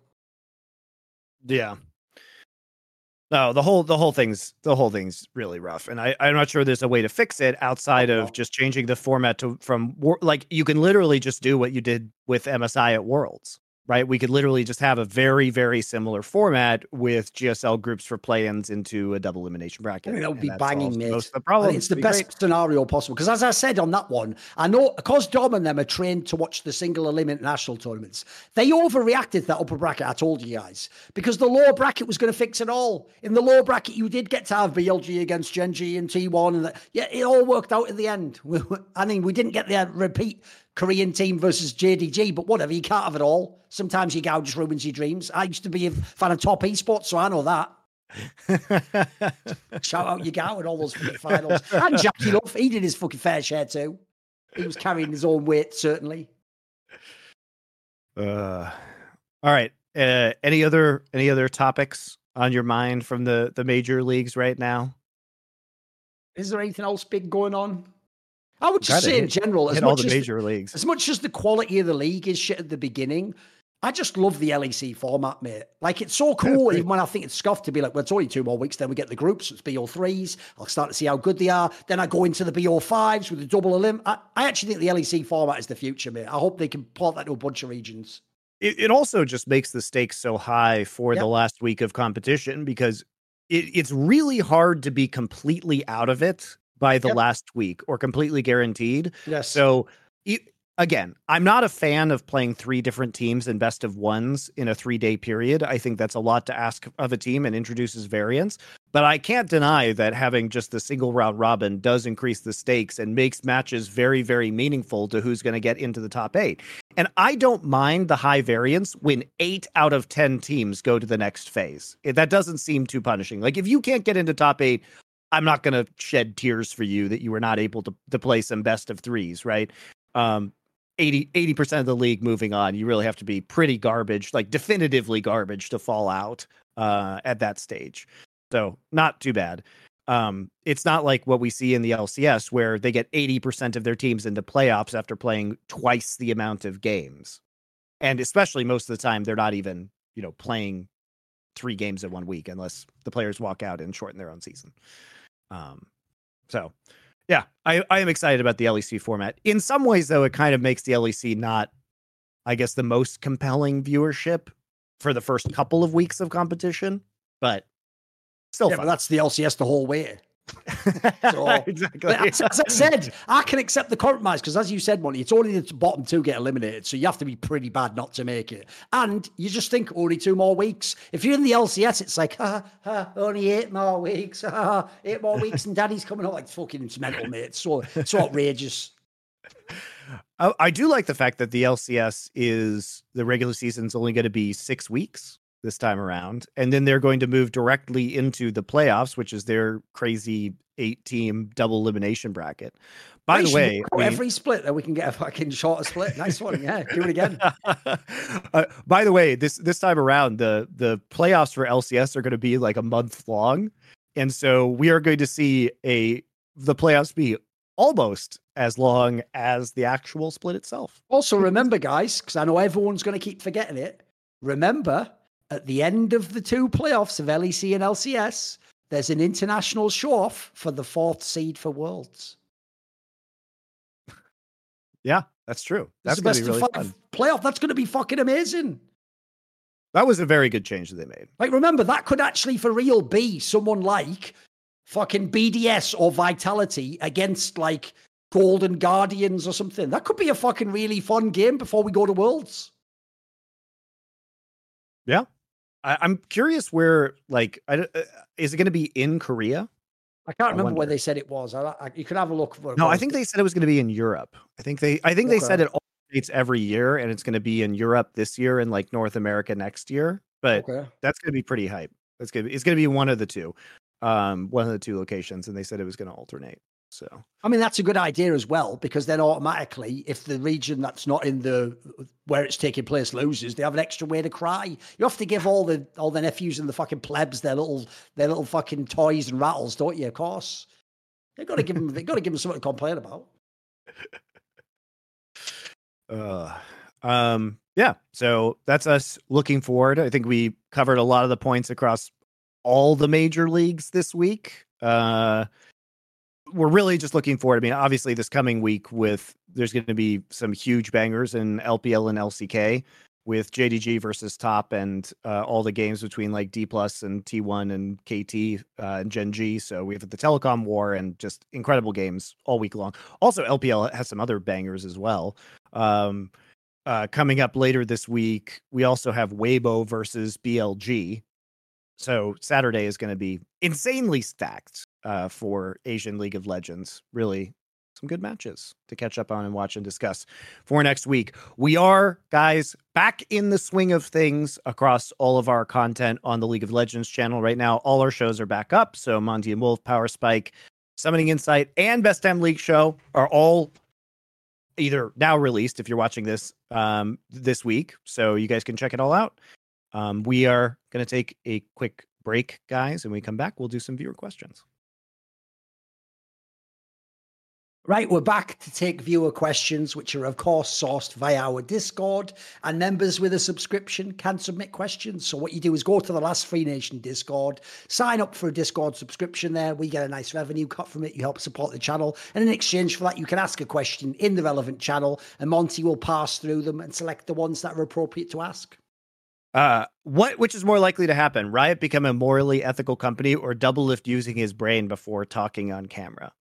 Yeah. No, the whole the whole thing's the whole thing's really rough, and I I'm not sure there's a way to fix it outside of just changing the format to from like you can literally just do what you did with MSI at Worlds right? We could literally just have a very, very similar format with GSL groups for play-ins into a double elimination bracket. I mean, that would be banging, mate. Most of the problem. It's the best great. scenario possible. Because as I said on that one, I know because Dom and them are trained to watch the single eliminate national tournaments, they overreacted that upper bracket. I told you guys because the lower bracket was going to fix it all. In the lower bracket, you did get to have BLG against Gen G and T1, and the, yeah, it all worked out in the end. *laughs* I mean, we didn't get the uh, repeat Korean team versus JDG, but whatever, you can't have it all. Sometimes Yagao just ruins your dreams. I used to be a fan of top esports, so I know that. *laughs* Shout out Yagao and all those finals. And JackeyLove, he did his fucking fair share too. He was carrying his own weight, certainly. Uh, all right. Uh, any other any other topics on your mind from the the major leagues right now? Is there anything else big going on? I would just say hit, in general, as much all the major as, leagues, as much as the quality of the league is shit at the beginning, I just love the LEC format, mate. Like it's so cool. Even when I think it's scuffed to be like, well, it's only two more weeks, then we get the groups. It's BO threes. I'll start to see how good they are. Then I go into the BO fives with the double elim. I, I actually think the LEC format is the future, mate. I hope they can port that to a bunch of regions. It, it also just makes the stakes so high for yep. the last week of competition because it, it's really hard to be completely out of it by the yep. last week or completely guaranteed. Yes. So again, I'm not a fan of playing three different teams in best of ones in a three day period. I think that's a lot to ask of a team and introduces variance. But I can't deny that having just the single round robin does increase the stakes and makes matches very, very meaningful to who's going to get into the top eight. And I don't mind the high variance when eight out of 10 teams go to the next phase. That doesn't seem too punishing. Like if you can't get into top eight, I'm not going to shed tears for you that you were not able to, to play some best of threes, right? Um, 80 percent of the league moving on. You really have to be pretty garbage, like definitively garbage, to fall out uh, at that stage. So not too bad. Um, it's not like what we see in the LCS where they get 80% of their teams into playoffs after playing twice the amount of games. And especially most of the time, they're not even, you know, playing three games in one week unless the players walk out and shorten their own season. Um, so yeah, I, I am excited about the LEC format. In some ways, though, it kind of makes the LEC not, I guess, the most compelling viewership for the first couple of weeks of competition, but still yeah, fun. But that's the LCS the whole way. *laughs* so, exactly. As, as, I said, I can accept the compromise because, as you said, Monty, it's only the bottom two get eliminated, so you have to be pretty bad not to make it. And you just think only two more weeks. If you're in the LCS, it's like, ha, ha, only eight more weeks, *laughs* ha, eight more weeks, and Daddy's coming up like fucking mental, mate. It's so so outrageous. I, I do like the fact that the LCS is the regular season is only going to be six weeks this time around. And then they're going to move directly into the playoffs, which is their crazy eight team double elimination bracket. By the way, every split that we can get a fucking shorter split. Nice one. Yeah. Do it again. *laughs* uh, by the way, this this time around, the the playoffs for LCS are going to be like a month long. And so we are going to see a the playoffs be almost as long as the actual split itself. Also, remember, guys, because I know everyone's going to keep forgetting it. Remember, at the end of the two playoffs of LEC and LCS, there's an international show off for the fourth seed for Worlds. Yeah, that's true. That's going to be really fun. Playoff. That's going to be fucking amazing. That was a very good change that they made. Like, remember, that could actually for real be someone like fucking BDS or Vitality against like Golden Guardians or something. That could be a fucking really fun game before we go to Worlds. Yeah, I, am curious where, like, I, uh, is it going to be in Korea? I can't remember where they said it was. I, I, you could have a look. no, I think they said it was going to be in Europe. I think they, I think okay. they said it all states every year, and it's going to be in Europe this year and like North America next year. But okay. that's going to be pretty hype. That's going to be, it's going to be one of the two, um, one of the two locations, and they said it was going to alternate. So, I mean, that's a good idea as well, because then automatically, if the region that's not in the where it's taking place loses, they have an extra way to cry. You have to give all the all the nephews and the fucking plebs their little their little fucking toys and rattles, don't you? Of course, they've got to give them they've got to give them something to complain about. *laughs* Uh, um, yeah. So that's us looking forward. I think we covered a lot of the points across all the major leagues this week. Uh, we're really just looking forward. I mean, obviously, this coming week with there's going to be some huge bangers in LPL and LCK with JDG versus Top and uh, all the games between like D plus and T1 and KT uh, and Gen G. So we have the telecom war and just incredible games all week long. Also, LPL has some other bangers as well. Um, uh, coming up later this week, we also have Weibo versus BLG. So Saturday is going to be insanely stacked uh, for Asian League of Legends. Really, some good matches to catch up on and watch and discuss for next week. We are, guys, back in the swing of things across all of our content on the League of Legends channel right now. All our shows are back up. So Monty and Wolf, Power Spike, Summoning Insight, and Best Time League Show are all either now released if you're watching this um, this week. So you guys can check it all out. Um, we are going to take a quick break, guys, and we come back. We'll do some viewer questions. Right, we're back to take viewer questions, which are, of course, sourced via our Discord. And members with a subscription can submit questions. So, what you do is go to the Last Free Nation Discord, sign up for a Discord subscription there. We get a nice revenue cut from it. You help support the channel. And in exchange for that, you can ask a question in the relevant channel, and Monty will pass through them and select the ones that are appropriate to ask. Uh, what which is more likely to happen? Riot become a morally ethical company or Doublelift using his brain before talking on camera?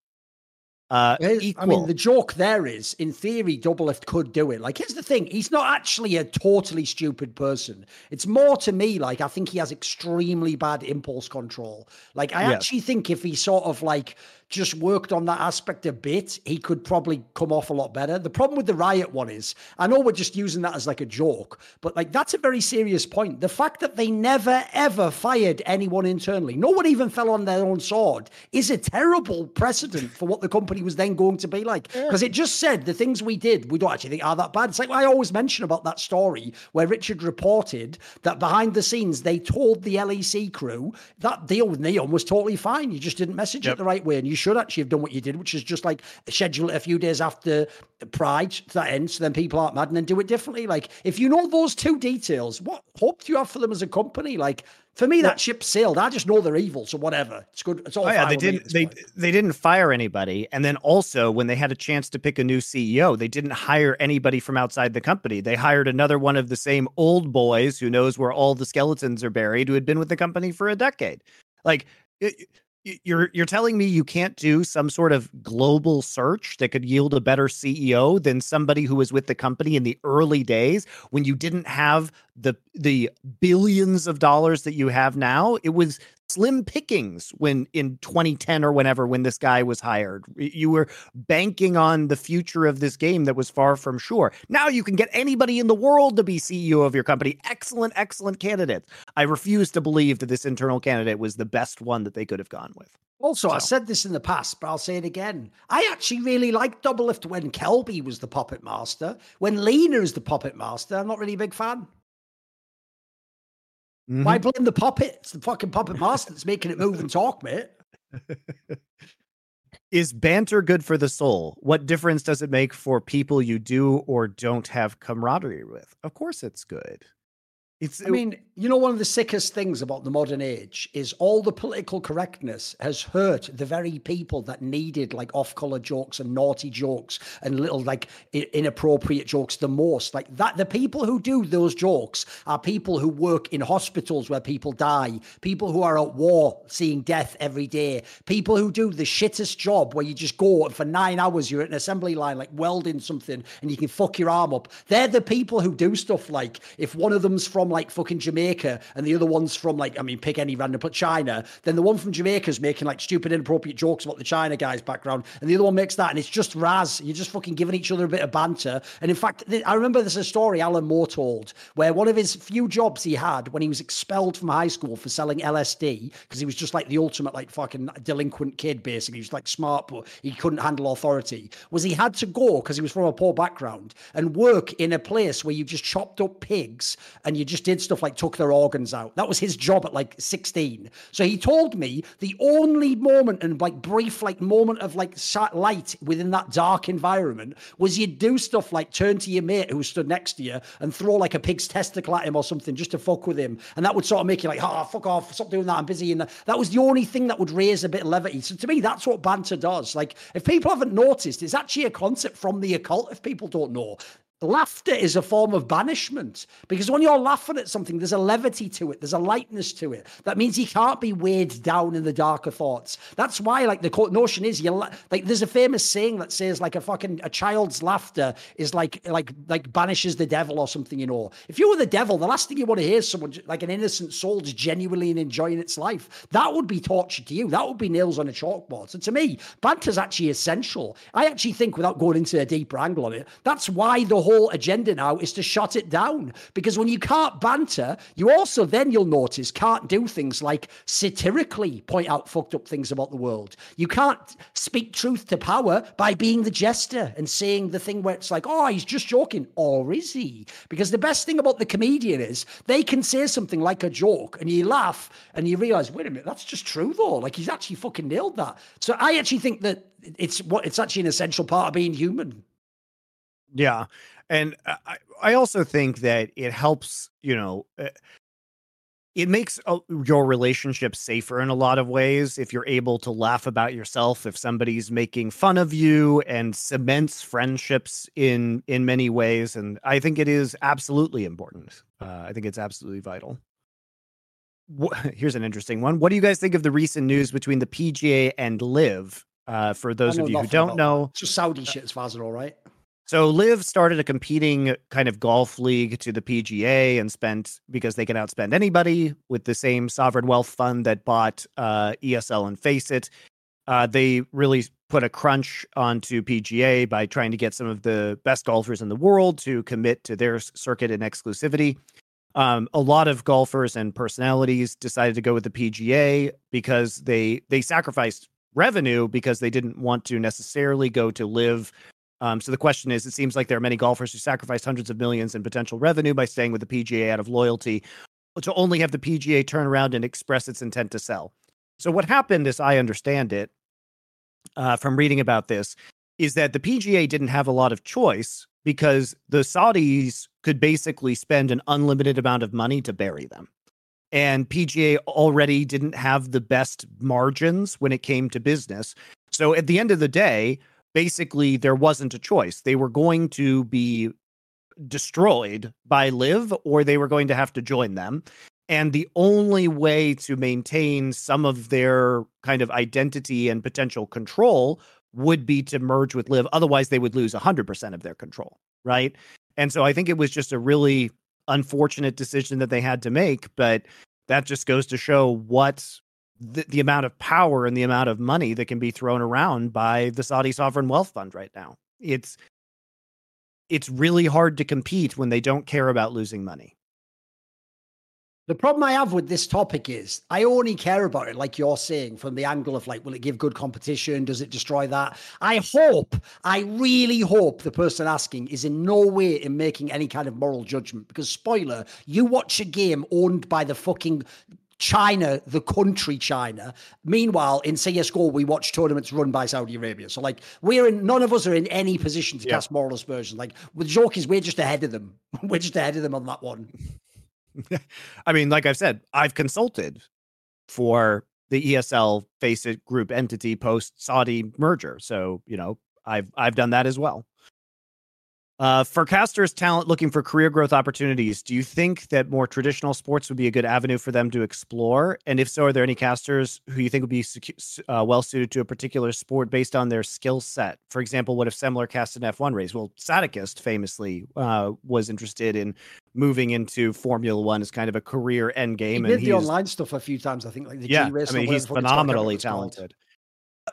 Uh, I mean, the joke there is, in theory, Doublelift could do it. Like, here's the thing: he's not actually a totally stupid person. It's more to me like I think he has extremely bad impulse control. Like, I actually think if he sort of like just worked on that aspect a bit, he could probably come off a lot better. The problem with the riot one is, I know we're just using that as like a joke, but like that's a very serious point. The fact that they never ever fired anyone internally, no one even fell on their own sword, is a terrible precedent for what the company was then going to be like. Because it just said the things we did, we don't actually think are that bad. It's like I always mention about that story where Richard reported that behind the scenes they told the LEC crew that deal with NEOM was totally fine. You just didn't message yep. it the right way, and you should actually have done what you did, which is just like schedule it a few days after Pride to that end, so then people aren't mad, and then do it differently. Like, if you know those two details, what hope do you have for them as a company? Like, for me, that ship sailed. I just know they're evil, so whatever. It's good. It's all. Oh, yeah, they didn't. They point. they didn't fire anybody, and then also when they had a chance to pick a new CEO, they didn't hire anybody from outside the company. They hired another one of the same old boys who knows where all the skeletons are buried, who had been with the company for a decade. Like. It, you're you're telling me you can't do some sort of global search that could yield a better CEO than somebody who was with the company in the early days when you didn't have the the billions of dollars that you have now? It was slim pickings when in 2010 or whenever when this guy was hired you were banking on the future of this game that was far from sure now you can get anybody in the world to be ceo of your company excellent excellent candidates i refuse to believe that this internal candidate was the best one that they could have gone with also, so. I said this in the past, but I'll say it again. I actually really liked Doublelift when Kelby was the puppet master. When Lena is the puppet master, I'm not really a big fan. Mm-hmm. Why blame the puppet? It's the fucking puppet master that's making it move and talk, mate. *laughs* Is banter good for the soul? What difference does it make for people you do or don't have camaraderie with? Of course, it's good. It's, I mean, you know, one of the sickest things about the modern age is all the political correctness has hurt the very people that needed like off color jokes and naughty jokes and little like inappropriate jokes the most. Like that, the people who do those jokes are people who work in hospitals where people die, people who are at war seeing death every day, people who do the shittest job where you just go for nine hours, you're at an assembly line, like welding something and you can fuck your arm up. They're the people who do stuff like if one of them's from like fucking Jamaica and the other one's from like, I mean, pick any random, but China, then the one from Jamaica's making like stupid, inappropriate jokes about the China guy's background, and the other one makes that, and it's just Raz. You're just fucking giving each other a bit of banter. And in fact, I remember there's a story Alan Moore told where one of his few jobs he had when he was expelled from high school for selling LSD because he was just like the ultimate like fucking delinquent kid, basically. He was like smart, but he couldn't handle authority. Was he had to go because he was from a poor background and work in a place where you just chopped up pigs and you just did stuff like took their organs out. That was his job at like 16. So he told me the only moment and like brief like moment of like light within that dark environment was you'd do stuff like turn to your mate who stood next to you and throw like a pig's testicle at him or something just to fuck with him. And that would sort of make you like, oh, fuck off, stop doing that. I'm busy. And that was the only thing that would raise a bit of levity. So to me, that's what banter does. Like if people haven't noticed, it's actually a concept from the occult if people don't know. Laughter is a form of banishment because when you're laughing at something, there's a levity to it, there's a lightness to it. That means you can't be weighed down in the darker thoughts. That's why, like, the notion is you like. There's a famous saying that says like a fucking a child's laughter is like like like banishes the devil or something. You know, if you were the devil, the last thing you want to hear is someone like an innocent soul just genuinely enjoying its life. That would be torture to you. That would be nails on a chalkboard. So to me, banter's actually essential. I actually think, without going into a deeper angle on it, that's why the whole whole agenda now is to shut it down because when you can't banter, you also then you'll notice can't do things like satirically point out fucked up things about the world. You can't speak truth to power by being the jester and saying the thing where it's like, oh, he's just joking, or is he? Because the best thing about the comedian is they can say something like a joke and you laugh and you realize, wait a minute, that's just true though. Like he's actually fucking nailed that. So I actually think that it's what it's actually an essential part of being human. Yeah. And I, I also think that it helps, you know, uh, it makes uh, your relationship safer in a lot of ways if you're able to laugh about yourself if somebody's making fun of you and cements friendships in in many ways and i think it is absolutely important. Uh, i think it's absolutely vital. *laughs* Here's an interesting one. What do you guys think of the recent news between the pga and LIV uh, for those of you who don't know it's just saudi shit as far as know right so LIV started a competing kind of golf league to the PGA and spent because they can outspend anybody with the same sovereign wealth fund that bought uh, ESL and FACEIT. Uh, they really put a crunch onto PGA by trying to get some of the best golfers in the world to commit to their circuit and exclusivity. Um, a lot of golfers and personalities decided to go with the PGA because they they sacrificed revenue because they didn't want to necessarily go to LIV um, so the question is, it seems like there are many golfers who sacrificed hundreds of millions in potential revenue by staying with the PGA out of loyalty to only have the PGA turn around and express its intent to sell. So what happened, as I understand it, uh, from reading about this, is that the PGA didn't have a lot of choice because the Saudis could basically spend an unlimited amount of money to bury them. And PGA already didn't have the best margins when it came to business. So at the end of the day, basically there wasn't a choice. They were going to be destroyed by LIV or they were going to have to join them. And the only way to maintain some of their kind of identity and potential control would be to merge with LIV. Otherwise, they would lose 100% of their control. Right. And so I think it was just a really unfortunate decision that they had to make. But that just goes to show what the, the amount of power and the amount of money that can be thrown around by the Saudi sovereign wealth fund right now. It's it's really hard to compete when they don't care about losing money. The problem I have with this topic is I only care about it, like you're saying, from the angle of like, will it give good competition? Does it destroy that? I hope, I really hope the person asking is in no way in making any kind of moral judgment. Because, spoiler, you watch a game owned by the fucking China, the country China. Meanwhile, in CSGO, we watch tournaments run by Saudi Arabia. So, like, we're in, none of us are in any position to yeah. cast moral aspersions. Like, the joke is we're just ahead of them. *laughs* we're just ahead of them on that one. *laughs* I mean, like I've said, I've consulted for the ESL FACEIT group entity post Saudi merger. So, you know, I've I've done that as well. Uh, for casters talent looking for career growth opportunities, do you think that more traditional sports would be a good avenue for them to explore? And if so, are there any casters who you think would be uh, well suited to a particular sport based on their skill set? For example, what if Semmler cast an F1 race? Well, Sadokist famously uh, was interested in moving into Formula One as kind of a career end game. He did and the online stuff a few times, I think, like the yeah, G race. I mean, he's phenomenally talented.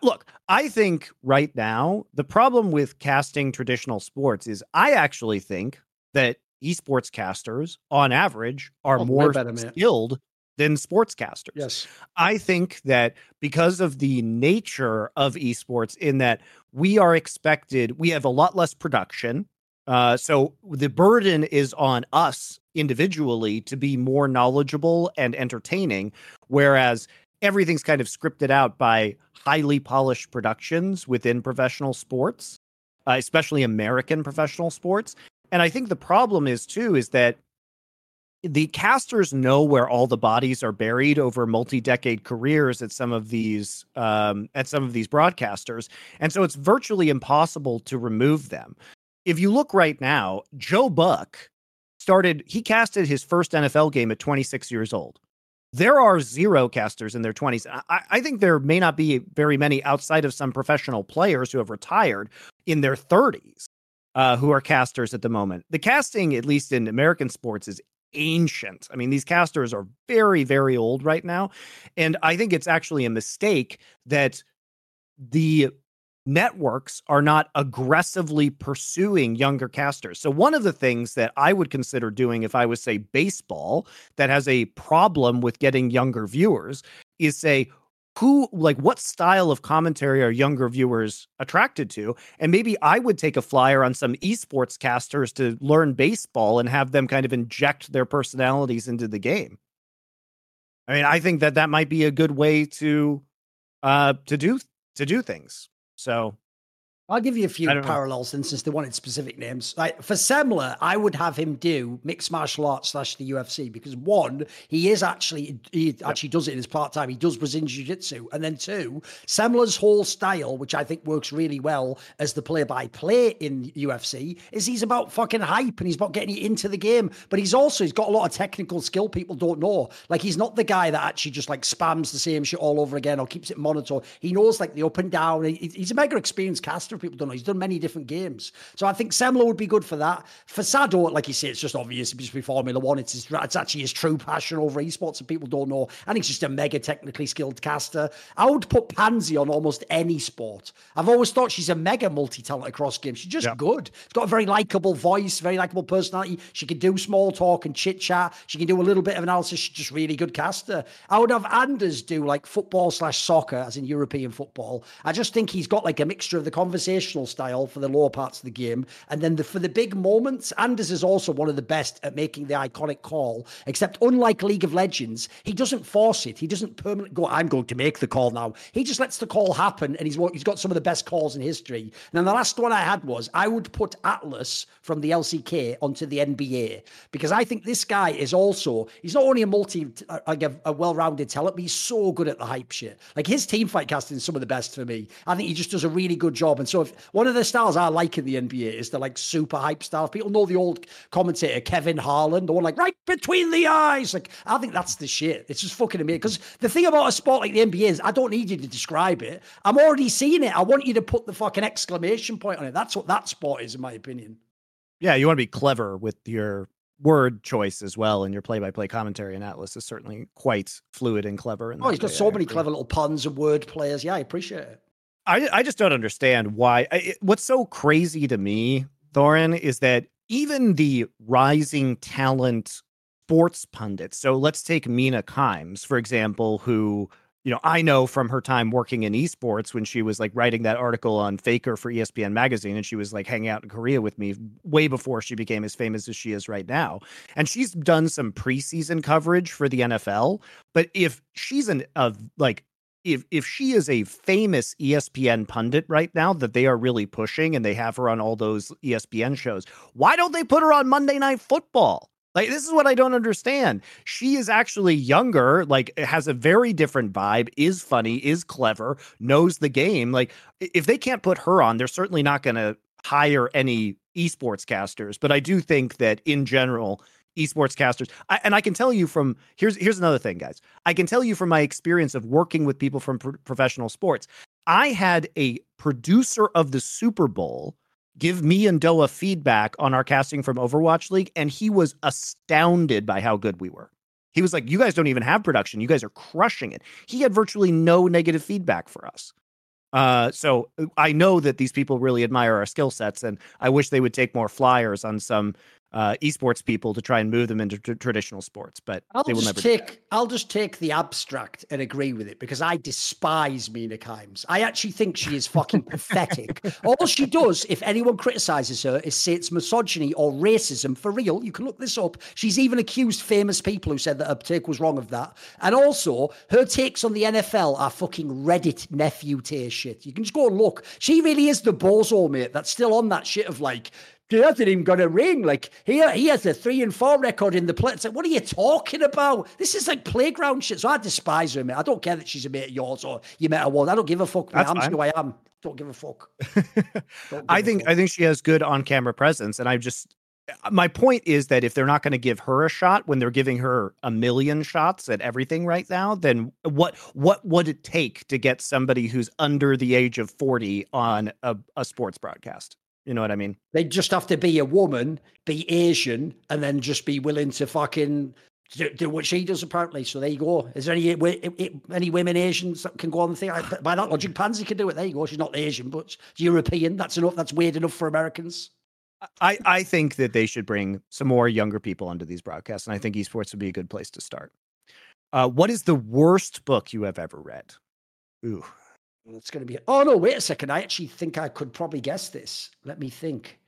Look, I think right now the problem with casting traditional sports is I actually think that esports casters on average are oh, more better, skilled than sportscasters. Yes. I think that because of the nature of esports in that we are expected we have a lot less production. Uh, so the burden is on us individually to be more knowledgeable and entertaining whereas everything's kind of scripted out by highly polished productions within professional sports, uh, especially American professional sports. And I think the problem is too is that the casters know where all the bodies are buried over multi-decade careers at some of these um, at some of these broadcasters, and so it's virtually impossible to remove them. If you look right now, Joe Buck started. He casted his first NFL game at 26 years old there are zero casters in their 20s. I, I, think there may not be very many outside of some professional players who have retired in their 30s uh, who are casters at the moment. The casting, at least in American sports, is ancient. I mean, these casters are very, very old right now. And I think it's actually a mistake that the networks are not aggressively pursuing younger casters. So one of the things that I would consider doing if I was say baseball that has a problem with getting younger viewers is say who like what style of commentary are younger viewers attracted to? And maybe i would take a flyer on some esports casters to learn baseball and have them kind of inject their personalities into the game. I mean i think that that might be a good way to uh to do to do things so I'll give you a few parallels then, since they wanted specific names. Like for Semmler, I would have him do mixed martial arts slash the UFC because one, he is actually he actually does it in his part time. He does Brazilian Jiu Jitsu, and then two, Semmler's whole style, which I think works really well as the play by play in UFC, is he's about fucking hype and he's about getting you into the game. But he's also he's got a lot of technical skill people don't know. Like he's not the guy that actually just like spams the same shit all over again or keeps it monotone. He knows like the up and down. He's a mega experienced caster people don't know. He's done many different games. So I think Semmler would be good for that. For Sado, like you say, it's just obvious. It's just Formula One. It's, his, it's actually his true passion over esports and people don't know. And he's just a mega technically skilled caster. I would put Pansy on almost any sport. I've always thought she's a mega multi-talent across games. She's just good. She's got a very likable voice, very likable personality. She can do small talk and chit chat. She can do a little bit of analysis. She's just really good caster. I would have Anders do like football slash soccer, as in European football. I just think he's got like a mixture of the conversational style for the lower parts of the game. And then the, for the big moments, Anders is also one of the best at making the iconic call, except unlike League of Legends, he doesn't force it. He doesn't permanently go, I'm going to make the call now. He just lets the call happen and he's, he's got some of the best calls in history. And then the last one I had was I would put Atlas from the LCK onto the NBA because I think this guy is also, he's not only a multi, like a, a well rounded talent, but he's so good at the hype shit. Like his team fight casting is some of the best for me. I think he just does a really good job. And so if one of the styles I like in the NBA is the like super hype style. People know the old commentator Kevin Harlan, the one like right between the eyes. Like I think that's the shit. It's just fucking amazing. Because the thing about a sport like the NBA is I don't need you to describe it. I'm already seeing it. I want you to put the fucking exclamation point on it. That's what that sport is, in my opinion. Yeah, you want to be clever with your word choice as well and your play-by-play commentary and atlas is certainly quite fluid and clever oh he's got so many clever little puns and word players yeah i appreciate it I I just don't understand why. I, what's so crazy to me, Thorin, is that even the rising talent sports pundits. So let's take Mina Kimes, for example, who you know I know from her time working in esports when she was like writing that article on Faker for ESPN magazine, and she was like hanging out in Korea with me way before she became as famous as she is right now. And she's done some preseason coverage for the NFL. But if she's an of like if if she is a famous ESPN pundit right now that they are really pushing and they have her on all those ESPN shows, why don't they put her on Monday Night Football? Like this is what I don't understand. She is actually younger, like has a very different vibe, is funny, is clever, knows the game. Like if they can't put her on, they're certainly not going to hire any esports casters, but I do think that in general esports casters. I, and I can tell you from here's here's another thing, guys. I can tell you from my experience of working with people from pro- professional sports. I had a producer of the Super Bowl give me and Doa feedback on our casting from Overwatch League, and he was astounded by how good we were. He was like, "You guys don't even have production. You guys are crushing it." He had virtually no negative feedback for us. Uh, so uh, I know that these people really admire our skill sets, and I wish they would take more flyers on some uh, esports people to try and move them into t- traditional sports, but I'll they will just never. Take, I'll just take the abstract and agree with it because I despise Mina Kimes. I actually think she is fucking pathetic. *laughs* All she does, if anyone criticizes her, is say it's misogyny or racism for real. You can look this up. She's even accused famous people who said that her take was wrong of that. And also, her takes on the NFL are fucking Reddit nephew tier shit. You can just go and look. She really is the bozo mate that's still on that shit of like he hasn't even got a ring. Like he he has a three and four record in the play. It's like, what are you talking about? This is like playground shit. So I despise her, mate. I don't care that she's a mate of yours or you met her once. I don't give a fuck. I'm just who I am. Don't give a fuck. *laughs* Give I think fuck. I think she has good on camera presence, and I just my point is that if they're not going to give her a shot when they're giving her a million shots at everything right now, then what what would it take to get somebody who's under the age of 40 on a, a sports broadcast? You know what I mean? They just have to be a woman, be Asian, and then just be willing to fucking do, do, what she does apparently. So there you go. Is there any any women Asians that can go on the thing? By that logic, Pansy can do it. There you go. She's not Asian, but European. That's enough. That's weird enough for Americans. I, I think that they should bring some more younger people onto these broadcasts, and I think esports would be a good place to start. Uh, what is the worst book you have ever read? Ooh, it's going to be. Oh no! Wait a second. I actually think I could probably guess this. Let me think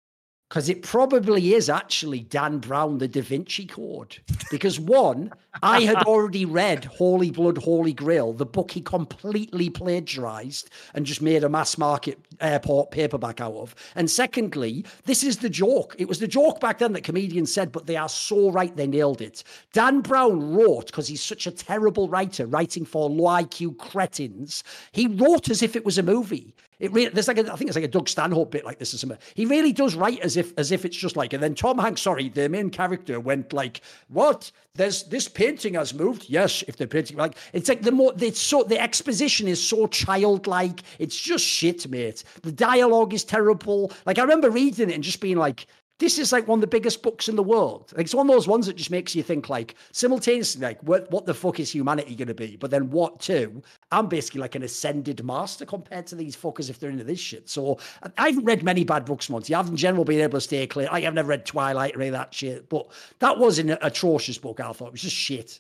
because it probably is actually Dan Brown, the Da Vinci Code. Because one, I had *laughs* already read Holy Blood, Holy Grail, the book he completely plagiarized and just made a mass market airport paperback out of. And secondly, this is the joke. It was the joke back then that comedians said, but they are so right, they nailed it. Dan Brown wrote, because he's such a terrible writer, writing for low IQ cretins, he wrote as if it was a movie. It there's like a, I think it's like a Doug Stanhope bit like this or something. He really does write as if as if it's just like, and then Tom Hanks, sorry, the main character went like, "What? There's this painting has moved." Yes, if the painting like it's like the more it's so the exposition is so childlike. It's just shit, mate. The dialogue is terrible. Like I remember reading it and just being like, this is like one of the biggest books in the world. Like it's one of those ones that just makes you think like simultaneously, like what what the fuck is humanity going to be? But then what too? I'm basically like an ascended master compared to these fuckers if they're into this shit. So I haven't read many bad books, Monty. I've in general been able to stay clear. I've never read Twilight or any of that shit, but that was an atrocious book. I thought it was just shit.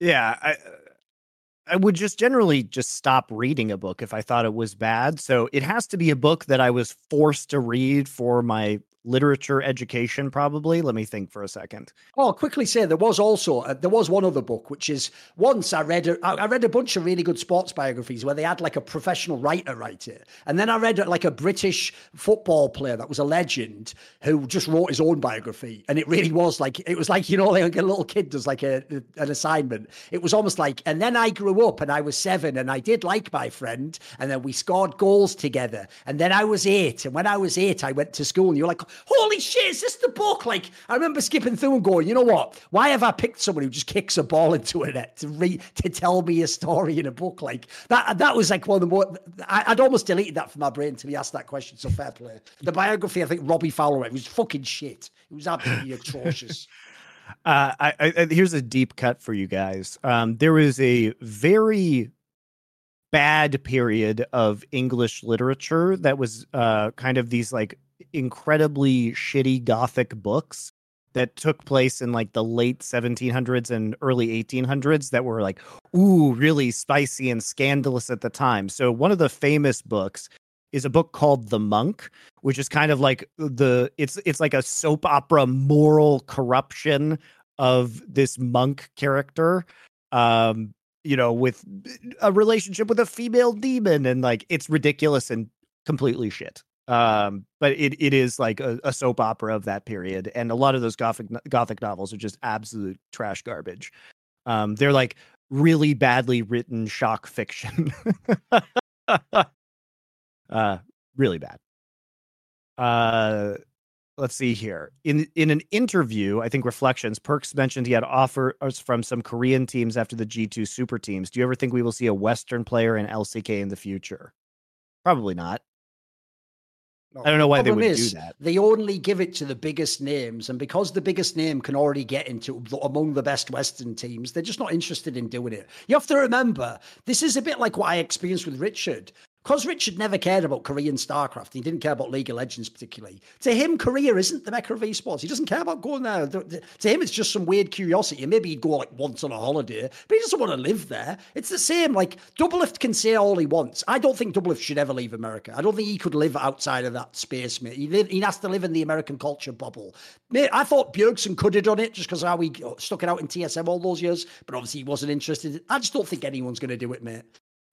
Yeah, I I would just generally just stop reading a book if I thought it was bad. So it has to be a book that I was forced to read for my literature education probably. Let me think for a second. Oh I'll quickly say there was also uh, there was one other book which is once i read a, I read a bunch of really good sports biographies where they had like a professional writer write it. And then i read uh, like a british football player that was a legend who just wrote his own biography. And it really was like it was like you know *laughs* like a little kid does like a, an assignment. It was almost like and then i grew up and i was seven and i did like my friend and then we scored goals together. And then i was eight and when i was eight i went to school and you're like holy shit, is this the book? Like, I remember skipping through and going, you know what? Why have I picked someone who just kicks a ball into a net to read to tell me a story in a book? Like that that was like one of the more I, would almost deleted that from my brain to be asked that question. So fair play. The biography, I think Robbie Fowler it was fucking shit. It was absolutely *laughs* atrocious. Uh, I, I, here's a deep cut for you guys. Um, there was a very bad period of English literature that was uh, kind of these like incredibly shitty gothic books that took place in like the late 1700s and early 1800s that were like ooh really spicy and scandalous at the time. So one of the famous books is a book called the monk which is kind of like the it's it's like a soap opera moral corruption of this monk character um you know with a relationship with a female demon and like it's ridiculous and completely shit um but it it is like a, a, soap opera of that period and a lot of those gothic gothic novels are just absolute trash garbage. Um they're like really badly written shock fiction. *laughs* Uh really bad. Uh let's see here. In in an interview i think reflections Perkz mentioned he had offers from some korean teams after the g2 super teams. Do you ever think we will see a western player in lck in the future? Probably not Oh, I don't know why they would is, do that. They only give it to the biggest names, and because the biggest name can already get into among the best Western teams, they're just not interested in doing it. You have to remember, this is a bit like what I experienced with Richard because Richard never cared about Korean StarCraft, he didn't care about League of Legends particularly. To him, Korea isn't the mecca of esports. He doesn't care about going there. To him, it's just some weird curiosity. Maybe he'd go like once on a holiday, but he doesn't want to live there. It's the same. Like Doublelift can say all he wants. I don't think Doublelift should ever leave America. I don't think he could live outside of that space, mate. He, live, he has to live in the American culture bubble. Mate, I thought Bjergsen could have done it just because how he uh, stuck it out in TSM all those years, but obviously he wasn't interested. I just don't think anyone's going to do it, mate.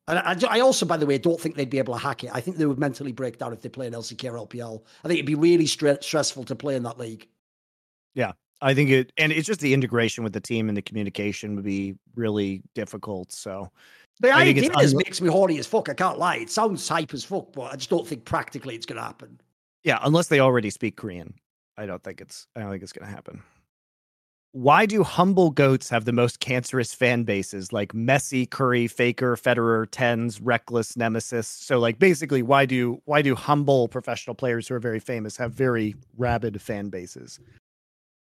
And I, I, also, by the way, don't think they'd be able to hack it. I think they would mentally break down if they play in LCK or LPL. I think it'd be really stre- stressful to play in that league. Yeah, I think it, and it's just the integration with the team and the communication would be really difficult. So the I idea un- makes me horny as fuck. I can't lie. It sounds hype as fuck, but I just don't think practically it's going to happen. Yeah, unless they already speak Korean, I don't think it's. I don't think it's going to happen why do humble goats have the most cancerous fan bases like Messi, Curry, Faker, Federer, TenZ, Rekkles, Nemesis? So like basically why do why do humble professional players who are very famous have very rabid fan bases?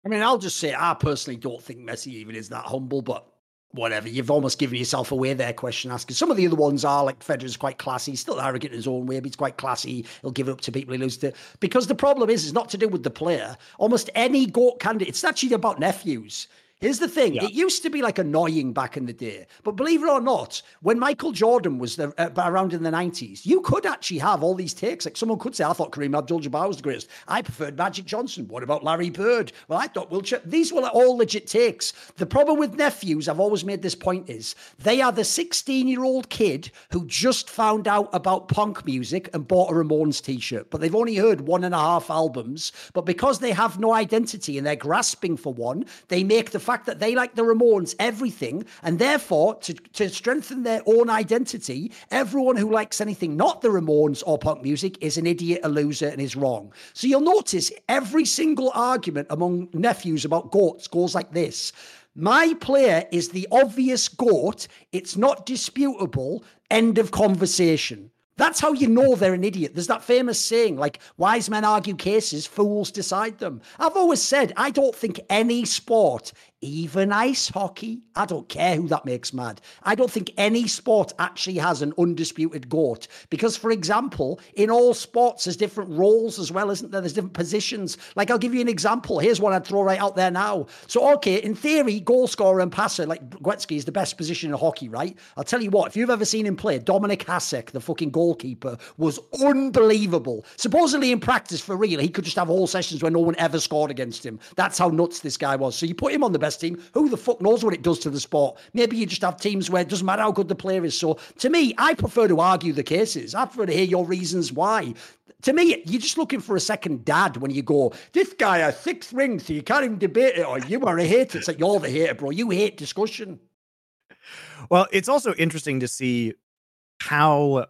I mean, I'll just say I personally don't think Messi even is that humble, but whatever. You've almost given yourself away there, question asking. Some of the other ones are like Federer's quite classy, still arrogant in his own way, but he's quite classy. He'll give it up to people he loses to. Because the problem is, it's not to do with the player. Almost any GOAT candidate, it's actually about nephews. Here's the thing: yeah. it used to be like annoying back in the day, but believe it or not, when Michael Jordan was there, uh, around in the '90s, you could actually have all these takes. Like someone could say, "I thought Kareem Abdul-Jabbar was the greatest. I preferred Magic Johnson. What about Larry Bird? Well, I thought Wilt. These were all legit takes. The problem with nephews, I've always made this point, is they are the 16-year-old kid who just found out about punk music and bought a Ramones T-shirt, but they've only heard one and a half albums. But because they have no identity and they're grasping for one, they make the fact that they like the Ramones everything, and therefore to, to strengthen their own identity, everyone who likes anything not the Ramones or punk music is an idiot, a loser, and is wrong. So you'll notice every single argument among nephews about goats goes like this. My player is the obvious goat. It's not disputable. End of conversation. That's how you know they're an idiot. There's that famous saying, like, wise men argue cases, fools decide them. I've always said, I don't think any sport even ice hockey. I don't care who that makes mad. I don't think any sport actually has an undisputed GOAT because, for example, in all sports, there's different roles as well, isn't there? There's different positions. Like, I'll give you an example. Here's one I'd throw right out there now. So, okay, in theory, goal scorer and passer, like Gretzky, is the best position in hockey, right? I'll tell you what, if you've ever seen him play, Dominik Hasek, the fucking goalkeeper, was unbelievable. Supposedly in practice, for real, he could just have all sessions where no one ever scored against him. That's how nuts this guy was. So, you put him on the best team. Who the fuck knows what it does to the sport? Maybe you just have teams where it doesn't matter how good the player is. So to me, I prefer to argue the cases. I prefer to hear your reasons why. To me, you're just looking for a second dad when you go, this guy has six rings, so you can't even debate it, or you are a hater. It's like, you're the hater, bro. You hate discussion. Well, it's also interesting to see how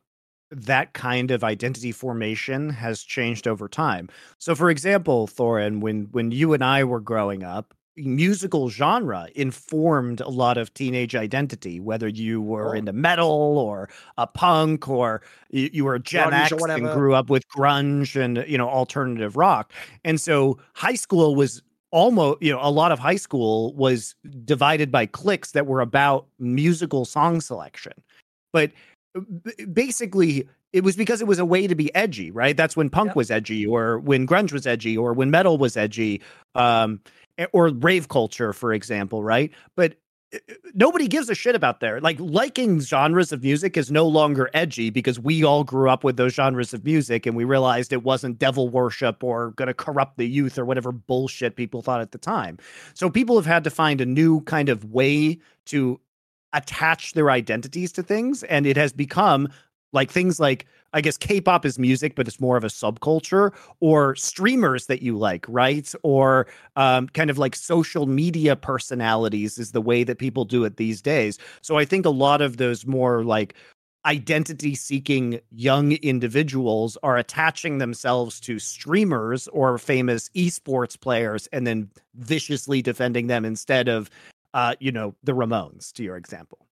that kind of identity formation has changed over time. So for example, Thorin, when when you and I were growing up, musical genre informed a lot of teenage identity, whether you were oh. into metal or a punk or you, you were a Gen grunge X and grew up with grunge and you know alternative rock. And so high school was almost you know a lot of high school was divided by cliques that were about musical song selection. But uh, basically it was because it was a way to be edgy, right? That's when punk yep. was edgy, or when grunge was edgy, or when metal was edgy. Um, or rave culture, for example, right? But eh, eh, nobody gives a shit about there. Like liking genres of music is no longer edgy because we all grew up with those genres of music and we realized it wasn't devil worship or going to corrupt the youth or whatever bullshit people thought at the time. So people have had to find a new kind of way to attach their identities to things and it has become like things like I guess K-pop is music, but it's more of a subculture, or streamers that you like, right? Or um, kind of like social media personalities is the way that people do it these days. So I think a lot of those more like identity seeking young individuals are attaching themselves to streamers or famous esports players and then viciously defending them instead of uh, you know the ramones to your example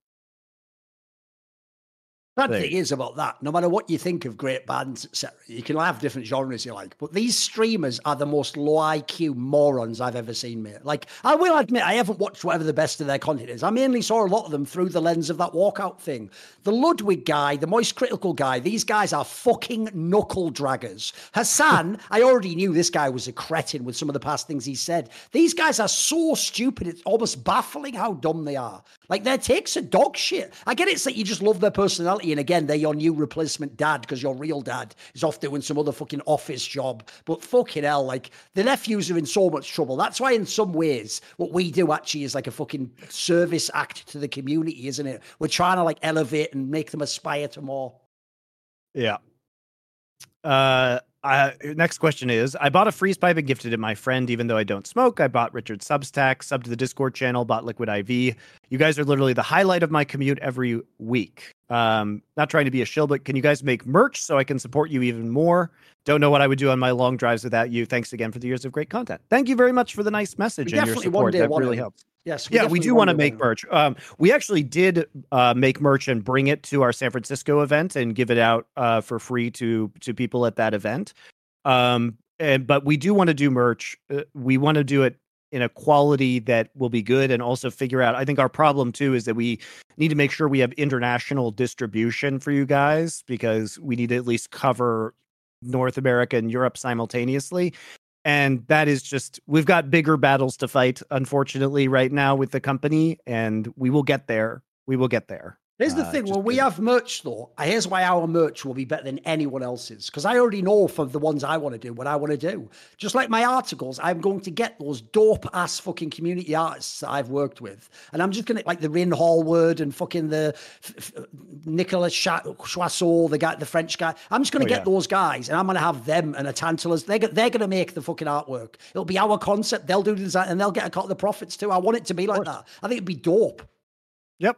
Bad thing is about that, no matter what you think of great bands, etc., you can have different genres you like, but these streamers are the most low IQ morons I've ever seen, mate. Like, I will admit, I haven't watched whatever the best of their content is. I mainly saw a lot of them through the lens of that walkout thing. The Ludwig guy, the Moist Critical guy, these guys are fucking knuckle draggers. Hassan, I already knew this guy was a cretin with some of the past things he said. These guys are so stupid, it's almost baffling how dumb they are. Like, their takes are dog shit. I get it's that you just love their personality and again, they're your new replacement dad because your real dad is off doing some other fucking office job. But fucking hell, like the nephews are in so much trouble. That's why, in some ways, what we do actually is like a fucking service act to the community, isn't it? We're trying to like elevate and make them aspire to more. Yeah. Uh, uh, next question is I bought a freeze pipe and gifted it my friend, even though I don't smoke. I bought Richard Substack, sub to the Discord channel, bought Liquid IV. You guys are literally the highlight of my commute every week. Um, not trying to be a shill, but can you guys make merch so I can support you even more? Don't know what I would do on my long drives without you. Thanks again for the years of great content. Thank you very much for the nice message we and your support. That really helps. Yes. We yeah, we do want to make merch. Um, we actually did uh, make merch and bring it to our San Francisco event and give it out uh, for free to to people at that event. Um, and but we do want to do merch. Uh, we want to do it in a quality that will be good and also figure out I think our problem too is that we need to make sure we have international distribution for you guys because we need to at least cover North America and Europe simultaneously. And that is just we've got bigger battles to fight unfortunately right now with the company and we will get there. We will get there. Here's the uh, thing: when we have merch, though, here's why our merch will be better than anyone else's. Because I already know for the ones I want to do what I want to do. Just like my articles, I'm going to get those dope ass fucking community artists that I've worked with, and I'm just gonna like the Rin Hallward and fucking the f- f- Nicolas Choisseau, the guy, the French guy. I'm just gonna oh, get yeah. those guys, and I'm gonna have them and a Tantalus. They're they're gonna make the fucking artwork. It'll be our concept. They'll do the design, and they'll get a cut of the profits too. I want it to be like that. I think it'd be dope. Yep,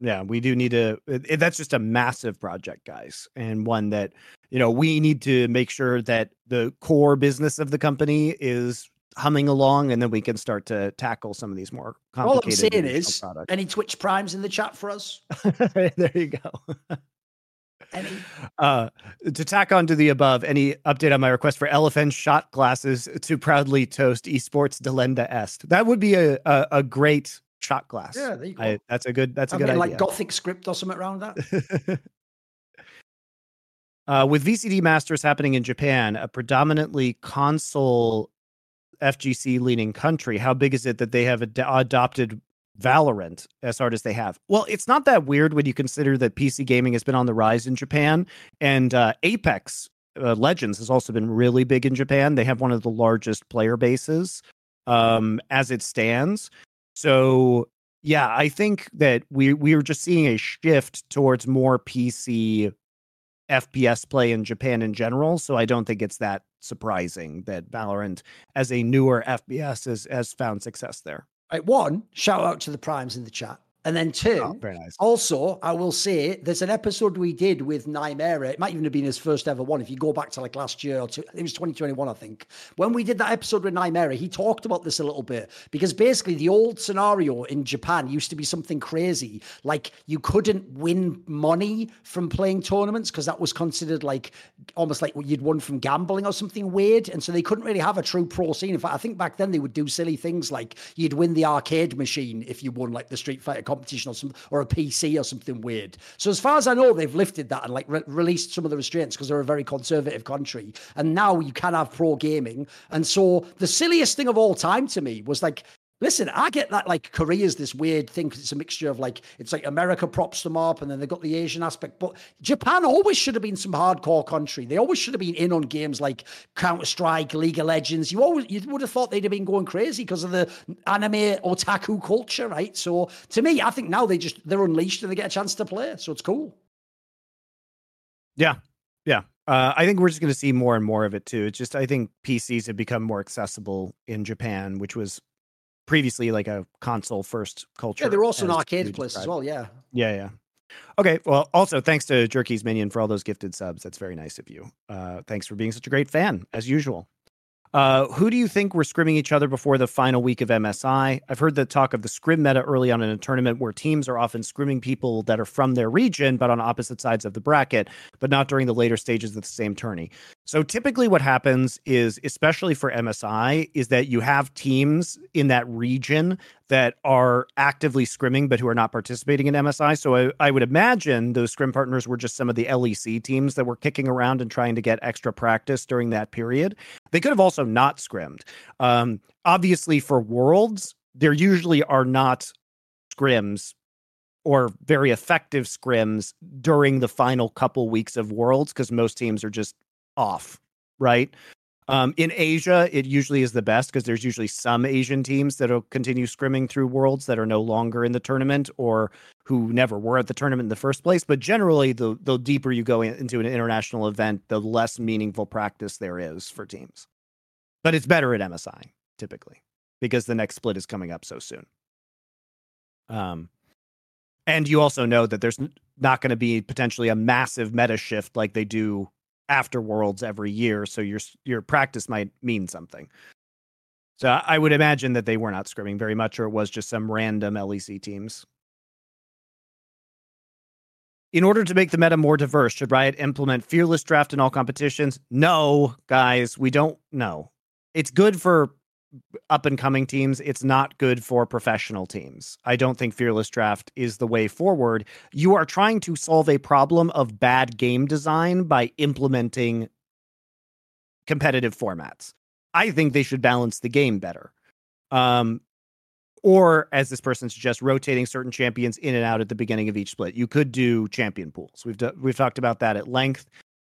yeah, we do need to. It, that's just a massive project, guys, and one that you know we need to make sure that the core business of the company is humming along, and then we can start to tackle some of these more complicated. All I'm saying is, products. any Twitch primes in the chat for us? *laughs* there you go. *laughs* any? Uh, to tack on to the above, any update on my request for elephant shot glasses to proudly toast esports delenda est? That would be a, a, a great shot glass. Yeah, there you go. I, that's a good. That's a I good mean, idea. Like Gothic script or something around that. *laughs* uh, with VCT Masters happening in Japan, a predominantly console FGC leaning country, how big is it that they have ad- adopted Valorant as hard as they have? Well, it's not that weird when you consider that PC gaming has been on the rise in Japan, and uh, Apex uh, Legends has also been really big in Japan. They have one of the largest player bases um, as it stands. So yeah, I think that we we are just seeing a shift towards more PC FPS play in Japan in general. So I don't think it's that surprising that Valorant, as a newer FPS, has, has found success there. Right, one, shout out to the primes in the chat. And then oh, two, oh, nice. also, I will say there's an episode we did with Nymera. It might even have been his first ever one. If you go back to like last year or two, it was 2021, I think. When we did that episode with Nymera, he talked about this a little bit because basically the old scenario in Japan used to be something crazy. Like you couldn't win money from playing tournaments because that was considered like almost like you'd won from gambling or something weird. And so they couldn't really have a true pro scene. In fact, I think back then they would do silly things like you'd win the arcade machine if you won like the Street Fighter competition or some or a PC or something weird. So as far as I know, they've lifted that and like re- released some of the restraints because they're a very conservative country. And now you can have pro gaming. And so the silliest thing of all time to me was like Listen, I get that like Korea's this weird thing because it's a mixture of like it's like America props them up and then they've got the Asian aspect. But Japan always should have been some hardcore country. They always should have been in on games like Counter Strike, League of Legends. You always you would have thought they'd have been going crazy because of the anime otaku culture, right? So to me, I think now they just they're unleashed and they get a chance to play. So it's cool. Yeah, yeah. Uh, I think we're just going to see more and more of it too. It's just I think PCs have become more accessible in Japan, which was previously like a console first culture. Yeah, they're also an arcade place as well. Yeah. Yeah, yeah. Okay. Well, also thanks to Jerky's Minion for all those gifted subs. That's very nice of you. Uh, thanks for being such a great fan, as usual. Uh, who do you think were scrimming each other before the final week of MSI? I've heard the talk of the scrim meta early on in a tournament where teams are often scrimming people that are from their region but on opposite sides of the bracket, but not during the later stages of the same tourney. So typically what happens is, especially for MSI, is that you have teams in that region that are actively scrimming but who are not participating in MSI. So I, I, would imagine those scrim partners were just some of the LEC teams that were kicking around and trying to get extra practice during that period. They could have also not scrimmed. Um, obviously, for Worlds, there usually are not scrims or very effective scrims during the final couple weeks of Worlds because most teams are just off, right? Um, in Asia, it usually is the best because there's usually some Asian teams that'll continue scrimming through worlds that are no longer in the tournament or who never were at the tournament in the first place. But generally, the the deeper you go into an international event, the less meaningful practice there is for teams. But it's better at MSI typically because the next split is coming up so soon. Um, and you also know that there's not going to be potentially a massive meta shift like they do after worlds every year so your your practice might mean something. So i would imagine that they were not scrimming very much or it was just some random lec teams. In order to make the meta more diverse should riot implement fearless draft in all competitions? No guys we don't know. It's good for up and coming teams. It's not good for professional teams. I don't think Fearless Draft is the way forward. You are trying to solve a problem of bad game design by implementing competitive formats. I think they should balance the game better. Um, or as this person suggests, rotating certain champions in and out at the beginning of each split. You could do champion pools. We've do- we've talked about that at length.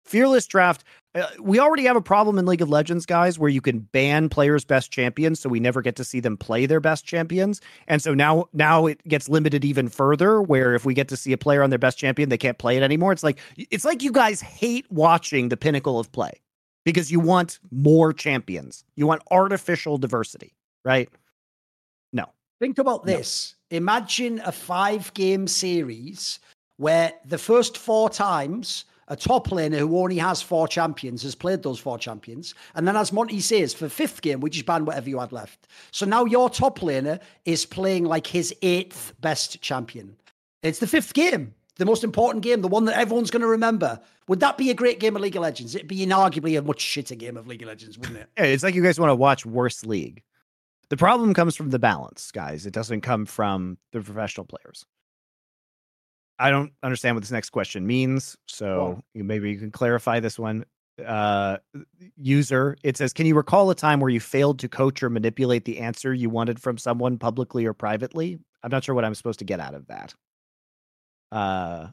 Fearless draft. Uh, we already have a problem in League of Legends, guys, where you can ban players' best champions, so we never get to see them play their best champions. And so now, now it gets limited even further. Where if we get to see a player on their best champion, they can't play it anymore. It's like it's like you guys hate watching the pinnacle of play because you want more champions. You want artificial diversity, right? No. Think about this. No. Imagine a five-game series where the first four times a top laner who only has four champions has played those four champions. And then, as Monty says, for fifth game, we just ban whatever you had left. So now your top laner is playing like his eighth best champion. It's the fifth game, the most important game, the one that everyone's going to remember. Would that be a great game of League of Legends? It'd be inarguably a much shitter game of League of Legends, wouldn't it? It's like you guys want to watch worse league. The problem comes from the balance, guys. It doesn't come from the professional players. I don't understand what this next question means. So well, maybe you can clarify this one. Uh, user, it says, Can you recall a time where you failed to coach or manipulate the answer you wanted from someone publicly or privately? I'm not sure what I'm supposed to get out of that. Uh,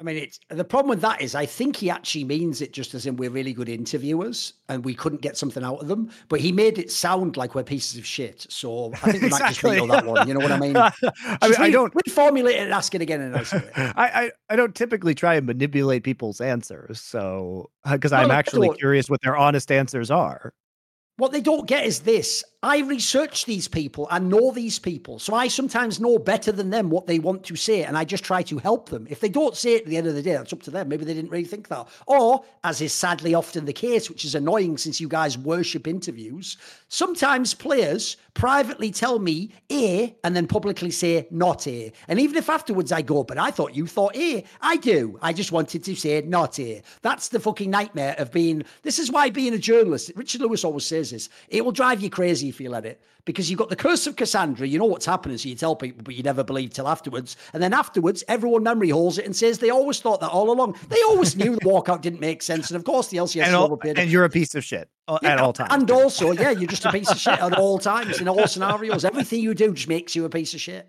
I mean, it's the problem with that is I think he actually means it just as in we're really good interviewers and we couldn't get something out of them. But he made it sound like we're pieces of shit. So I think we exactly. might just read that one. You know what I mean? *laughs* I mean, I don't reformulate it and ask it again And a nice way. I, I, I don't typically try and manipulate people's answers. So uh, because I'm actually curious what their honest answers are. What they don't get is this. I research these people and know these people. So I sometimes know better than them what they want to say, and I just try to help them. If they don't say it at the end of the day, that's up to them. Maybe they didn't really think that. Or, as is sadly often the case, which is annoying since you guys worship interviews, sometimes players privately tell me A and then publicly say not A. And even if afterwards I go, but I thought you thought A, I do. I just wanted to say not A. That's the fucking nightmare of being. This is why being a journalist, Richard Lewis always says this, it will drive you crazy you let it because you've got the curse of Cassandra. You know what's happening, so you tell people, but you never believe till afterwards. And then afterwards, everyone memory holds it and says they always thought that all along. They always knew the walkout didn't make sense. And of course, the LCS and, all, and you're a piece of shit yeah, at all times. And also, yeah, you're just a piece of shit at all times in all scenarios. Everything you do just makes you a piece of shit.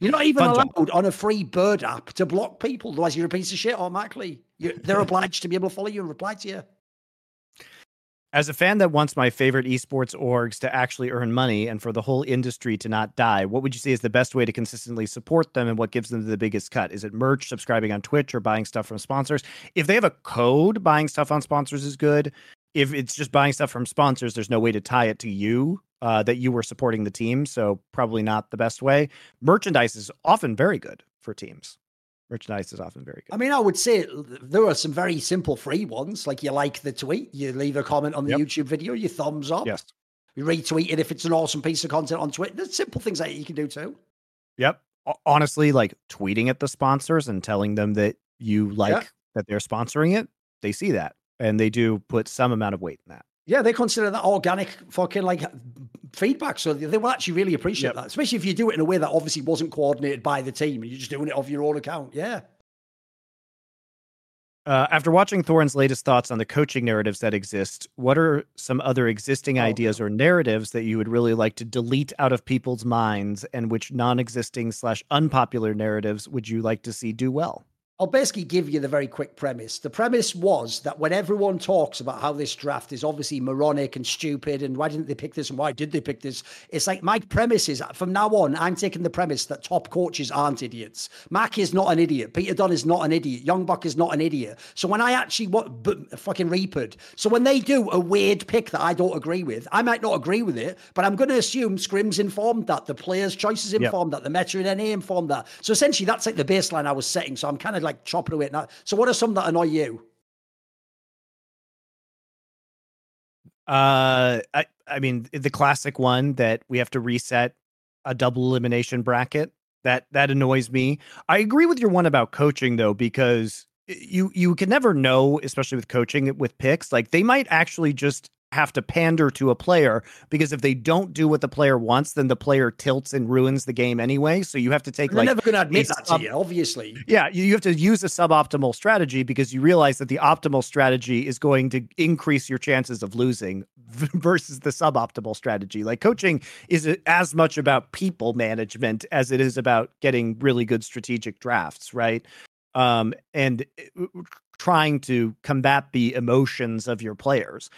You're not even Fun allowed job. on a free bird app to block people, otherwise you're a piece of shit automatically. You're, they're obliged to be able to follow you and reply to you. As a fan that wants my favorite esports orgs to actually earn money and for the whole industry to not die, what would you say is the best way to consistently support them and what gives them the biggest cut? Is it merch, subscribing on Twitch, or buying stuff from sponsors? If they have a code, buying stuff on sponsors is good. If it's just buying stuff from sponsors, there's no way to tie it to you uh, that you were supporting the team. So, probably not the best way. Merchandise is often very good for teams merchandise is often very good. I mean, I would say uh, there are some very simple free ones. Like you like the tweet, you leave a comment on the yep. YouTube video, you thumbs up. Yes. You retweet it if it's an awesome piece of content on Twitter. There's simple things that you can do too. Yep. Honestly, like tweeting at the sponsors and telling them that you like yeah. that they're sponsoring it, they see that and they do put some amount of weight in that. Yeah, they consider that organic fucking like feedback. So they will actually really appreciate yep. that, especially if you do it in a way that obviously wasn't coordinated by the team and you're just doing it off your own account. Yeah. Uh, after watching Thorin's latest thoughts on the coaching narratives that exist, what are some other existing oh, ideas or narratives that you would really like to delete out of people's minds, and which non-existing slash unpopular narratives would you like to see do well? I'll basically give you the very quick premise. The premise was that when everyone talks about how this draft is obviously moronic and stupid, and why didn't they pick this and why did they pick this? It's like my premise is from now on, I'm taking the premise that top coaches aren't idiots. Mac is not an idiot. Peter Dun is not an idiot. Young Buck is not an idiot. So when I actually what b- fucking reapered, so when they do a weird pick that I don't agree with, I might not agree with it, but I'm going to assume Scrim's informed that, the players' choices informed yep. that, the Meta and NA informed that. So essentially, that's like the baseline I was setting. So I'm kind of like like chopping away at that. So, what are some that annoy you? Uh, I I mean the classic one that we have to reset a double elimination bracket. That that annoys me. I agree with your one about coaching though, because you you can never know, especially with coaching with picks. Like they might actually just have to pander to a player because if they don't do what the player wants, then the player tilts and ruins the game anyway. So you have to take. They're like, never going to admit that sub- to you, obviously. Yeah, you, have to use a suboptimal strategy because you realize that the optimal strategy is going to increase your chances of losing *laughs* versus the suboptimal strategy. Like coaching is as much about people management as it is about getting really good strategic drafts, right? Um, and uh, trying to combat the emotions of your players.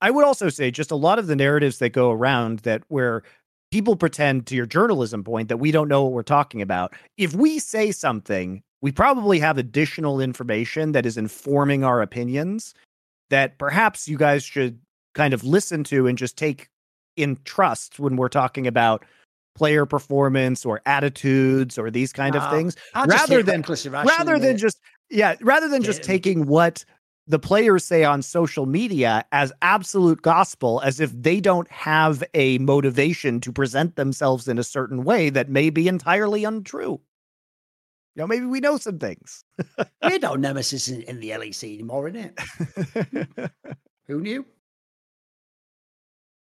I would also say just a lot of the narratives that go around that where people pretend to your journalism point that we don't know what we're talking about. If we say something, we probably have additional information that is informing our opinions that perhaps you guys should kind of listen to and just take in trust when we're talking about player performance or attitudes or these kind of things rather than rather than just yeah rather than just taking what the players say on social media as absolute gospel as if they don't have a motivation to present themselves in a certain way that may be entirely untrue. You know, maybe we know some things. we *laughs* no nemesis in, in the LEC anymore, isn't it? *laughs* Who knew?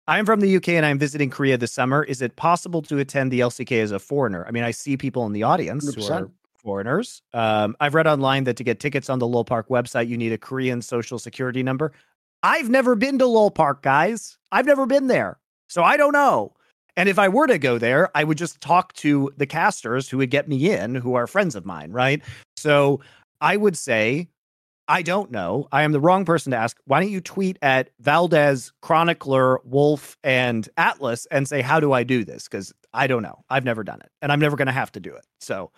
I'm from the UK and I'm visiting Korea this summer. Is it possible to attend the LCK as a foreigner? I mean, I see people in the audience 100%. who are foreigners. Um, I've read online that to get tickets on the LoL Park website, you need a Korean social security number. I've never been to LoL Park, guys. I've never been there. So I don't know. And if I were to go there, I would just talk to the casters who would get me in, who are friends of mine, right? So I would say, I don't know. I am the wrong person to ask. Why don't you tweet at Valdes, Chronicler, Wolf, and Atlas and say, How do I do this? Because I don't know. I've never done it and I'm never going to have to do it. So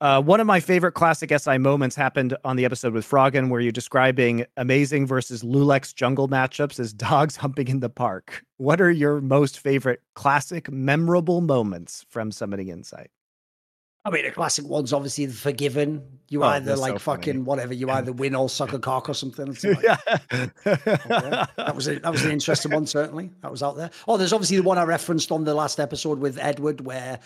uh, one of my favorite classic SI moments happened on the episode with Froggen, where you're describing amazing versus Lulex jungle matchups as dogs *laughs* humping in the park. What are your most favorite classic, memorable moments from Summoning Insight? I mean, the classic one's obviously the Forgiven. You oh, either like so fucking funny. whatever. You either win or suck a *laughs* cock or something. Like, yeah. okay. That was a, that was an interesting one. Certainly, that was out there. Oh, there's obviously the one I referenced on the last episode with Edward, where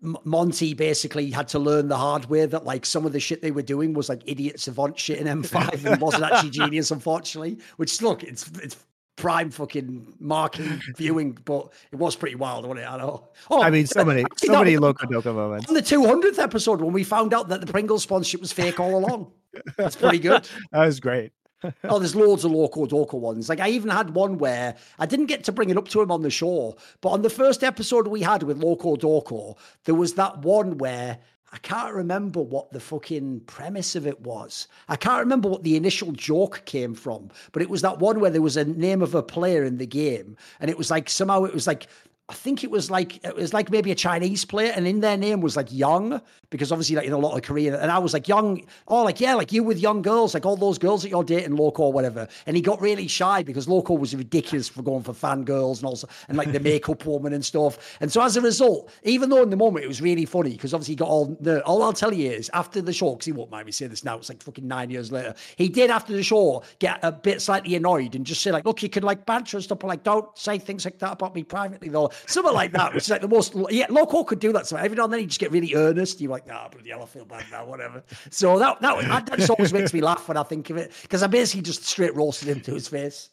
Monty basically had to learn the hard way that like some of the shit they were doing was like idiot savant shit in M5 *laughs* and wasn't actually genius, unfortunately. Which look, it's it's prime fucking marking viewing, but it was pretty wild, wasn't it? I know. Oh, I mean, so many, so many Locodoco moments. On the 200th episode, when we found out that the Pringles sponsorship was fake all along, that's pretty good. *laughs* that was great. *laughs* oh, there's loads of Locodoco ones. Like I even had one where I didn't get to bring it up to him on the show, but on the first episode we had with Locodoco, there was that one where I can't remember what the fucking premise of it was. I can't remember what the initial joke came from, but it was that one where there was a name of a player in the game, and it was like somehow it was like I think it was like it was like maybe a Chinese player, and in their name was like Young, because obviously like you know a lot of Korean, and I was like Young, oh like yeah, like you with young girls, like all those girls that you're dating, Loco or whatever. And he got really shy because Loco was ridiculous for going for fangirls and also and like the *laughs* makeup woman and stuff. And so as a result, even though in the moment it was really funny because obviously he got all the all I'll tell you is after the show, because he won't mind me saying this now, it's like fucking nine years later, he did after the show get a bit slightly annoyed and just say like, look, you can like banter and stuff, but like don't say things like that about me privately though, something like that which is like the most. Yeah, local could do that. So every now and then he just get really earnest. You're like, nah, bloody hell, I feel bad now, whatever. So that that, that just always makes me laugh when I think of it because I basically just straight roasted him to his face.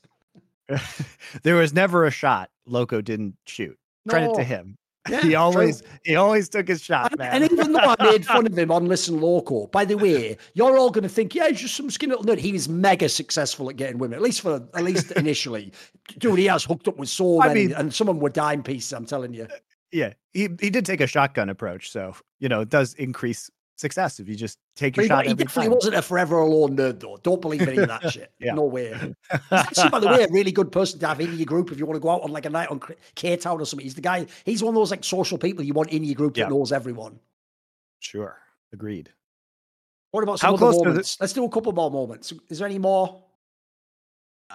*laughs* there was never a shot Loco didn't shoot. Credit to him. Yeah, he always true. he always took his shot, and, man. And even though I made fun of *laughs* him on Listen Loco, by the way, you're all going to think, yeah, he's just some skinny little nerd. He was mega successful at getting women, at least for at least initially. Dude, he has hooked up with so many, I mean, and some of them were dime pieces. I'm telling you. Yeah, he he did take a shotgun approach, so you know it does increase success if you just take your but shot. He definitely time. wasn't a forever alone nerd, though. Don't believe any of that *laughs* shit. yeah. No way. *laughs* He's actually, by the way, a really good person to have in your group if you want to go out on like a night on K Town or something. He's the guy. He's one of those like social people you want in your group yeah. that knows everyone. Sure, agreed. What about some How other moments? Let's do a couple more moments. Is there any more?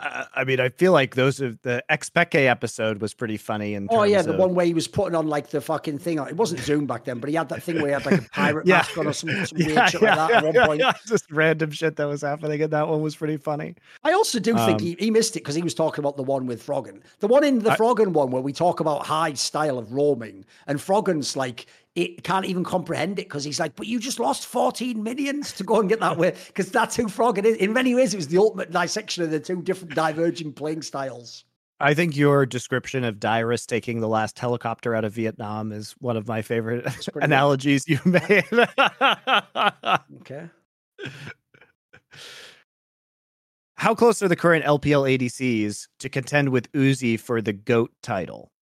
I mean, I feel like those of the Xpeke episode was pretty funny. And oh yeah, the of... one where he was putting on like the fucking thing. It wasn't Zoom back then, but he had that thing where he had like a *laughs* pirate yeah. mask on or some, some *laughs* yeah, weird shit yeah, like that at one point. Just random shit that was happening, and that one was pretty funny. I also do um, think he, he missed it because he was talking about the one with Froggen, the one in the I, Froggen one where we talk about high style of roaming, and Froggen's like it can't even comprehend it because he's like, but you just lost 14 millions to go and get that way because that's who Froggen is. In many ways, it was the ultimate dissection of the two different diverging playing styles. I think your description of Dyrus taking the last helicopter out of Vietnam is one of my favorite *laughs* analogies you made. *laughs* okay. How close are the current LPL ADCs to contend with Uzi for the GOAT title?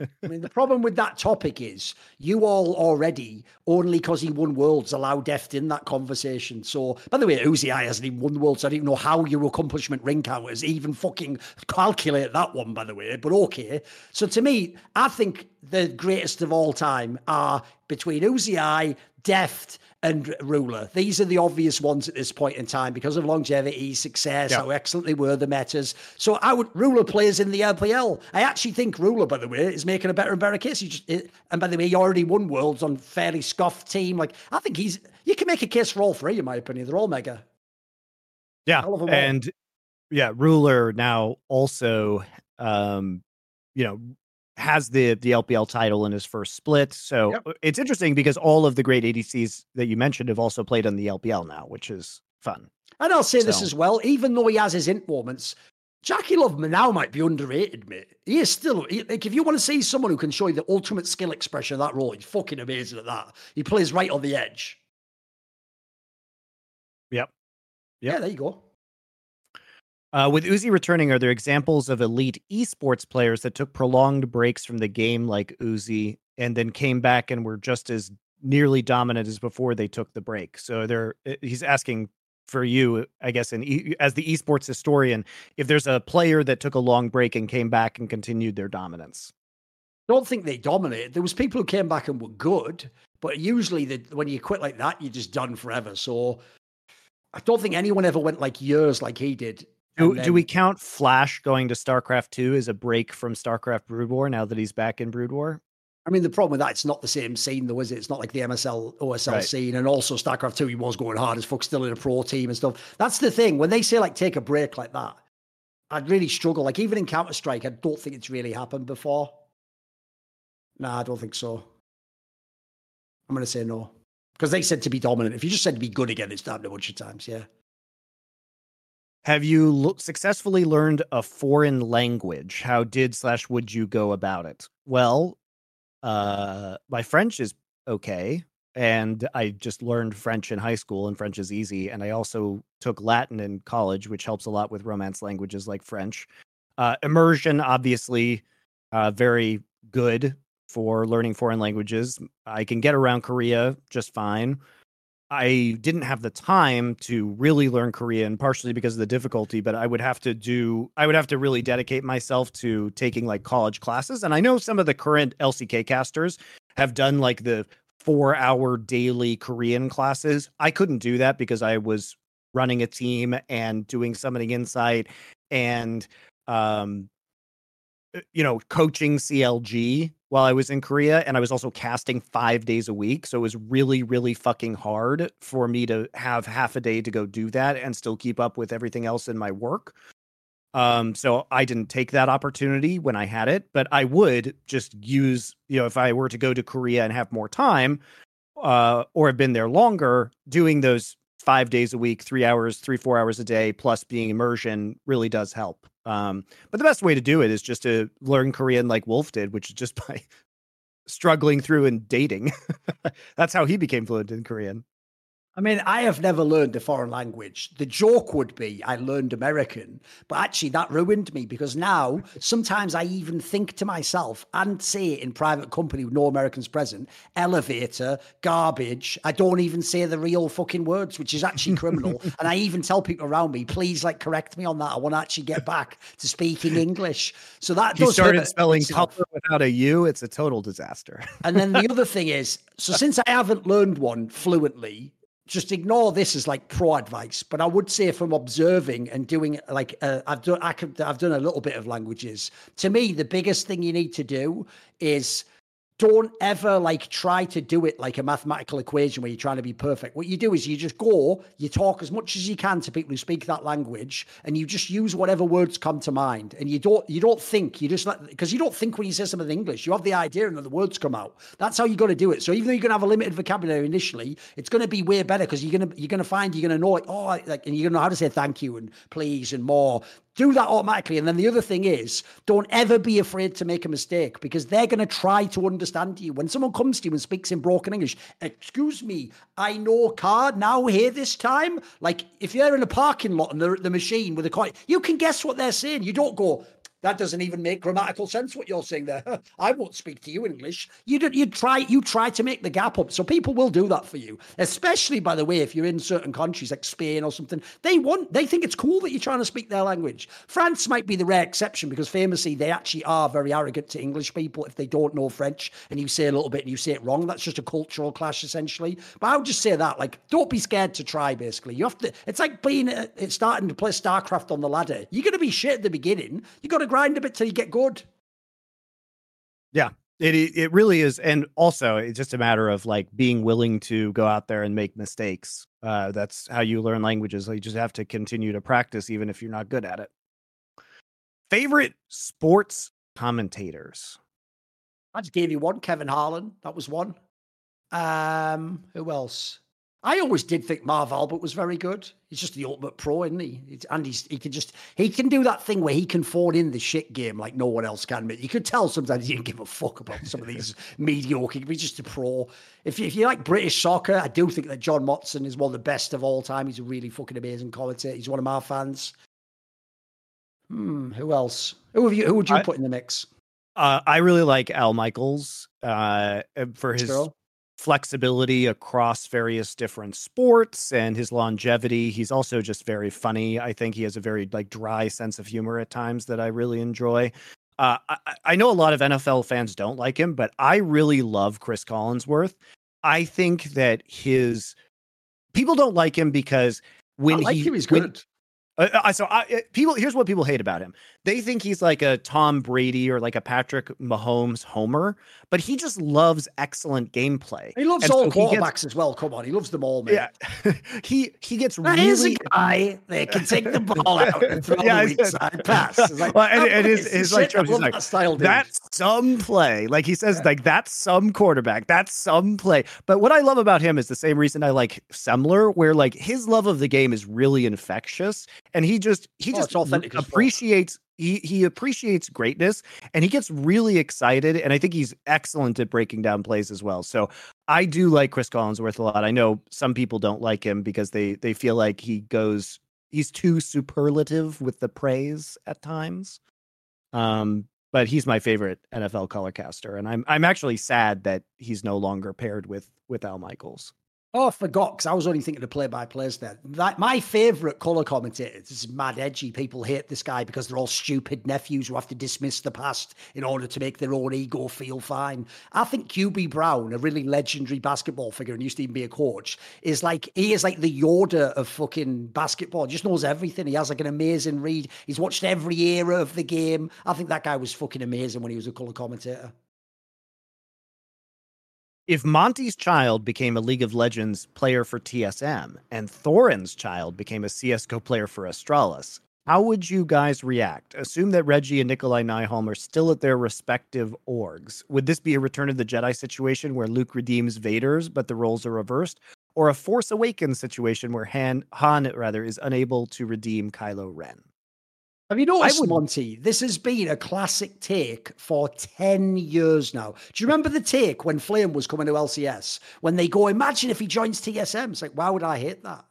I mean, the problem with that topic is you all already, only because he won Worlds, allow Deft in that conversation. So, by the way, Uzi I hasn't even won Worlds. So I don't even know how your accomplishment ring counters even fucking calculate that one, by the way. But okay. So, to me, I think the greatest of all time are between Uzi I, Deft, and Ruler. These are the obvious ones at this point in time because of longevity, success, how excellent they were, the metas. So I would Ruler players in the LPL. I actually think Ruler, by the way, is making a better and better case. Just and by the way, he already won worlds on fairly scuffed team. Like I think he's you can make a case for all three, in my opinion. They're all mega. Yeah. And yeah, Ruler now also um, you know, has the the LPL title in his first split. So yep. Uh, it's interesting because all of the great ADCs that you mentioned have also played on the LPL now, which is fun. And I'll say so. this as well, even though he has his int moments, JackeyLove now might be underrated, mate. He is still he, like if you want to see someone who can show you the ultimate skill expression of that role, he's fucking amazing at that. He plays right on the edge. Yep. yep. Yeah, there you go. Uh, with Uzi returning, are there examples of elite esports players that took prolonged breaks from the game like Uzi and then came back and were just as nearly dominant as before they took the break? So there, eh, he's asking for you, I guess, and as the esports historian, if there's a player that took a long break and came back and continued their dominance. Don't think they dominated. There was people who came back and were good, but usually the, when you quit like that, you're just done forever. So I don't think anyone ever went like years like he did do, then, do we count Flash going to StarCraft 2 as a break from StarCraft Brood War now that he's back in Brood War? I mean, the problem with that, it's not the same scene, though, is it? It's not like the MSL, OSL right. scene. And also, StarCraft 2, he was going hard as fuck, still in a pro team and stuff. That's the thing. When they say, like, take a break like that, I'd really struggle. Like, even in Counter Strike, I don't think it's really happened before. Nah, I don't think so. I'm going to say no. Because they said to be dominant. If you just said to be good again, it's happened a bunch of times, yeah. Have you lo- successfully learned a foreign language? How did slash would you go about it? Well, uh, my French is okay, and I just learned French in high school, and French is easy. And I also took Latin in college, which helps a lot with Romance languages like French. Uh, immersion, obviously, uh, very good for learning foreign languages. I can get around Korea just fine. I didn't have the time to really learn Korean, partially because of the difficulty, but I would have to do, I would have to really dedicate myself to taking like college classes. And I know some of the current LCK casters have done like the four hour daily Korean classes. I couldn't do that because I was running a team and doing summoning insight and, um, uh, you know, coaching CLG while I was in Korea, and I was also casting five days a week. So it was really, really fucking hard for me to have half a day to go do that and still keep up with everything else in my work. Um, so I didn't take that opportunity when I had it, but I would just use, you know, if I were to go to Korea and have more time, uh, or have been there longer, doing those five days a week, three hours, three, four hours a day, plus being immersion really does help. Um, but the best way to do it is just to learn Korean like Wolf did, which is just *laughs* by struggling through and dating. *laughs* That's how he became fluent in Korean. I mean, I have never learned a foreign language. The joke would be I learned American, but actually that ruined me because now sometimes I even think to myself and say it in private company with no Americans present, elevator, garbage. I don't even say the real fucking words, which is actually *laughs* criminal. and I even tell people around me, please like correct me on that. I want to actually get back to speaking English. So that you started spelling color without a U. It's a total disaster. and then the *laughs* other thing is, so since I haven't learned one fluently, just ignore this as like pro advice, but I would say from observing and doing like uh, I've done I could, I've done a little bit of languages. To me, the biggest thing you need to do is don't ever like try to do it like a mathematical equation where you're trying to be perfect. What you do is you just go, you talk as much as you can to people who speak that language, and you just use whatever words come to mind. And you don't you don't think, you just because you don't think when you say something in English, you have the idea and the words come out. That's how you got to do it. So even though you're gonna have a limited vocabulary initially, it's gonna be way better because you're gonna you're gonna find you're gonna know oh like and you're gonna know how to say thank you and please and more do that automatically. And then the other thing is, don't ever be afraid to make a mistake because they're going to try to understand you. When someone comes to you and speaks in broken English, excuse me, I know car now here this time. Like if you're in a parking lot and they're at the machine with a coin, you can guess what they're saying. You don't go, that doesn't even make grammatical sense what you're saying there. *laughs* I won't speak to you English. You do, you try you try to make the gap up. So people will do that for you. Especially by the way, if you're in certain countries like Spain or something, they want they think it's cool that you're trying to speak their language. France might be the rare exception because famously they actually are very arrogant to English people if they don't know French and you say a little bit and you say it wrong. That's just a cultural clash essentially. But I would just say that like don't be scared to try. Basically, you have to. It's like being uh, it's starting to play StarCraft on the ladder. You're to be shit at the beginning. You got to grind a bit till you get good. Yeah, it it really is, and also it's just a matter of like being willing to go out there and make mistakes. Uh, that's how you learn languages. You just have to continue to practice, even if you're not good at it. Favorite sports commentators. I just gave you one, Kevin Harlan. That was one. Um, who else? I always did think Marv Albert was very good. He's just the ultimate pro, isn't he? And he's he can just he can do that thing where he can phone in the shit game like no one else can. But you could tell sometimes he didn't give a fuck about some of these *laughs* mediocre. He's just a pro. If you, if you like British soccer, I do think that John Motson is one of the best of all time. He's a really fucking amazing commentator. He's one of my fans. Hmm, who else? Who have you? Who would you I, put in the mix? Uh, I really like Al Michaels uh, for his flexibility across various different sports and his longevity. He's also just very funny. I think he has a very like dry sense of humor at times that I really enjoy. Uh, I, I know a lot of NFL fans don't like him, but I really love Chris Collinsworth. I think that his people don't like him because when like he him, he's good. Uh, uh so I, people here's what people hate about him. They think he's like a Tom Brady or like a Patrick Mahomes homer, but he just loves excellent gameplay. He loves and all so quarterbacks gets, as well. Come on, he loves them all, man. Yeah, *laughs* he he gets that really. Is a guy that can take the ball out and *laughs* throw yeah, the weak side pass. It's like, *laughs* well, and, and his, his like, he's like that style, that's some play. Like he says, yeah. like that's some quarterback. That's some play. But what I love about him is the same reason I like Semmler, where like his love of the game is really infectious and he just he oh, just appreciates he he appreciates greatness and he gets really excited and I think he's excellent at breaking down plays as well. So I do like Chris Collinsworth a lot. I know some people don't like him because they they feel like he goes he's too superlative with the praise at times. Um but he's my favorite NFL colorcaster and I'm I'm actually sad that he's no longer paired with with Al Michaels. Oh, I forgot because I was only thinking of play by plays there. That, my favorite color commentator, this is mad edgy. People hate this guy because they're all stupid nephews who have to dismiss the past in order to make their own ego feel fine. I think Hubie Brown, a really legendary basketball figure and used to even be a coach, is like he is like the Yoda of fucking basketball. He just knows everything. He has like an amazing read. He's watched every era of the game. I think that guy was fucking amazing when he was a color commentator. If Monte's child became a League of Legends player for TSM and Thorin's child became a CSGO player for Astralis, how would you guys react? Assume that Reggie and Nikolaj Nyholm are still at their respective orgs. Would this be a Return of the Jedi situation where Luke redeems Vader's, but the roles are reversed? Or a Force Awakens situation where Han, Han rather is unable to redeem Kylo Ren? Have you noticed, would... Monte? This has been a classic take for 10 years now. Do you remember the take when Flame was coming to LCS? When they go, imagine if he joins TSM. It's like, why would I hate that?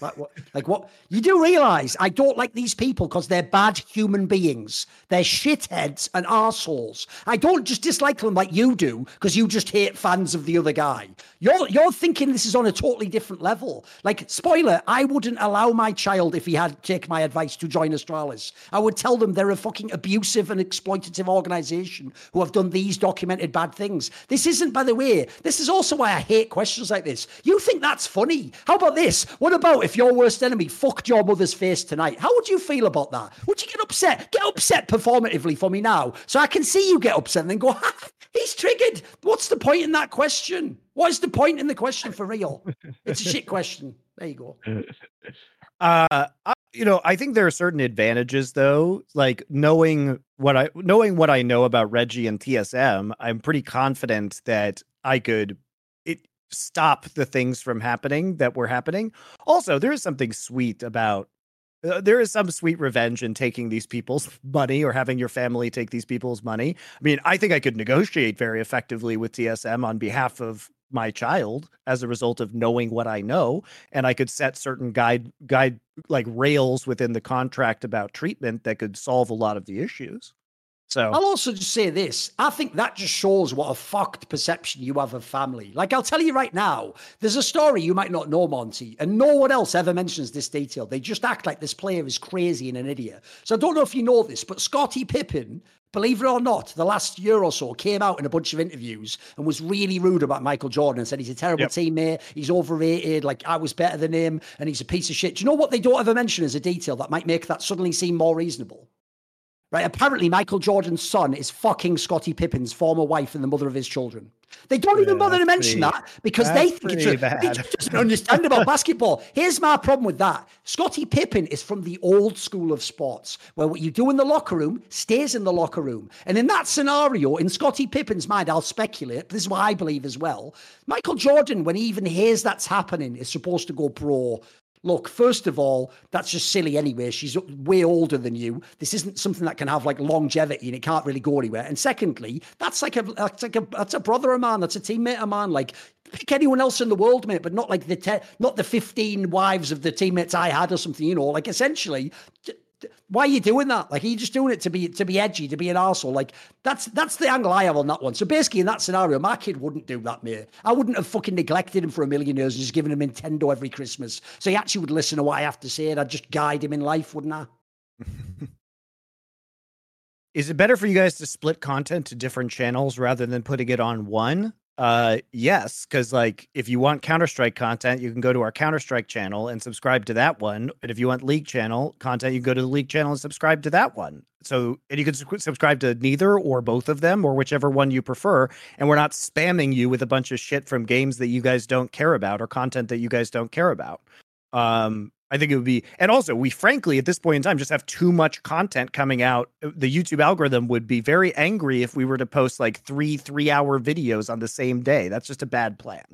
Like what? Like what? You do realize I don't like these people because they're bad human beings. They're shitheads and assholes. I don't just dislike them like you do because you just hate fans of the other guy. You're you're thinking this is on a totally different level. Like spoiler, I wouldn't allow my child if he had taken my advice to join Astralis. I would tell them they're a fucking abusive and exploitative organization who have done these documented bad things. This isn't, by the way. This is also why I hate questions like this. You think that's funny? How about this? What about if your worst enemy fucked your mother's face tonight? How would you feel about that? Would you get upset? Get upset performatively for me now so I can see you get upset and then go, *laughs* he he's triggered. What's the point in that question? What is the point in the question for real? It's a shit question. There you go. *laughs* Uh, I, you know, I think there are certain advantages though, like knowing what I knowing what I know about Reggie and TSM. I'm pretty confident that I could stop the things from happening that were happening. Also, there is something sweet about uh, there is some sweet revenge in taking these people's *laughs* money or having your family take these people's money. I mean, I think I could negotiate very effectively with TSM on behalf of my child as a result of knowing what I know and I could set certain guide guide like rails within the contract about treatment that could solve a lot of the issues. So I'll also just say this. I think that just shows what a fucked perception you have of family. Like I'll tell you right now, there's a story you might not know, Monte, and no one else ever mentions this detail. They just act like this player is crazy and an idiot. So I don't know if you know this, but Scottie Pippen, believe it or not, the last year or so came out in a bunch of interviews and was really rude about Michael Jordan and said he's a terrible yep. teammate, he's overrated, like I was better than him, and he's a piece of shit. Do you know what they don't ever mention as a detail that might make that suddenly seem more reasonable? Right? Apparently, Michael Jordan's son is fucking Scottie Pippen's former wife and the mother of his children. They don't yeah, even bother to mention pretty, that because they think it's a, they just doesn't understand about *laughs* basketball. Here's my problem with that. Scottie Pippen is from the old school of sports, where what you do in the locker room stays in the locker room. And in that scenario, in Scottie Pippen's mind, I'll speculate, but this is what I believe as well. Michael Jordan, when he even hears that's happening, is supposed to go pro look, first of all, that's just silly anyway. She's way older than you. This isn't something that can have like longevity and it can't really go anywhere. And secondly, that's like a that's like a that's a brother of mine, that's a teammate of mine. Like pick anyone else in the world, mate, but not like the te- not the 15 wives of the teammates I had or something, you know, like essentially why are you doing that? Like, are you just doing it to be to be edgy, to be an arsehole? Like, that's that's the angle I have on that one. So basically, in that scenario, my kid wouldn't do that, mate. I wouldn't have fucking neglected him for a million years and just given him Nintendo every Christmas. So he actually would listen to what I have to say, and I'd just guide him in life, wouldn't I? *laughs* Is it better for you guys to split content to different channels rather than putting it on one? Uh, yes, because like if you want Counter Strike content, you can go to our Counter Strike channel and subscribe to that one. And if you want League channel content, you go to the League channel and subscribe to that one. So and you can su- subscribe to neither or both of them or whichever one you prefer. And we're not spamming you with a bunch of shit from games that you guys don't care about or content that you guys don't care about. Um, I think it would be, and also we frankly at this point in time just have too much content coming out. Uh, the YouTube algorithm would be very angry if we were to post like three three hour videos on the same day. That's just a bad plan.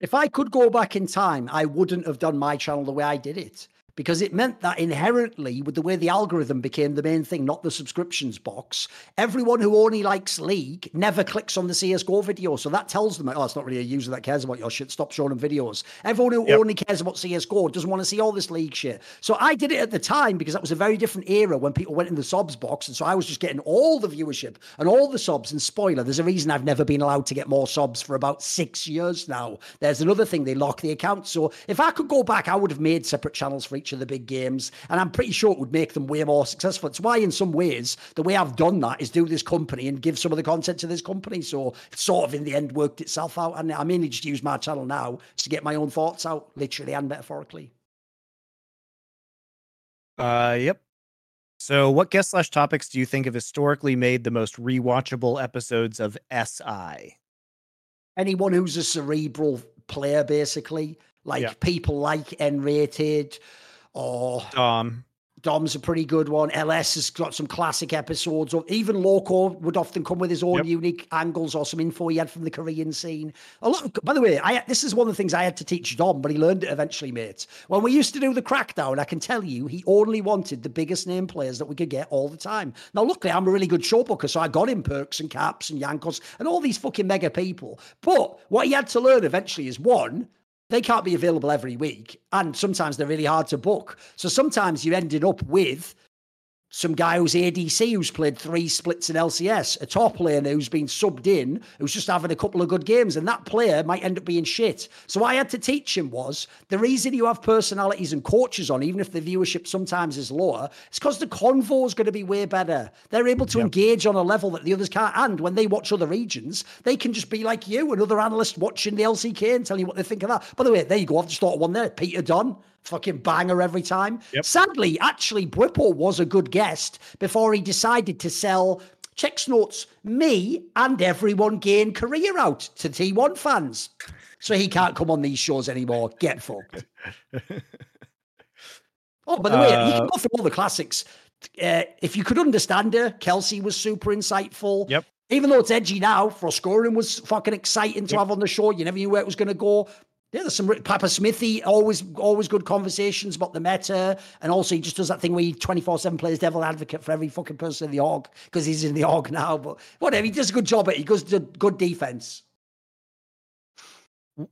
If I could go back in time, I wouldn't have done my channel the way I did it because it meant that inherently, with the way the algorithm became the main thing, not the subscriptions box, everyone who only likes League never clicks on the CSGO video. So that tells them, oh, it's not really a user that cares about your shit. Stop showing them videos. Everyone who yep. only cares about CSGO doesn't want to see all this League shit. So I did it at the time because that was a very different era when people went in the subs box. And so I was just getting all the viewership and all the subs. And spoiler, there's a reason I've never been allowed to get more subs for about six years now. There's another thing, they lock the account. So if I could go back, I would have made separate channels for each of the big games. And I'm pretty sure it would make them way more successful. It's why, in some ways, the way I've done that is do this company and give some of the content to this company. So it's sort of in the end worked itself out. And I mainly just use my channel now to get my own thoughts out, literally and metaphorically. Uh, yep. So, what guest slash topics do you think have historically made the most rewatchable episodes of SI? Anyone who's a cerebral player, basically. Like yeah. people like Nrated or Dom. Dom's a pretty good one. LS has got some classic episodes. Or even Loco would often come with his own yep. unique angles or some info he had from the Korean scene. A lot. Of, by the way, I this is one of the things I had to teach Dom, but he learned it eventually, mate. When we used to do the crackdown, I can tell you he only wanted the biggest name players that we could get all the time. Now, luckily, I'm a really good show booker, so I got him Perkz and Caps and Jankos and all these fucking mega people. But what he had to learn eventually is one they can't be available every week. And sometimes they're really hard to book. So sometimes you ended up with some guy who's ADC who's played three splits in LCS, a top laner who's been subbed in, who's just having a couple of good games, and that player might end up being shit. So what I had to teach him was the reason you have personalities and coaches on, even if the viewership sometimes is lower, it's because the convo is going to be way better. They're able to yep. engage on a level that the others can't. And when they watch other regions, they can just be like you, another analyst watching the LCK and telling you what they think of that. By the way, there you go. I've just thought of one there. Peter Dun fucking banger every time. Yep. Sadly, actually, Bwipo was a good guest before he decided to sell checks notes, me and everyone gain career out to T1 fans. So he can't come on these shows anymore. Get fucked. *laughs* oh, by the way, uh, you can go through all the classics. Uh, if you could understand her, Kelsey was super insightful. Yep. Even though it's edgy now, Froskurinn was fucking exciting to yep. have on the show. You never knew where it was going to go. Yeah, there's some Papa Smithy, always always good conversations about the meta. And also he just does that thing where he 24-7 plays devil advocate for every fucking person in the org because he's in the org now. But whatever, he does a good job at it. He goes to good defense.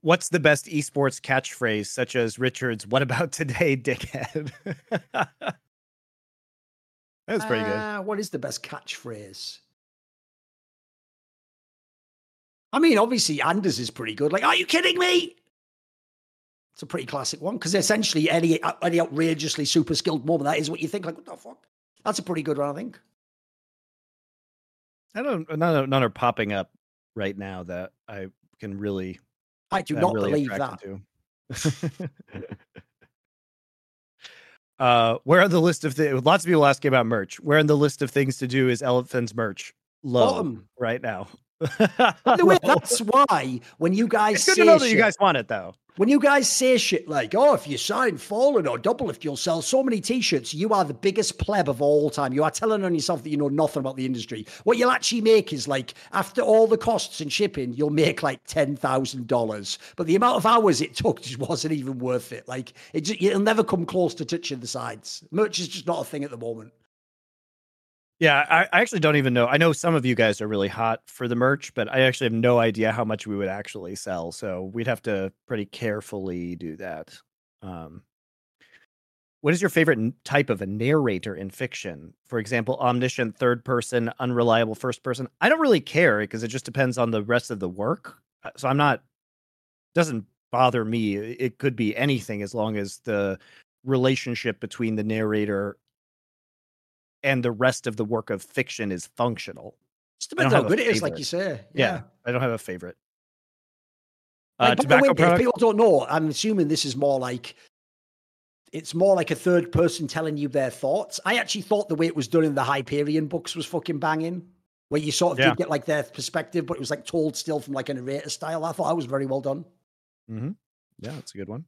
What's the best esports catchphrase, such as Richard's "What about today, dickhead"? *laughs* That's pretty good. Uh, what is the best catchphrase? I mean, obviously, Anders is pretty good. Like, are you kidding me? It's a pretty classic one because essentially any any outrageously super skilled moment that is what you think like what the fuck. That's a pretty good one, I think. I don't none, none are popping up right now that I can really. I do not really believe that. *laughs* uh, where on the list of things? Lots of people asking about merch. Where on the list of things to do is LFN's merch? Low Bottom. right now. By the way, *laughs* that's why when you guys it's good to know that you guys want it though. When you guys say shit like, oh, if you sign Fallen or Doublelift, you'll sell so many t shirts, you are the biggest pleb of all time. You are telling on yourself that you know nothing about the industry. What you'll actually make is like, after all the costs and shipping, you'll make like $10,000. But the amount of hours it took just wasn't even worth it. Like, it just, it'll never come close to touching the sides. Merch is just not a thing at the moment. Yeah, I, I, actually don't even know. I know some of you guys are really hot for the merch, but I actually have no idea how much we would actually sell. So we'd have to pretty carefully do that. Um, what is your favorite type of a narrator in fiction? For example, omniscient third person, unreliable first person. I don't really care because it just depends on the rest of the work. Uh, so I'm not doesn't bother me. It could be anything as long as the relationship between the narrator and the rest of the work of fiction is functional. Just depends how good it is, like you say. Yeah. yeah. I don't have a favorite. Uh, like, tobacco way, if people don't know, I'm assuming this is more like it's more like a third person telling you their thoughts. I actually thought the way it was done in the Hyperion books was fucking banging, where you sort of yeah. did get like their perspective, but it was like told still from like a narrator style. I thought that was very well done. Mm-hmm. Yeah, that's a good one.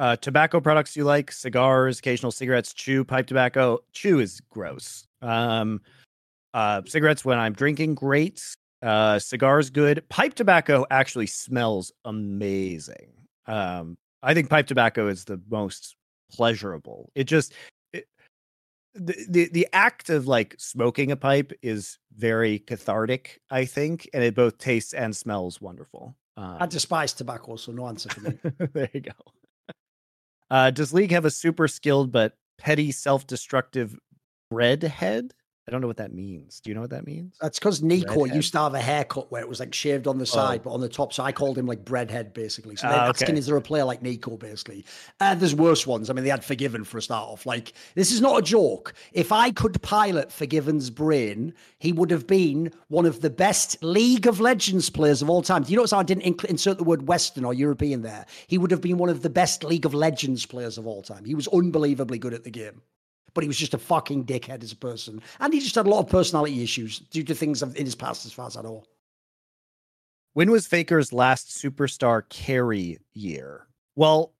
Uh, tobacco products you like? Cigars, occasional cigarettes, chew, pipe tobacco. Chew is gross. Um, uh, cigarettes when I'm drinking, great. Uh, cigars, good. Pipe tobacco actually smells amazing. Um, I think pipe tobacco is the most pleasurable. It just it, the, the the act of like smoking a pipe is very cathartic. I think, and it both tastes and smells wonderful. Um, I despise tobacco, so no answer for me. *laughs* there you go. Uh, does League have a super skilled but petty self destructive breadhead? I don't know what that means. Do you know what that means? That's because NiKo Redhead. used to have a haircut where it was like shaved on the side, oh. but on the top. So I called him like breadhead, basically. So they're uh, okay. asking, is there a player like NiKo, basically? And there's worse ones. I mean, they had Forgiven for a start off. Like, this is not a joke. If I could pilot Forgiven's brain, he would have been one of the best League of Legends players of all time. Do you notice how I didn't inc- insert the word Western or European there? He would have been one of the best League of Legends players of all time. He was unbelievably good at the game but he was just a fucking dickhead as a person. And he just had a lot of personality issues due to things in his past, as far as I know. When was Faker's last superstar carry year? Well,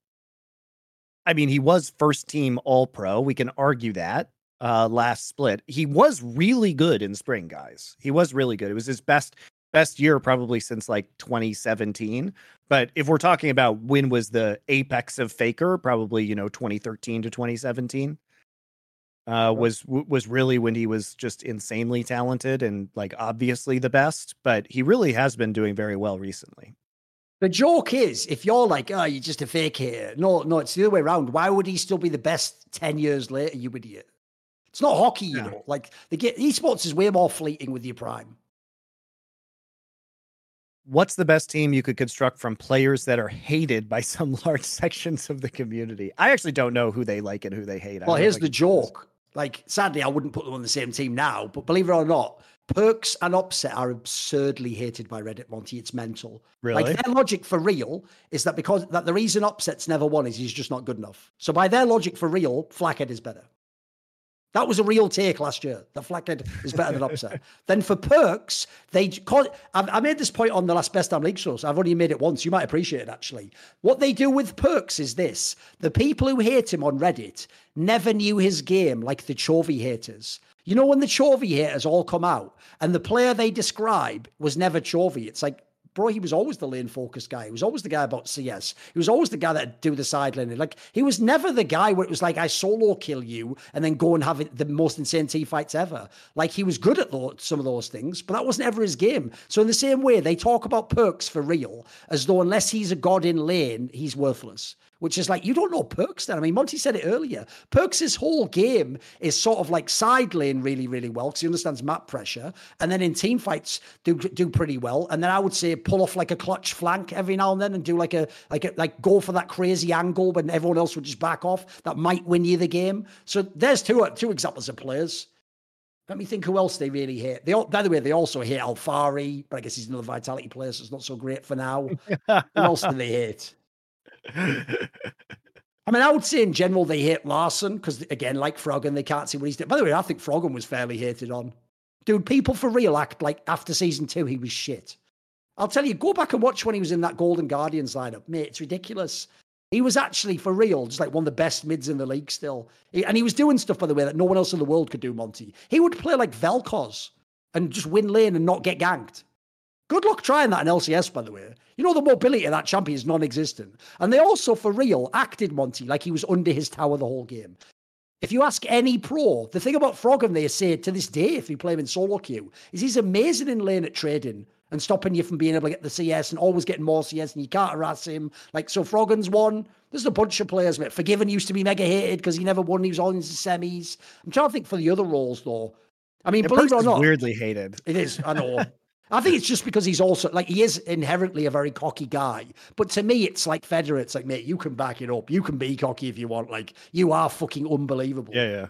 I mean, he was first team All Pro. We can argue that uh, last split. He was really good in spring, guys. He was really good. It was his best best year probably since like 2017. But if we're talking about when was the apex of Faker, probably you know 2013 to 2017 uh, was was really when he was just insanely talented and like obviously the best. But he really has been doing very well recently. The joke is, if you're like, oh, you're just a fake here. No, no, it's the other way around. Why would he still be the best ten years later? You idiot. It's not hockey, you yeah. know. Like the esports is way more fleeting with your prime. What's the best team you could construct from players that are hated by some *laughs* large sections of the community? I actually don't know who they like and who they hate. Well, here's the joke. Like, sadly, I wouldn't put them on the same team now, but believe it or not, Perkz and Upset are absurdly hated by Reddit, Monte. It's mental. Really? Like their logic for real is that because that the reason Upset's never won is he's just not good enough. So by their logic for real, Flakked is better. That was a real take last year. The Flakked is better than upset. then for Perkz, they call. I made this point on the last best damn league shows. I've only made it once. You might appreciate it actually. What they do with Perkz is this: the people who hate him on Reddit never knew his game, like the Chovy haters. You know when the Chovy haters all come out, and the player they describe was never Chovy. It's like bro, he was always the lane focused guy. He was always the guy about CS. He was always the guy that do the side lane. Like he was never the guy where it was like I solo kill you and then go and have the most insane team fights ever. Like he was good at some of those things, but that wasn't ever his game. So in the same way, they talk about Perkz for real as though unless he's a god in lane, he's worthless which is like you don't know Perkz then. I mean, Monte said it earlier. Perkz' whole game is sort of like side lane really, really well because he understands map pressure, and then in team fights do do pretty well. And then I would say pull off like a clutch flank every now and then and do like a like a, like go for that crazy angle when everyone else would just back off. That might win you the game. So there's two two examples of players. Let me think who else they really hate. They, all, by the way, they also hate Alphari, but I guess he's another vitality player, so it's not so great for now. *laughs* who else do they hate? *laughs* I mean, I would say in general they hate Larssen because, again, like Froggen, they can't see what he's doing. By the way, I think Froggen was fairly hated on. Dude, people for real act like after season two, he was shit. I'll tell you, go back and watch when he was in that Golden Guardians lineup. Mate, it's ridiculous. He was actually, for real, just like one of the best mids in the league still. And he was doing stuff, by the way, that no one else in the world could do, Monte. He would play like Vel'Koz and just win lane and not get ganked. Good luck trying that in LCS, by the way. You know, the mobility of that champion is non existent. And they also, for real, acted Monte like he was under his tower the whole game. If you ask any pro, the thing about Froggen, they say to this day, if you play him in solo queue, is he's amazing in lane at trading and stopping you from being able to get the CS and always getting more CS and you can't harass him. Like, so Froggen's won. There's a bunch of players, mate. Forgiven used to be mega hated because he never won. He was all in the semis. I'm trying to think for the other roles, though. I mean, believe it or not, weirdly hated. It is. I know. *laughs* I think it's just because he's also like he is inherently a very cocky guy. But to me, it's like Federer. It's like, mate, you can back it up. You can be cocky if you want. Like you are fucking unbelievable. Yeah,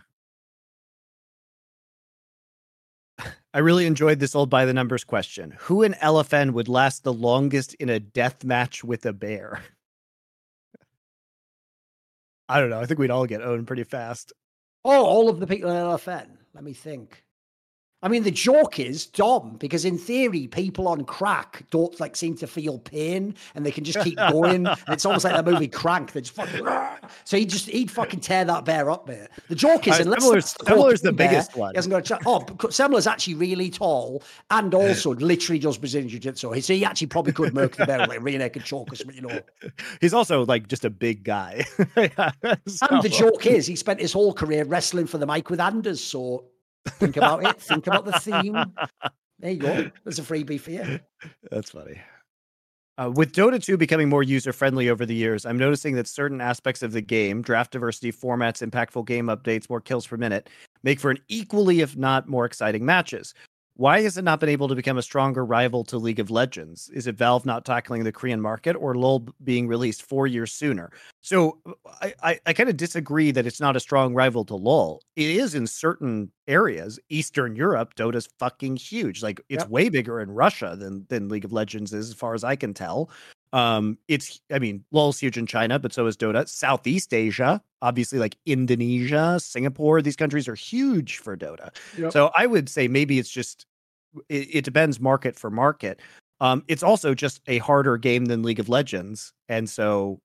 yeah. *laughs* I really enjoyed this old by the numbers question. Who in LFN would last the longest in a death match with a bear? *laughs* I don't know. I think we'd all get owned pretty fast. Oh, all of the people in LFN. Let me think. I mean, the joke is Dom, because in theory, people on crack don't like seem to feel pain and they can just keep going. and *laughs* it's almost like that movie Crank. They just fucking *laughs* so he just he'd fucking tear that bear up, mate. The joke is, unless Semmler's, Semmler's the biggest one. He hasn't got a chance. Oh, Semmler's actually really tall and also *laughs* literally does Brazilian Jiu Jitsu. So he actually probably could murk the bear like rear naked choke or something, you know. He's also like just a big guy. yeah, so. And the joke is, he spent his whole career wrestling for the mic with Anders. So Think about it. Think about the theme. *laughs* There you go. There's a freebie for you. That's funny. Uh, with Dota 2 becoming more user friendly over the years, I'm noticing that certain aspects of the game, draft diversity, formats, impactful game updates, more kills per minute, make for an equally, if not more exciting matches. Why has it not been able to become a stronger rival to League of Legends? Is it Valve not tackling the Korean market or LoL being released four years sooner? So I, I, I kind of disagree that it's not a strong rival to LoL. It is in certain areas. Eastern Europe, Dota's fucking huge. Like it's yep. way bigger in Russia than than League of Legends is, as far as I can tell. Um, it's I mean, LoL's huge in China, but so is Dota. Southeast Asia, obviously like Indonesia, Singapore, these countries are huge for Dota. Yep. So I would say maybe it's just it, it depends market for market. Um, it's also just a harder game than League of Legends, and so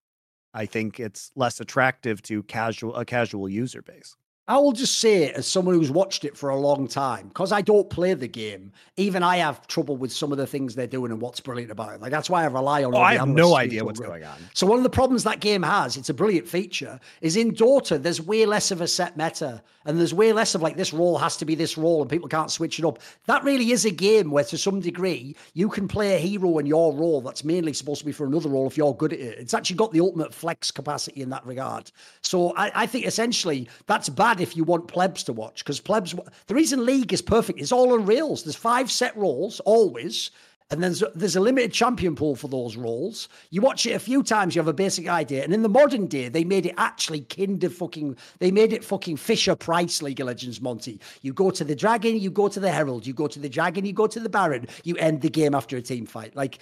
I think it's less attractive to casual a casual user base. I will just say, as someone who's watched it for a long time, because I don't play the game, even I have trouble with some of the things they're doing and what's brilliant about it. Like that's why I rely on. Oh, I have no idea what's going on. So one of the problems that game has, it's a brilliant feature, is in Dota there's way less of a set meta, and there's way less of like this role has to be this role, and people can't switch it up. That really is a game where, to some degree, you can play a hero in your role that's mainly supposed to be for another role if you're good at it. It's actually got the ultimate flex capacity in that regard. So I, I think essentially that's bad bad if you want plebs to watch because plebs. The reason League is perfect is all on reels. There's five set roles always. And there's there's a limited champion pool for those roles. You watch it a few times, you have a basic idea. And in the modern day, they made it actually kinder fucking. They made it fucking Fisher Price League of Legends, Monte. You go to the dragon, you go to the herald, you go to the dragon, you go to the baron. You end the game after a team fight. Like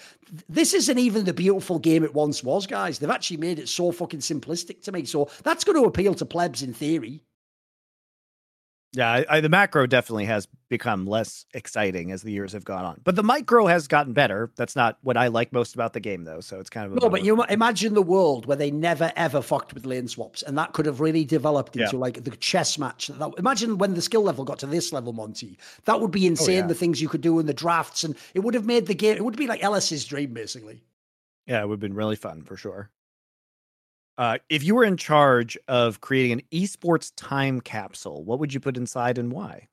this isn't even the beautiful game it once was, guys. They've actually made it so fucking simplistic to me. So that's going to appeal to plebs in theory. Yeah, I, I, the macro definitely has become less exciting as the years have gone on, but the micro has gotten better. That's not what I like most about the game, though. So it's kind of no. But you imagine the world where they never ever fucked with lane swaps, and that could have really developed into yeah. like the chess match. That, imagine when the skill level got to this level, Monte. That would be oh, insane. Oh, yeah. The things you could do in the drafts, and it would have made the game. It would be like Ellis's dream, basically. Yeah, it would have been really fun for sure. Uh, if you were in charge of creating an esports time capsule, what would you put inside and why?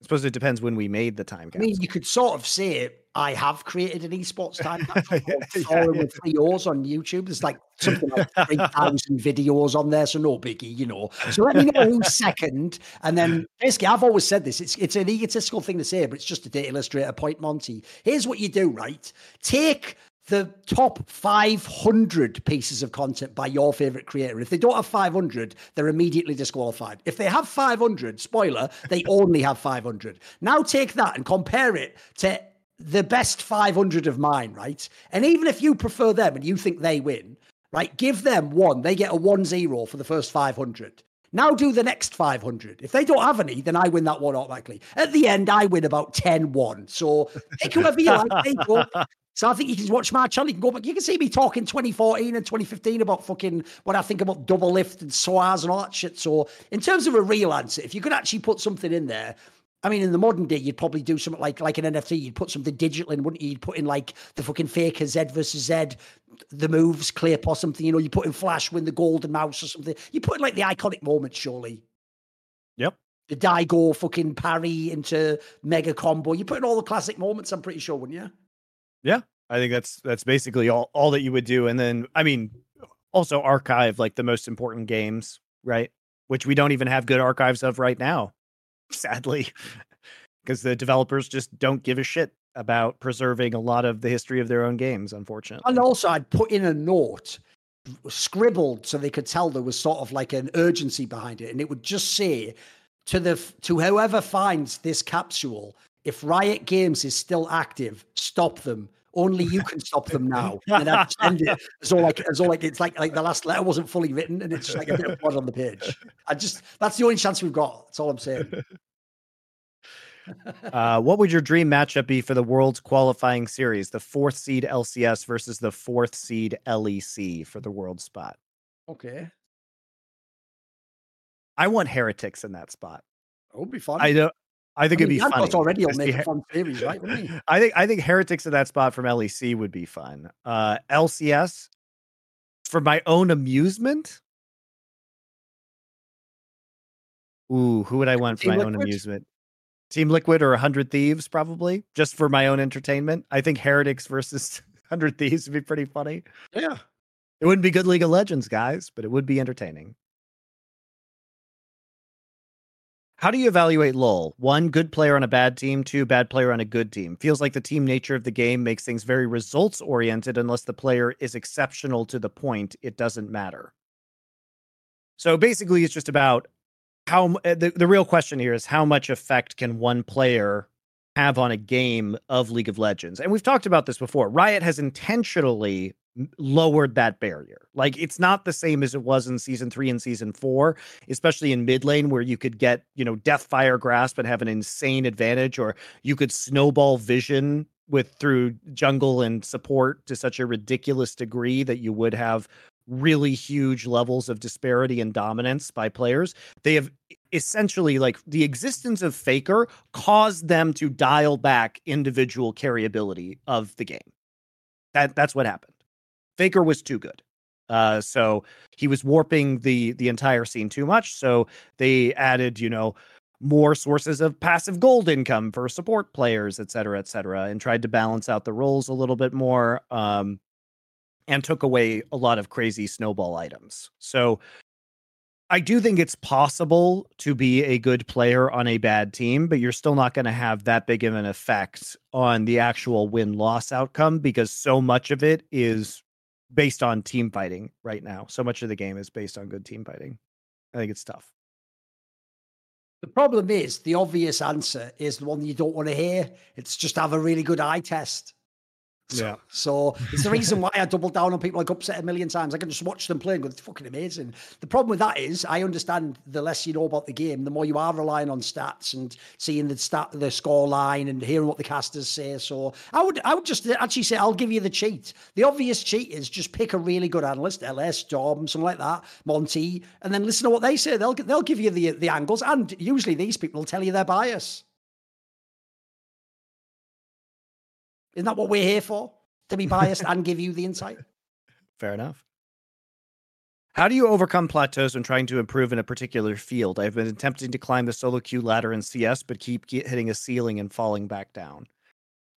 I suppose it depends when we made the time capsule. I mean, you could sort of say I have created an esports time *laughs* capsule yeah, with three O's on YouTube. There's like something like *laughs* 3,000 videos on there, so no biggie, you know. So let me know who's *laughs* second. And then basically, I've always said this it's, it's an egotistical thing to say, but it's just to illustrate a point, Monte. Here's what you do, right? Take the top 500 pieces of content by your favorite creator. If they don't have 500, they're immediately disqualified. If they have 500, spoiler, they only have 500. Now take that and compare it to the best 500 of mine, right? And even if you prefer them and you think they win, right, give them one. They get a 1 0 for the first 500. Now do the next 500. If they don't have any, then I win that one automatically. At the end, I win about 10 1. So pick whoever you like. *laughs* So I think you can watch my channel. You can go back. You can see me talking 2014 and 2015 about fucking what I think about Doublelift and Soaz and all that shit. So in terms of a real answer, if you could actually put something in there, I mean, in the modern day, you'd probably do something like like an NFT. You'd put something digital in, wouldn't you? You'd put in like the fucking faker Zed versus Zed, the moves, clip or something. You know, you put in Flash, win the golden mouse or something. You put in like the iconic moments, surely. Yep. The Daigo fucking parry into mega combo. You put in all the classic moments. I'm pretty sure, wouldn't you? Yeah, I think that's that's basically all all that you would do. And then I mean, also archive like the most important games, right? Which we don't even have good archives of right now, *laughs* sadly, because the developers just don't give a shit about preserving a lot of the history of their own games, unfortunately. And also, I'd put in a note scribbled so they could tell there was sort of like an urgency behind it, and it would just say to the to whoever finds this capsule if Riot Games is still active, stop them. Only you can stop them now. And I send it as all like as all like it's like like the last letter wasn't fully written and it's just like a bit of blood on the page. I just that's the only chance we've got. That's all I'm saying. *laughs* *laughs* uh, what would your dream matchup be for the world's qualifying series? The fourth seed LCS versus the fourth seed LEC for the world spot. Okay. I want heretics in that spot. It would be fun. I don't. I think I mean, it'd be fun. already will make a fun series, right? *laughs* I think I think Heretics in that spot from LEC would be fun. Uh, LCS for my own amusement. Ooh, who would I want for Team my Liquid? own amusement? Team Liquid or Hundred Thieves, probably just for my own entertainment. I think Heretics versus *laughs* Hundred Thieves would be pretty funny. Yeah, it wouldn't be good League of Legends, guys, but it would be entertaining. How do you evaluate LOL? One, good player on a bad team. Two, bad player on a good team. Feels like the team nature of the game makes things very results oriented unless the player is exceptional to the point it doesn't matter. So basically, it's just about how eh, the, the real question here is how much effect can one player have on a game of League of Legends? And we've talked about this before. Riot has intentionally lowered that barrier. Like it's not the same as it was in season three and season four, especially in mid lane where you could get, you know, Deathfire Grasp and have an insane advantage, or you could snowball vision with through jungle and support to such a ridiculous degree that you would have really huge levels of disparity and dominance by players. They have essentially like the existence of Faker caused them to dial back individual carryability of the game. That that's what happened. Faker was too good. Uh, so he was warping the the entire scene too much. So they added, you know, more sources of passive gold income for support players, et cetera, et cetera, and tried to balance out the roles a little bit more. Um, and took away a lot of crazy snowball items. So I do think it's possible to be a good player on a bad team, but you're still not going to have that big of an effect on the actual win loss outcome because so much of it is based on team fighting right now. So much of the game is based on good team fighting. I think it's tough. The problem is the obvious answer is the one you don't want to hear. It's just have a really good eye test. Yeah. So it's the reason why I double down on people like upset a million times. I can just watch them play and go, it's fucking amazing. The problem with that is I understand the less you know about the game, the more you are relying on stats and seeing the stat the score line and hearing what the casters say. So I would I would just actually say I'll give you the cheat. The obvious cheat is just pick a really good analyst, LS, Dom, something like that, Monte, and then listen to what they say. They'll they'll give you the the angles, and usually these people will tell you their bias. Isn't that what we're here for? To be biased and give you the insight? *laughs* Fair enough. How do you overcome plateaus when trying to improve in a particular field? I've been attempting to climb the solo queue ladder in CS, but keep hitting a ceiling and falling back down.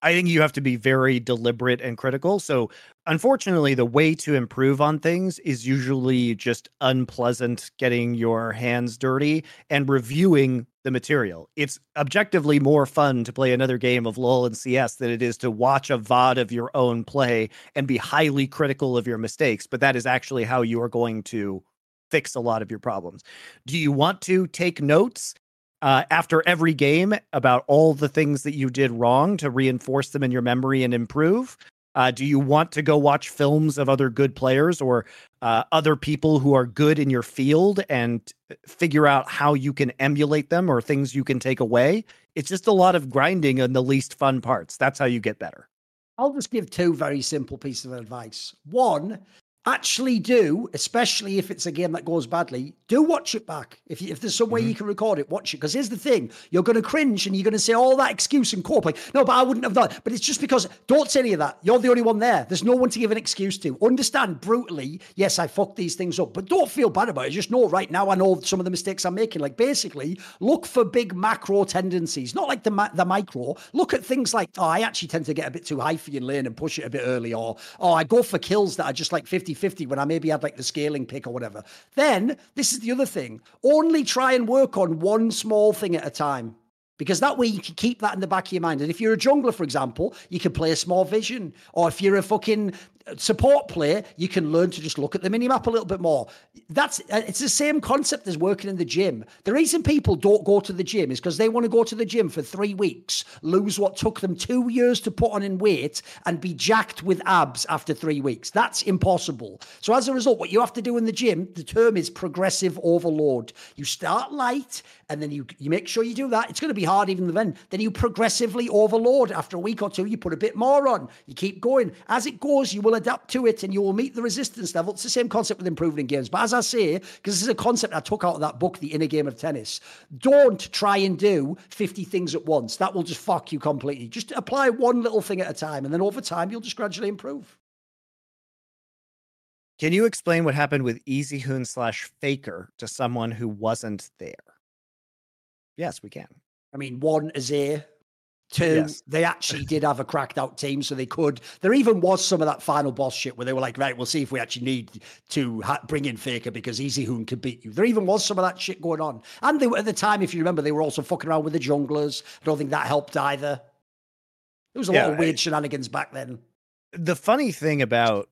I think you have to be very deliberate and critical. So, unfortunately, the way to improve on things is usually just unpleasant, getting your hands dirty and reviewing the material. It's objectively more fun to play another game of LoL and CS than it is to watch a VOD of your own play and be highly critical of your mistakes. But that is actually how you are going to fix a lot of your problems. Do you want to take notes uh, after every game about all the things that you did wrong to reinforce them in your memory and improve? Uh, do you want to go watch films of other good players or uh, other people who are good in your field and figure out how you can emulate them or things you can take away? It's just a lot of grinding on the least fun parts. That's how you get better. I'll just give two very simple pieces of advice. One, actually do, especially if it's a game that goes badly, do watch it back. If, you, if there's some way mm-hmm. you can record it, watch it. Because here's the thing you're going to cringe and you're going to say all that excuse and. Like, no, but I wouldn't have done But it's just because, don't say any of that. You're the only one there. There's no one to give an excuse to. Understand brutally, yes, I fucked these things up, but don't feel bad about it. Just know right now I know some of the mistakes I'm making. Like, basically, look for big macro tendencies, not like the, ma- the micro. Look at things like, oh, I actually tend to get a bit too high for you in lane and push it a bit early, or, oh, I go for kills that are just like 50 50 50 when I maybe had like the scaling pick or whatever. Then this is the other thing only try and work on one small thing at a time because that way you can keep that in the back of your mind. And if you're a jungler, for example, you can play a small vision. Or if you're a fucking support player, you can learn to just look at the minimap a little bit more. That's uh, it's the same concept as working in the gym. The reason people don't go to the gym is because they want to go to the gym for three weeks, lose what took them two years to put on in weight, and be jacked with abs after three weeks. That's impossible. So as a result, what you have to do in the gym, the term is progressive overload. You start light, and then you you make sure you do that. It's going to be hard even then. Then you progressively overload. After a week or two, you put a bit more on. You keep going. As it goes, you will adapt to it and you will meet the resistance level. It's the same concept with improving in games. But as I say, because this is a concept I took out of that book, The Inner Game of Tennis, don't try and do 50 things at once. That will just fuck you completely. Just apply one little thing at a time. And then over time, you'll just gradually improve. Can you explain what happened with Easyhoon slash Faker to someone who wasn't there? Yes, we can. I mean, one Azir Two, yes. they actually did have a cracked out team, so they could. There even was some of that final boss shit where they were like, right, we'll see if we actually need to ha- bring in Faker because Easyhoon could beat you. There even was some of that shit going on. And they were, at the time, if you remember, they were also fucking around with the junglers. I don't think that helped either. There was a yeah, lot of weird I, shenanigans back then. The funny thing about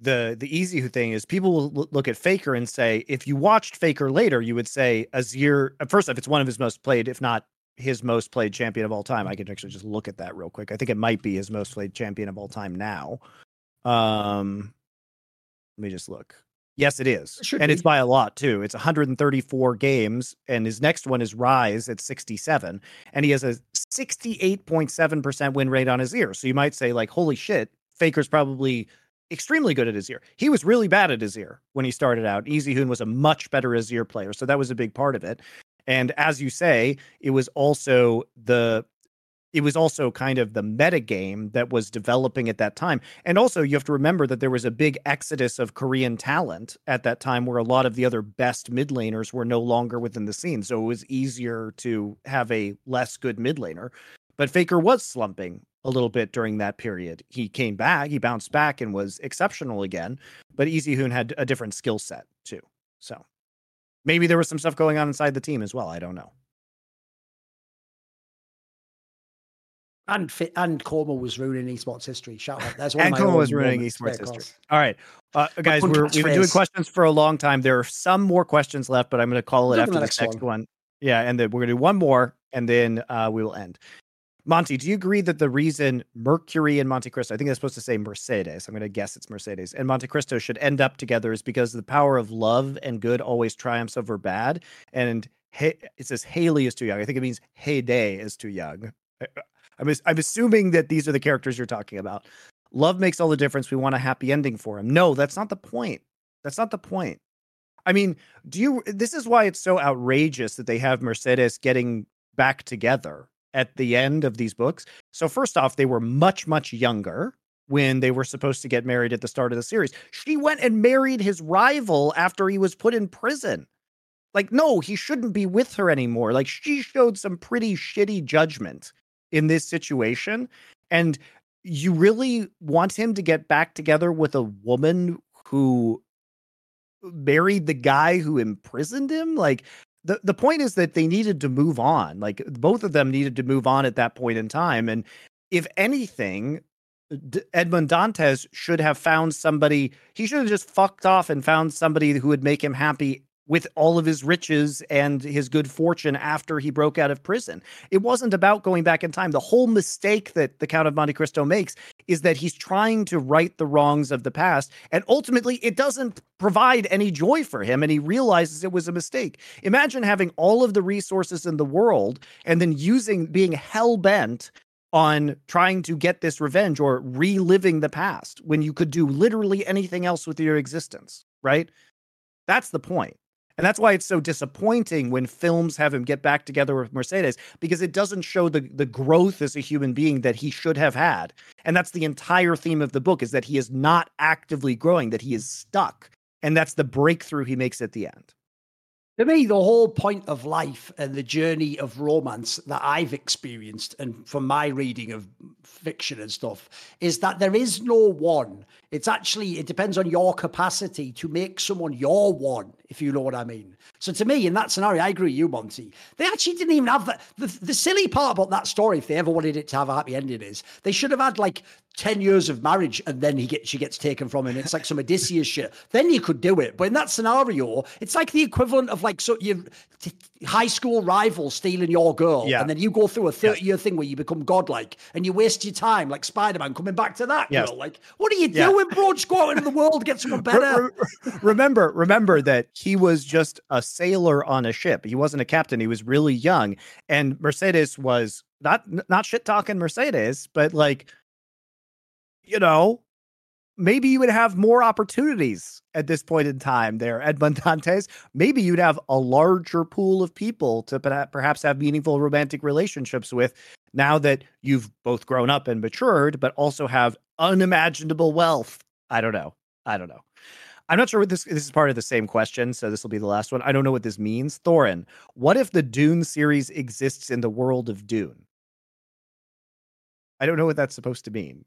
the the easy thing is people will look at Faker and say, if you watched Faker later, you would say Azir. First off, it's one of his most played, if not his most played champion of all time. I can actually just look at that real quick. I think it might be his most played champion of all time now. Um, let me just look. Yes, it is. It and be. it's by a lot too. It's 134 games, and his next one is Ryze at 67, and he has a 68.7% win rate on Azir. So you might say, like, holy shit, Faker's probably extremely good at Azir. He was really bad at Azir when he started out. Easyhoon was a much better Azir player, so that was a big part of it. And as you say, it was also the it was also kind of the meta game that was developing at that time. And also, you have to remember that there was a big exodus of Korean talent at that time where a lot of the other best mid laners were no longer within the scene. So it was easier to have a less good mid laner. But Faker was slumping a little bit during that period. He came back, he bounced back and was exceptional again. But Easyhoon had a different skill set too. So Maybe there was some stuff going on inside the team as well. I don't know. And and Kkoma was ruining esports history. Shout out. That's one and Kkoma was ruining esports history. All right, uh, guys, we have been doing questions for a long time. There are some more questions left, but I'm going to call it after the next, next one. one. Yeah, and then we're going to do one more, and then uh, we will end. Monte, do you agree that the reason Mercury and Monte Cristo, I think that's supposed to say Mercedes, I'm going to guess it's Mercedes, and Monte Cristo should end up together is because the power of love and good always triumphs over bad. And hey, it says Haley is too young. I think it means Haydée is too young. I'm, I'm assuming that these are the characters you're talking about. Love makes all the difference. We want a happy ending for him. No, that's not the point. That's not the point. I mean, do you? This is why it's so outrageous that they have Mercedes getting back together at the end of these books. So first off, they were much much younger when they were supposed to get married at the start of the series. She went and married his rival after he was put in prison. Like no, he shouldn't be with her anymore. Like she showed some pretty shitty judgment in this situation and you really want him to get back together with a woman who married the guy who imprisoned him like the the point is that they needed to move on. Like both of them needed to move on at that point in time. And if anything, D- Edmond Dantes should have found somebody. He should have just fucked off and found somebody who would make him happy with all of his riches and his good fortune after he broke out of prison. It wasn't about going back in time. The whole mistake that the Count of Monte Cristo makes is that he's trying to right the wrongs of the past. And ultimately, it doesn't provide any joy for him. And he realizes it was a mistake. Imagine having all of the resources in the world and then using, being hell bent on trying to get this revenge or reliving the past when you could do literally anything else with your existence, right? That's the point. And that's why it's so disappointing when films have him get back together with Mercedes because it doesn't show the the growth as a human being that he should have had. And that's the entire theme of the book is that he is not actively growing, that he is stuck. And that's the breakthrough he makes at the end. To me, the whole point of life and the journey of romance that I've experienced, and from my reading of fiction and stuff, is that there is no one. It's actually, it depends on your capacity to make someone your one, if you know what I mean. So to me, in that scenario, I agree with you, Monte. They actually didn't even have that. The, the silly part about that story, if they ever wanted it to have a happy ending, is they should have had like 10 years of marriage and then he gets she gets taken from him. It's like some Odysseus shit. Then you could do it. But in that scenario, it's like the equivalent of like so you high school rival stealing your girl. Yeah. And then you go through a 30 year thing where you become godlike and you waste your time like Spider-Man coming back to that yes. girl. Like, what are you yeah. doing, bro? Just go out into the world, get someone better. remember, remember that he was just a sailor on a ship. He wasn't a captain. He was really young. And Mercedes was not not shit talking Mercedes, but like you know, maybe you would have more opportunities at this point in time there at Dantes. Maybe you'd have a larger pool of people to perhaps have meaningful romantic relationships with now that you've both grown up and matured, but also have unimaginable wealth. I don't know. I don't know. I'm not sure what this this is part of the same question, so this will be the last one. I don't know what this means. Thorin, what if the Dune series exists in the world of Dune? I don't know what that's supposed to mean.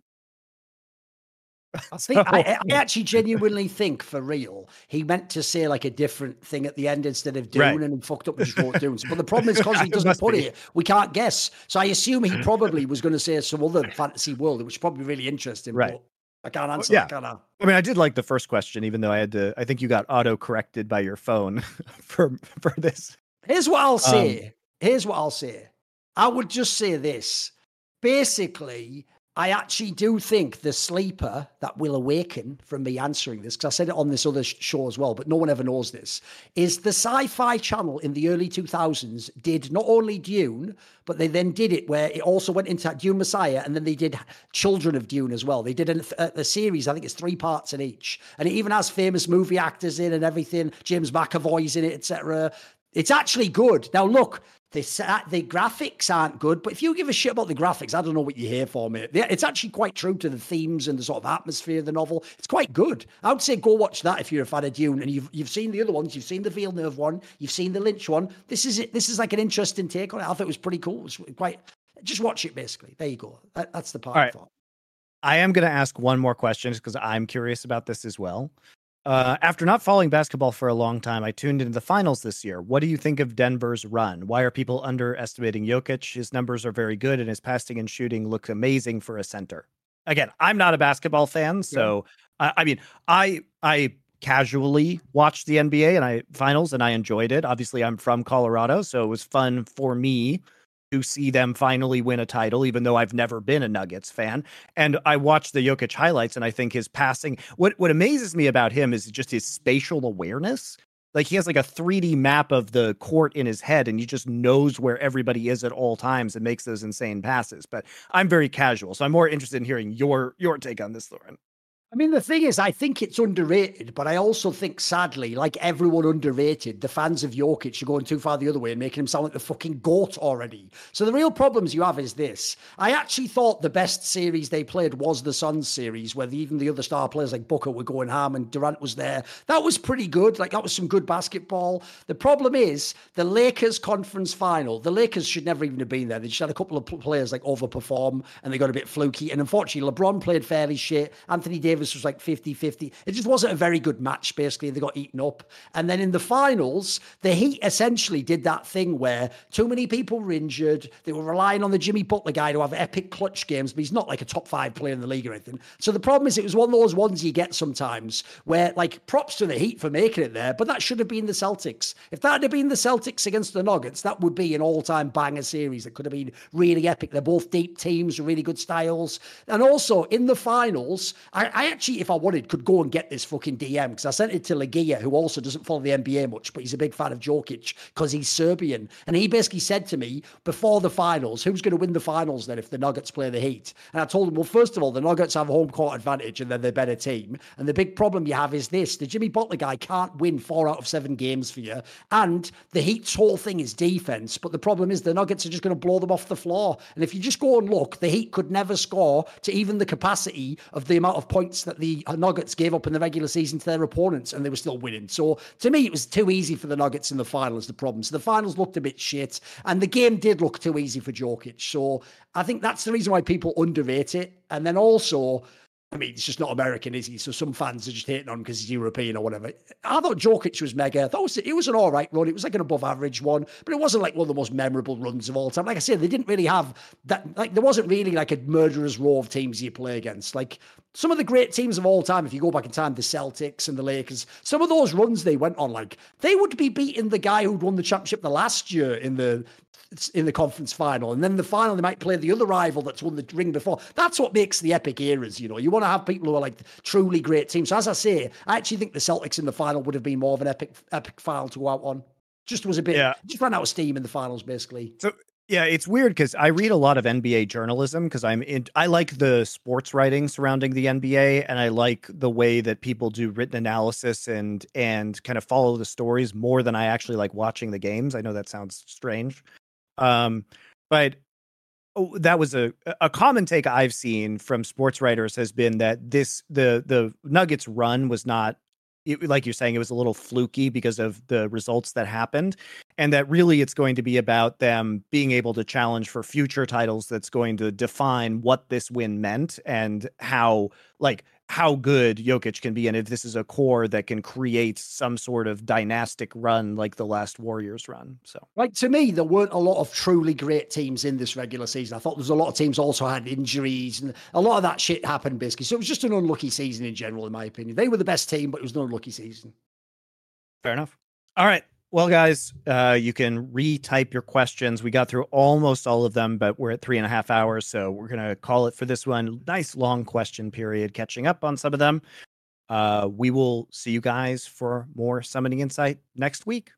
*laughs* I, think, I, I, actually genuinely think for real he meant to say like a different thing at the end instead of Dune right. and he fucked up and just wrote Dunes. But the problem is *laughs* because he doesn't put be. it, we can't guess. So I assume he probably *laughs* was going to say some other fantasy world, which is probably really interesting. Right. I can't answer yeah. I? I mean, I did like the first question, even though I had to. I think you got auto corrected by your phone for for this. Here's what I'll say. Um, Here's what I'll say. I would just say this. Basically, I actually do think the sleeper that will awaken from me answering this, because I said it on this other show as well, but no one ever knows this, is the sci fi channel in the early 2000s did not only Dune, but they then did it where it also went into Dune Messiah, and then they did Children of Dune as well. They did a, a series, I think it's three parts in each, and it even has famous movie actors in and everything. James McAvoy's in it, etc. It's actually good. Now, look, the uh, the graphics aren't good, but if you give a shit about the graphics, I don't know what you hear for me. It's actually quite true to the themes and the sort of atmosphere of the novel. It's quite good. I would say go watch that if you're a fan of Dune and you've you've seen the other ones. You've seen the Villeneuve one. You've seen the Lynch one. This is it. This is like an interesting take on it. I thought it was pretty cool. It was quite. Just watch it. Basically, there you go. That, that's the part. All right. I, I am going to ask one more question because I'm curious about this as well. Uh, after not following basketball for a long time, I tuned into the finals this year. What do you think of Denver's run? Why are people underestimating Jokic? His numbers are very good, and his passing and shooting look amazing for a center. Again, I'm not a basketball fan, so yeah. I, I mean, I I casually watched the NBA and I finals, and I enjoyed it. Obviously, I'm from Colorado, so it was fun for me to see them finally win a title, even though I've never been a Nuggets fan. And I watched the Jokic highlights, and I think his passing. What what amazes me about him is just his spatial awareness. Like he has like a 3D map of the court in his head, and he just knows where everybody is at all times and makes those insane passes. But I'm very casual, so I'm more interested in hearing your your take on this, Thorin. I mean, the thing is, I think it's underrated, but I also think, sadly, like everyone underrated, the fans of Jokic are going too far the other way and making him sound like the fucking goat already. So the real problems you have is this. I actually thought the best series they played was the Suns series, where even the other star players like Booker were going ham and Durant was there. That was pretty good. Like, that was some good basketball. The problem is the Lakers conference final. The Lakers should never even have been there. They just had a couple of players like overperform and they got a bit fluky. And unfortunately, LeBron played fairly shit. Anthony Davis Davis was like 50 50. It just wasn't a very good match, basically. They got eaten up. And then in the finals, the Heat essentially did that thing where too many people were injured. They were relying on the Jimmy Butler guy to have epic clutch games, but he's not like a top five player in the league or anything. So the problem is, it was one of those ones you get sometimes where, like, props to the Heat for making it there, but that should have been the Celtics. If that had been the Celtics against the Nuggets, that would be an all time banger series that could have been really epic. They're both deep teams, really good styles. And also in the finals, I, I actually, if I wanted, could go and get this fucking DM because I sent it to Legia, who also doesn't follow the NBA much, but he's a big fan of Jokic because he's Serbian. And he basically said to me before the finals, who's going to win the finals then if the Nuggets play the Heat? And I told him, well, first of all, the Nuggets have a home court advantage and they're the better team. And the big problem you have is this the Jimmy Butler guy can't win four out of seven games for you. And the Heat's whole thing is defense. But the problem is the Nuggets are just going to blow them off the floor. And if you just go and look, the Heat could never score to even the capacity of the amount of points that the Nuggets gave up in the regular season to their opponents, and they were still winning. So to me, it was too easy for the Nuggets in the finals. The problem. So the finals looked a bit shit, and the game did look too easy for Jokic. So I think that's the reason why people underrate it. And then also I mean, it's just not American, is he? So some fans are just hating on because he's European or whatever. I thought Jokic was mega. I thought it was, it was an all right run. It was like an above average one, but it wasn't like one of the most memorable runs of all time. Like I said, they didn't really have that. Like there wasn't really like a murderer's row of teams you play against. Like some of the great teams of all time, if you go back in time, the Celtics and the Lakers, some of those runs they went on, like they would be beating the guy who'd won the championship the last year in the in the conference final. And then the final, they might play the other rival that's won the ring before. That's what makes the epic eras, you know. You want to have people who are like truly great teams. So as I say, I actually think the Celtics in the final would have been more of an epic epic final to go out on. Just was a bit, yeah. just ran out of steam in the finals, basically. So yeah, it's weird because I read a lot of NBA journalism because I'm in. I like the sports writing surrounding the NBA, and I like the way that people do written analysis and and kind of follow the stories more than I actually like watching the games. I know that sounds strange, um, but oh, that was a a common take I've seen from sports writers has been that this the the Nuggets run was not it, like you're saying, it was a little fluky because of the results that happened, and that really it's going to be about them being able to challenge for future titles. That's going to define what this win meant and how, like, how good Jokic can be, and if this is a core that can create some sort of dynastic run like the last Warriors run. So, like to me, there weren't a lot of truly great teams in this regular season. I thought there was a lot of teams also had injuries, and a lot of that shit happened basically. So it was just an unlucky season in general, in my opinion. They were the best team, but it was an unlucky season. Fair enough. All right. Well, guys, uh, you can retype your questions. We got through almost all of them, but we're at three and a half hours. So we're going to call it for this one. Nice long question period, catching up on some of them. Uh, we will see you guys for more Summoning Insight next week.